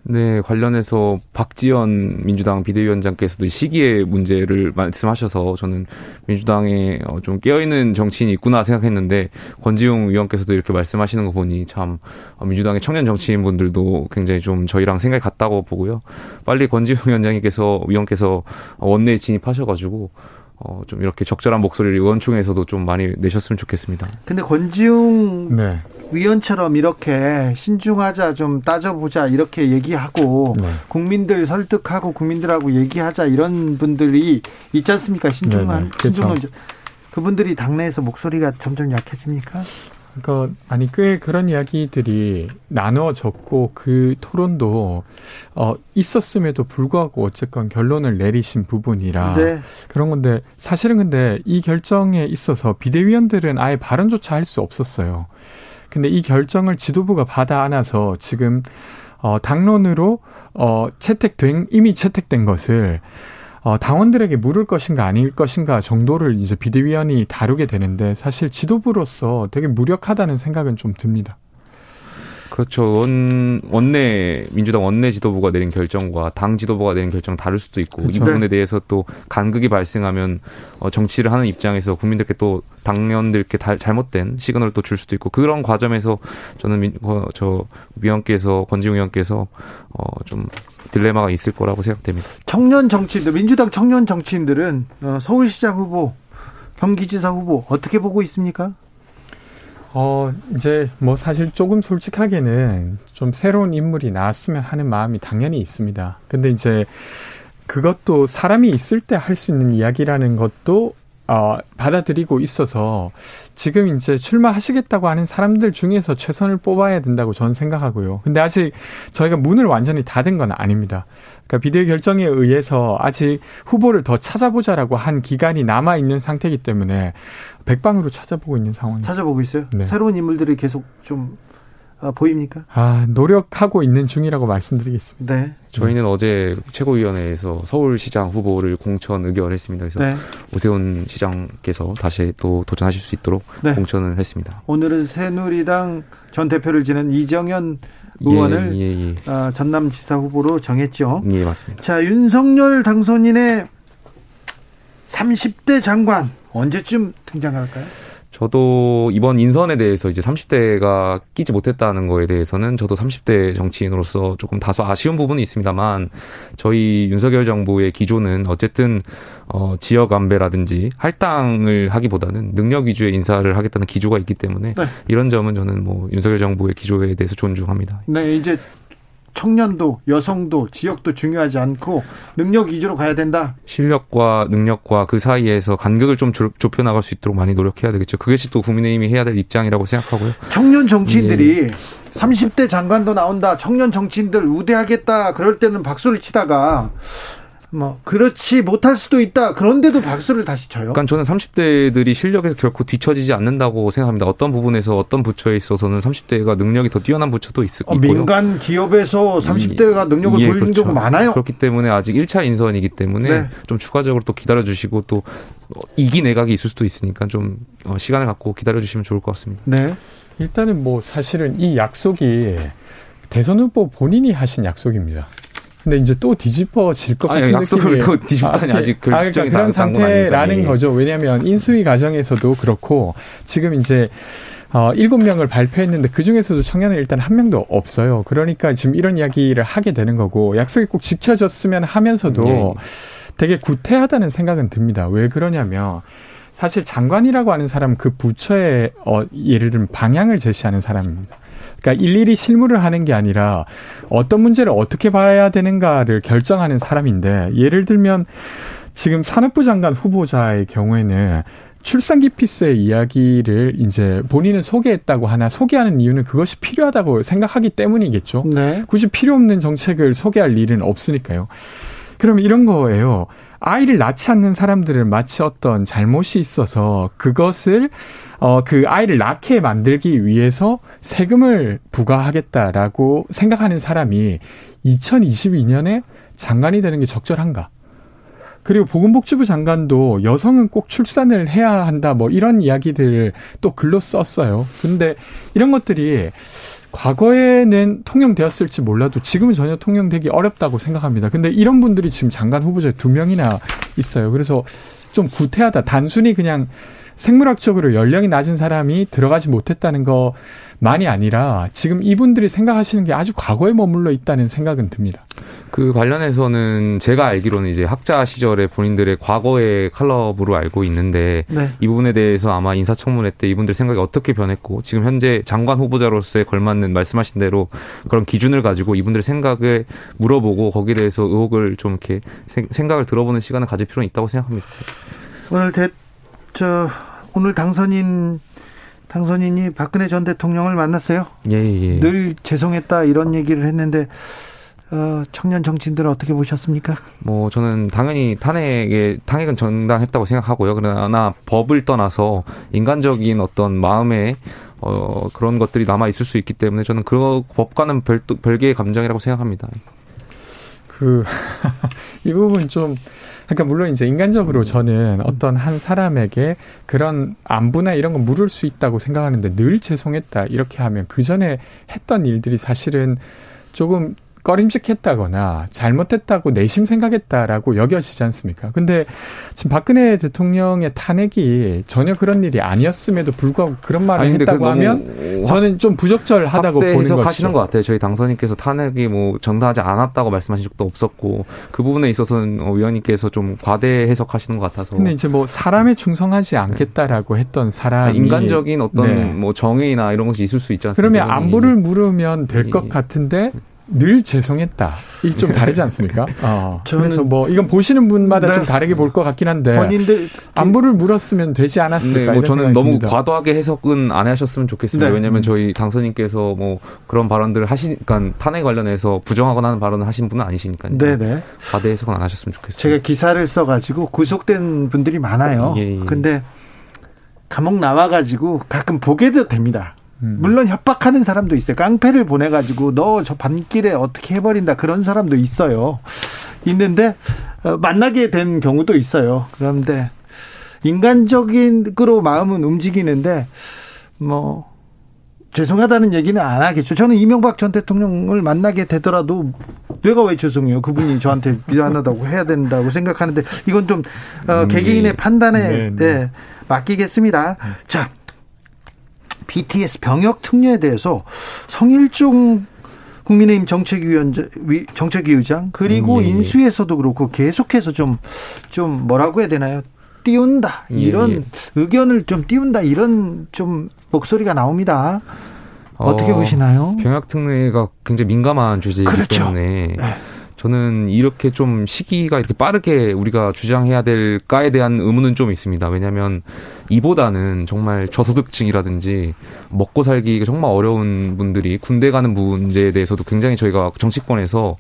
Speaker 13: 네, 관련해서 박지원 민주당 비대위원장께서도 시기의 문제를 말씀하셔서 저는 민주당에 어, 좀 깨어있는 정치인이 있구나 생각했는데 권지웅 의원께서도 이렇게 말씀하시는 거 보니 참 어, 민주당의 청년 정치인분들도 굉장히 좀 저희랑 생각이 같다고 보고요. 빨리 권지웅 위원장님께서 위원께서 원내에 진입하셔가지고 어, 좀 이렇게 적절한 목소리를 의원총회에서도 좀 많이 내셨으면 좋겠습니다.
Speaker 1: 근데 권지웅 네. 위원처럼 이렇게 신중하자 좀 따져보자 이렇게 얘기하고 네. 국민들 설득하고 국민들하고 얘기하자 이런 분들이 있지 않습니까? 신중한 네, 네. 신중한 그렇죠. 그분들이 당내에서 목소리가 점점 약해집니까?
Speaker 12: 그러니까 아니 꽤 그런 이야기들이 나누어졌고 그 토론도 어 있었음에도 불구하고 어쨌건 결론을 내리신 부분이라 네. 그런 건데 사실은 근데 이 결정에 있어서 비대위원들은 아예 발언조차 할 수 없었어요. 근데 이 결정을 지도부가 받아 안아서 지금 어 당론으로 어 채택된 이미 채택된 것을 어, 당원들에게 물을 것인가 아닐 것인가 정도를 이제 비대위원이 다루게 되는데 사실 지도부로서 되게 무력하다는 생각은 좀 듭니다.
Speaker 13: 그렇죠. 원, 원내, 민주당 원내 지도부가 내린 결정과 당 지도부가 내린 결정 다를 수도 있고, 그렇죠. 이 부분에 네. 대해서 또 간극이 발생하면, 어, 정치를 하는 입장에서 국민들께 또 당연들께 다, 잘못된 시그널을 또 줄 수도 있고, 그런 과정에서 저는 민, 어, 저, 위원께서, 권지웅 위원께서, 어, 좀, 딜레마가 있을 거라고 생각됩니다.
Speaker 1: 청년 정치인들, 민주당 청년 정치인들은, 어, 서울시장 후보, 경기지사 후보, 어떻게 보고 있습니까?
Speaker 12: 어, 이제 뭐 사실 조금 솔직하게는 좀 새로운 인물이 나왔으면 하는 마음이 당연히 있습니다. 근데 이제 그것도 사람이 있을 때 할 수 있는 이야기라는 것도 어, 받아들이고 있어서 지금 이제 출마하시겠다고 하는 사람들 중에서 최선을 뽑아야 된다고 저는 생각하고요. 근데 아직 저희가 문을 완전히 닫은 건 아닙니다. 그러니까 비대위 결정에 의해서 아직 후보를 더 찾아보자라고 한 기간이 남아 있는 상태이기 때문에 백방으로 찾아보고 있는 상황입니다.
Speaker 1: 찾아보고 있어요? 네. 새로운 인물들이 계속 좀 아, 보입니까?
Speaker 12: 아, 노력하고 있는 중이라고 말씀드리겠습니다.
Speaker 13: 네. 저희는 어제 최고위원회에서 서울시장 후보를 공천 의결했습니다. 그래서 네. 오세훈 시장께서 다시 또 도전하실 수 있도록 네. 공천을 했습니다.
Speaker 1: 오늘은 새누리당 전 대표를 지낸 이정현 의원을 예, 예, 예. 어, 전남지사 후보로 정했죠.
Speaker 13: 예, 맞습니다.
Speaker 1: 자, 윤석열 당선인의 30대 장관 언제쯤 등장할까요?
Speaker 13: 저도 이번 인선에 대해서 이제 30대가 끼지 못했다는 거에 대해서는 저도 30대 정치인으로서 조금 다소 아쉬운 부분이 있습니다만 저희 윤석열 정부의 기조는 어쨌든 어 지역 안배라든지 할당을 하기보다는 능력 위주의 인사를 하겠다는 기조가 있기 때문에 네. 이런 점은 저는 뭐 윤석열 정부의 기조에 대해서 존중합니다.
Speaker 1: 네, 이제 청년도, 여성도, 지역도 중요하지 않고 능력 위주로 가야 된다.
Speaker 13: 실력과 능력과 그 사이에서 간격을 좀 좁혀 나갈 수 있도록 많이 노력해야 되겠죠. 그것이 또 국민의힘이 해야 될 입장이라고 생각하고요.
Speaker 1: 청년 정치인들이 예. 30대 장관도 나온다. 청년 정치인들 우대하겠다. 그럴 때는 박수를 치다가 뭐 그렇지 못할 수도 있다. 그런데도 박수를 다시 쳐요.
Speaker 13: 그러니까 저는 30대들이 실력에서 결코 뒤처지지 않는다고 생각합니다. 어떤 부분에서 어떤 부처에 있어서는 30대가 능력이 더 뛰어난 부처도 있을 어,
Speaker 1: 있고요. 민간 기업에서 30대가 능력을 예, 보이는 그렇죠. 경우 많아요.
Speaker 13: 그렇기 때문에 아직 1차 인선이기 때문에 네. 좀 추가적으로 또 기다려 주시고 또 이기 내각이 있을 수도 있으니까 좀 어, 시간을 갖고 기다려 주시면 좋을 것 같습니다.
Speaker 12: 네. 일단은 뭐 사실은 이 약속이 대선 후보 본인이 하신 약속입니다. 근데 이제 또 뒤집어질 것 같은
Speaker 13: 느낌이 또 뒤집다니 아, 직
Speaker 12: 아, 그러니까 그런 상태라는 예. 거죠. 왜냐하면 인수위 과정에서도 그렇고 지금 이제 어, 7명을 발표했는데 그 중에서도 청년은 일단 한 명도 없어요. 그러니까 지금 이런 이야기를 하게 되는 거고 약속이 꼭 지켜졌으면 하면서도 네. 되게 구태하다는 생각은 듭니다. 왜 그러냐면 사실 장관이라고 하는 사람 그 부처의 어, 예를 들면 방향을 제시하는 사람입니다. 그러니까 일일이 실무를 하는 게 아니라 어떤 문제를 어떻게 봐야 되는가를 결정하는 사람인데 예를 들면 지금 산업부 장관 후보자의 경우에는 출산기 피스의 이야기를 이제 본인은 소개했다고 하나 소개하는 이유는 그것이 필요하다고 생각하기 때문이겠죠. 네. 굳이 필요 없는 정책을 소개할 일은 없으니까요. 그럼 이런 거예요. 아이를 낳지 않는 사람들은 마치 어떤 잘못이 있어서 그것을 어, 그 아이를 낳게 만들기 위해서 세금을 부과하겠다라고 생각하는 사람이 2022년에 장관이 되는 게 적절한가? 그리고 보건복지부 장관도 여성은 꼭 출산을 해야 한다 뭐 이런 이야기들을 또 글로 썼어요. 근데 이런 것들이 과거에는 통용되었을지 몰라도 지금은 전혀 통용되기 어렵다고 생각합니다. 근데 이런 분들이 지금 장관 후보자에 두 명이나 있어요. 그래서 좀 구태하다. 단순히 그냥 생물학적으로 연령이 낮은 사람이 들어가지 못했다는 것만이 아니라 지금 이분들이 생각하시는 게 아주 과거에 머물러 있다는 생각은 듭니다.
Speaker 13: 그 관련해서는 제가 알기로는 이제 학자 시절에 본인들의 과거의 칼럼으로 알고 있는데 네. 이 부분에 대해서 아마 인사청문회 때 이분들 생각이 어떻게 변했고 지금 현재 장관 후보자로서의 걸맞는 말씀하신 대로 그런 기준을 가지고 이분들의 생각을 물어보고 거기에 대해서 의혹을 좀 이렇게 생각을 들어보는 시간을 가질 필요는 있다고 생각합니다.
Speaker 1: 오늘 대, 저 오늘 당선인 당선인이 박근혜 전 대통령을 만났어요.
Speaker 13: 예, 예.
Speaker 1: 늘 죄송했다 이런 얘기를 했는데 어, 청년 정치인들은 어떻게 보셨습니까?
Speaker 13: 뭐 저는 당연히 탄핵에 탄핵은 정당했다고 생각하고요. 그러나 법을 떠나서 인간적인 어떤 마음의 어, 그런 것들이 남아 있을 수 있기 때문에 저는 그 법과는 별, 별개의 감정이라고 생각합니다.
Speaker 12: 그 이 부분 좀 그러니까 물론 이제 인간적으로 저는 어떤 한 사람에게 그런 안부나 이런 거 물을 수 있다고 생각하는데 늘 죄송했다 이렇게 하면 그 전에 했던 일들이 사실은 조금 꺼림직했다거나 잘못했다고 내심 생각했다라고 여겨지지 않습니까? 근데 지금 박근혜 대통령의 탄핵이 전혀 그런 일이 아니었음에도 불구하고 그런 말을 아니, 했다고 하면 저는 좀 부적절하다고 보는 것이죠.
Speaker 13: 하시는 것 같아요. 저희 당선인께서 탄핵이 뭐 정당하지 않았다고 말씀하신 적도 없었고 그 부분에 있어서는 어, 위원님께서 좀 과대 해석하시는 것 같아서.
Speaker 12: 근데 이제 뭐 사람에 충성하지 않겠다라고 했던 사람이
Speaker 13: 인간적인 어떤 네. 뭐 정의나 이런 것이 있을 수 있지 않습니까?
Speaker 12: 그러면 안부를 물으면 될 것 같은데 늘 죄송했다. 이 좀 다르지 않습니까? 어. 저는 뭐 이건 보시는 분마다 네. 좀 다르게 볼 것 같긴 한데 본인들 안부를 물었으면 되지 않았을까?
Speaker 13: 네, 뭐 저는 너무 듭니다. 과도하게 해석은 안 하셨으면 좋겠습니다. 네. 왜냐하면 저희 당선인께서 뭐 그런 발언들을 하시니까 탄핵 관련해서 부정하거나 하는 발언을 하신 분은 아니시니까요. 네네. 과대 해석은 안 하셨으면 좋겠습니다.
Speaker 1: 제가 기사를 써가지고 구속된 분들이 많아요. 예, 예. 근데 감옥 나와가지고 가끔 보게도 됩니다. 음. 물론 협박하는 사람도 있어요. 깡패를 보내가지고 너 저 밤길에 어떻게 해버린다 그런 사람도 있어요. 있는데 어, 만나게 된 경우도 있어요. 그런데 인간적인 으로 마음은 움직이는데 뭐 죄송하다는 얘기는 안 하겠죠. 저는 이명박 전 대통령을 만나게 되더라도 내가 왜 죄송해요? 그분이 저한테 미안하다고 해야 된다고 생각하는데 이건 좀 어, 음, 개개인의 네. 판단에 네, 네. 네, 맡기겠습니다. 자. BTS 병역 특례에 대해서 성일종 국민의힘 정책위원장, 정책위의장 그리고 음, 예, 예. 인수에서도 그렇고 계속해서 좀, 좀 뭐라고 해야 되나요? 띄운다. 예, 이런 예, 예. 의견을 좀 띄운다. 이런 좀 목소리가 나옵니다. 어떻게 어, 보시나요?
Speaker 13: 병역 특례가 굉장히 민감한 주제이기 그렇죠. 때문에 네. 저는 이렇게 좀 시기가 이렇게 빠르게 우리가 주장해야 될까에 대한 의문은 좀 있습니다. 왜냐하면 이보다는 정말 저소득층이라든지 먹고 살기가 정말 어려운 분들이 군대 가는 문제에 대해서도 굉장히 저희가 정치권에서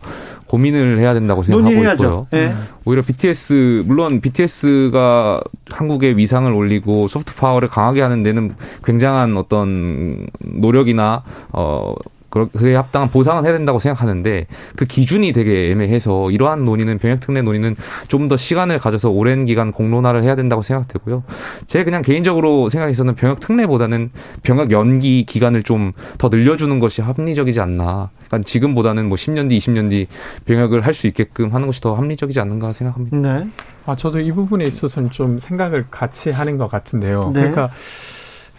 Speaker 13: 고민을 해야 된다고 생각하고 논의해야죠. 있고요. 네. 오히려 BTS 물론 BTS가 한국의 위상을 올리고 소프트 파워를 강하게 하는 데는 굉장한 어떤 노력이나 어 그에 합당한 보상은 해야 된다고 생각하는데 그 기준이 되게 애매해서 이러한 논의는 병역 특례 논의는 좀 더 시간을 가져서 오랜 기간 공론화를 해야 된다고 생각되고요. 제 그냥 개인적으로 생각해서는 병역 특례보다는 병역 연기 기간을 좀 더 늘려주는 것이 합리적이지 않나. 그러니까 지금보다는 뭐 10년 뒤, 20년 뒤 병역을 할 수 있게끔 하는 것이 더 합리적이지 않는가 생각합니다. 네.
Speaker 12: 아 저도 이 부분에 있어서는 좀 생각을 같이 하는 것 같은데요. 네. 그러니까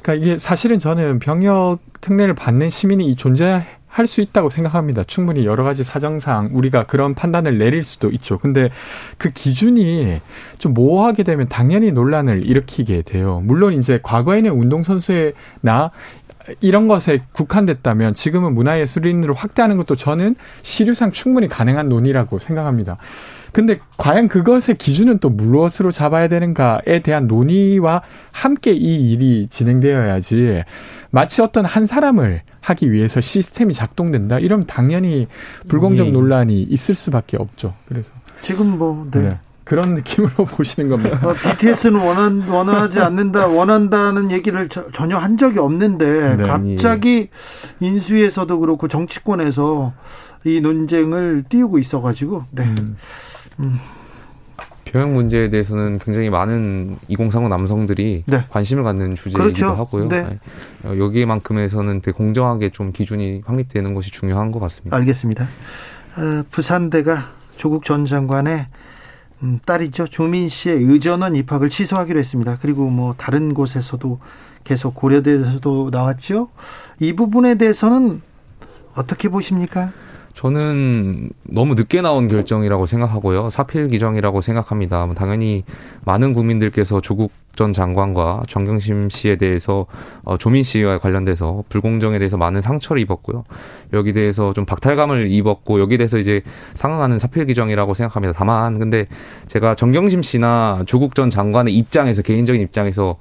Speaker 12: 그러니까 이게 사실은 저는 병역 특례를 받는 시민이 존재할 수 있다고 생각합니다. 충분히 여러 가지 사정상 우리가 그런 판단을 내릴 수도 있죠. 근데 그 기준이 좀 모호하게 되면 당연히 논란을 일으키게 돼요. 물론 이제 과거에는 운동선수나 이런 것에 국한됐다면 지금은 문화예술인으로 확대하는 것도 저는 시류상 충분히 가능한 논의라고 생각합니다. 근데 과연 그것의 기준은 또 무엇으로 잡아야 되는가에 대한 논의와 함께 이 일이 진행되어야지 마치 어떤 한 사람을 하기 위해서 시스템이 작동된다 이러면 당연히 불공정 예. 논란이 있을 수밖에 없죠. 그래서
Speaker 1: 지금 뭐 네. 네.
Speaker 12: 그런 느낌으로 보시는 겁니다.
Speaker 1: 어, BTS는 원한, 원하지 않는다, 원한다는 얘기를 저, 전혀 한 적이 없는데, 네. 갑자기 인수위에서도 그렇고 정치권에서 이 논쟁을 띄우고 있어가지고, 네. 음.
Speaker 13: 음. 병역 문제에 대해서는 굉장히 많은 2030 남성들이 네. 관심을 갖는 주제이기도 그렇죠. 하고요. 네. 네. 여기에만큼에서는 되게 공정하게 좀 기준이 확립되는 것이 중요한 것 같습니다.
Speaker 1: 알겠습니다. 어, 부산대가 조국 전 장관의 음, 딸이죠 조민 씨의 의전원 입학을 취소하기로 했습니다. 그리고 뭐 다른 곳에서도 계속 고려대에서도 나왔죠. 이 부분에 대해서는 어떻게 보십니까?
Speaker 13: 저는 너무 늦게 나온 결정이라고 생각하고요. 사필 기정이라고 생각합니다. 뭐 당연히 많은 국민들께서 조국 전 장관과 정경심 씨에 대해서 어, 조민 씨와 관련돼서 불공정에 대해서 많은 상처를 입었고요. 여기 대해서 좀 박탈감을 입었고 여기 대해서 이제 상응하는 사필 기정이라고 생각합니다. 다만 근데 제가 정경심 씨나 조국 전 장관의 입장에서 개인적인 입장에서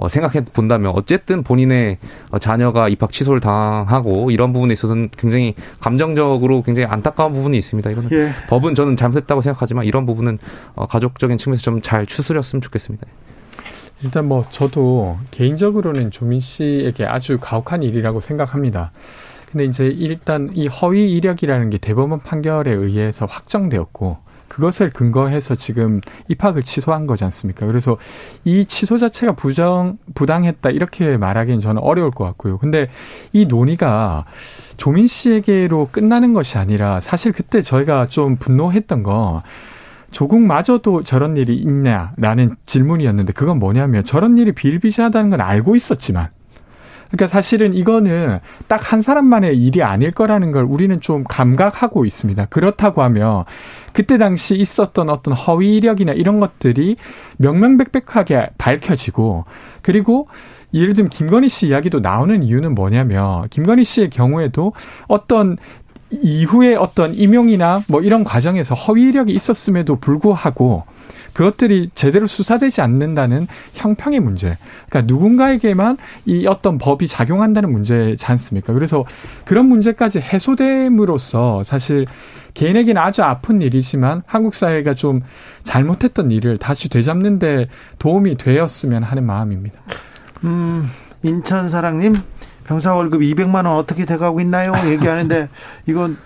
Speaker 13: 어, 생각해 본다면 어쨌든 본인의 어, 자녀가 입학 취소를 당하고 이런 부분에 있어서는 굉장히 감정적으로 굉장히 안타까운 부분이 있습니다. 이거는 예. 법은 저는 잘못했다고 생각하지만 이런 부분은 어, 가족적인 측면에서 좀 잘 추스렸으면 좋겠습니다.
Speaker 12: 일단 뭐 저도 개인적으로는 조민 씨에게 아주 가혹한 일이라고 생각합니다. 근데 이제 일단 이 허위 이력이라는 게 대법원 판결에 의해서 확정되었고 그것을 근거해서 지금 입학을 취소한 거지 않습니까? 그래서 이 취소 자체가 부정 부당했다 이렇게 말하기는 저는 어려울 것 같고요. 근데 이 논의가 조민 씨에게로 끝나는 것이 아니라 사실 그때 저희가 좀 분노했던 거 조국마저도 저런 일이 있냐라는 질문이었는데 그건 뭐냐면 저런 일이 비일비재하다는 건 알고 있었지만 그러니까 사실은 이거는 딱 한 사람만의 일이 아닐 거라는 걸 우리는 좀 감각하고 있습니다. 그렇다고 하면 그때 당시 있었던 어떤 허위 이력이나 이런 것들이 명명백백하게 밝혀지고 그리고 예를 들면 김건희 씨 이야기도 나오는 이유는 뭐냐면 김건희 씨의 경우에도 어떤 이후에 어떤 임용이나 뭐 이런 과정에서 허위 이력이 있었음에도 불구하고 그것들이 제대로 수사되지 않는다는 형평의 문제. 그러니까 누군가에게만 이 어떤 법이 작용한다는 문제지 않습니까? 그래서 그런 문제까지 해소됨으로써 사실 개인에게는 아주 아픈 일이지만 한국 사회가 좀 잘못했던 일을 다시 되잡는데 도움이 되었으면 하는 마음입니다.
Speaker 1: 음, 인천 사랑님 병사 월급 200만 원 어떻게 돼가고 있나요? 얘기하는데 이건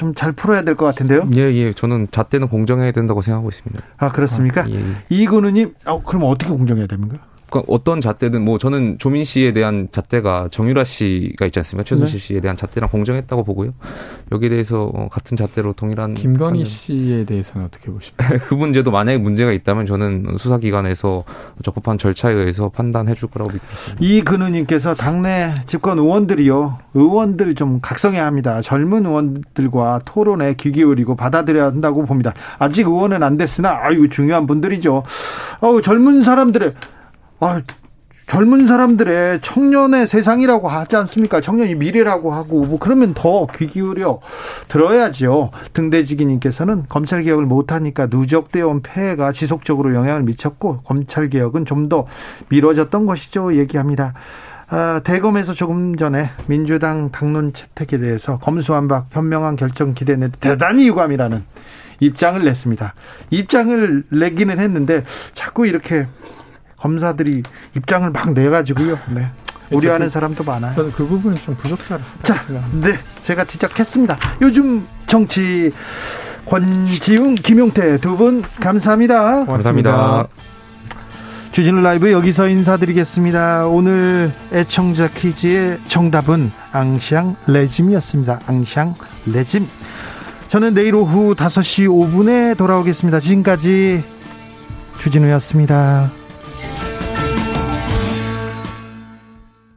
Speaker 1: 좀 잘 풀어야 될 것 같은데요.
Speaker 13: 예, 예. 저는 잣대는 공정해야 된다고 생각하고 있습니다.
Speaker 1: 아, 그렇습니까? 아, 예, 예. 이근우님, 어, 그럼 어떻게 공정해야 됩니까?
Speaker 13: 그러니까 어떤 잣대든 뭐 저는 조민 씨에 대한 잣대가 정유라 씨가 있지 않습니까? 최순실 네. 씨에 대한 잣대랑 공정했다고 보고요. 여기에 대해서 어, 같은 잣대로 동일한
Speaker 12: 김건희 판단. 씨에 대해서는 어떻게 보십니까?
Speaker 13: 그 문제도 만약에 문제가 있다면 저는 수사기관에서 적법한 절차에 의해서 판단해 줄 거라고 믿습니다.
Speaker 1: 이 근우님께서 당내 집권 의원들이요. 의원들 좀 각성해야 합니다. 젊은 의원들과 토론에 귀 기울이고 받아들여야 한다고 봅니다. 아직 의원은 안 됐으나 아유 중요한 분들이죠. 어 젊은 사람들의 아, 젊은 사람들의 청년의 세상이라고 하지 않습니까? 청년이 미래라고 하고 뭐 그러면 더 귀 기울여 들어야지요. 등대지기님께서는 검찰 개혁을 못하니까 누적되어 온 폐해가 지속적으로 영향을 미쳤고 검찰 개혁은 좀 더 미뤄졌던 것이죠. 얘기합니다. 아, 대검에서 조금 전에 민주당 당론 채택에 대해서 검수완박 현명한 결정 기대는 대단히 유감이라는 입장을 냈습니다. 입장을 내기는 했는데 자꾸 이렇게 검사들이 입장을 막 내가지고요. 네. 우려하는 그, 사람도 많아요.
Speaker 12: 저는 그 부분은 좀 부족하다.
Speaker 1: 자, 네, 제가 지적했습니다. 요즘 정치 권지웅, 김용태 두 분 감사합니다.
Speaker 13: 감사합니다.
Speaker 1: 주진우 라이브 여기서 인사드리겠습니다. 오늘 애청자 퀴즈의 정답은 앙샹 레짐이었습니다. 앙샹 레짐. 저는 내일 오후 5시 5분에 돌아오겠습니다. 지금까지 주진우였습니다.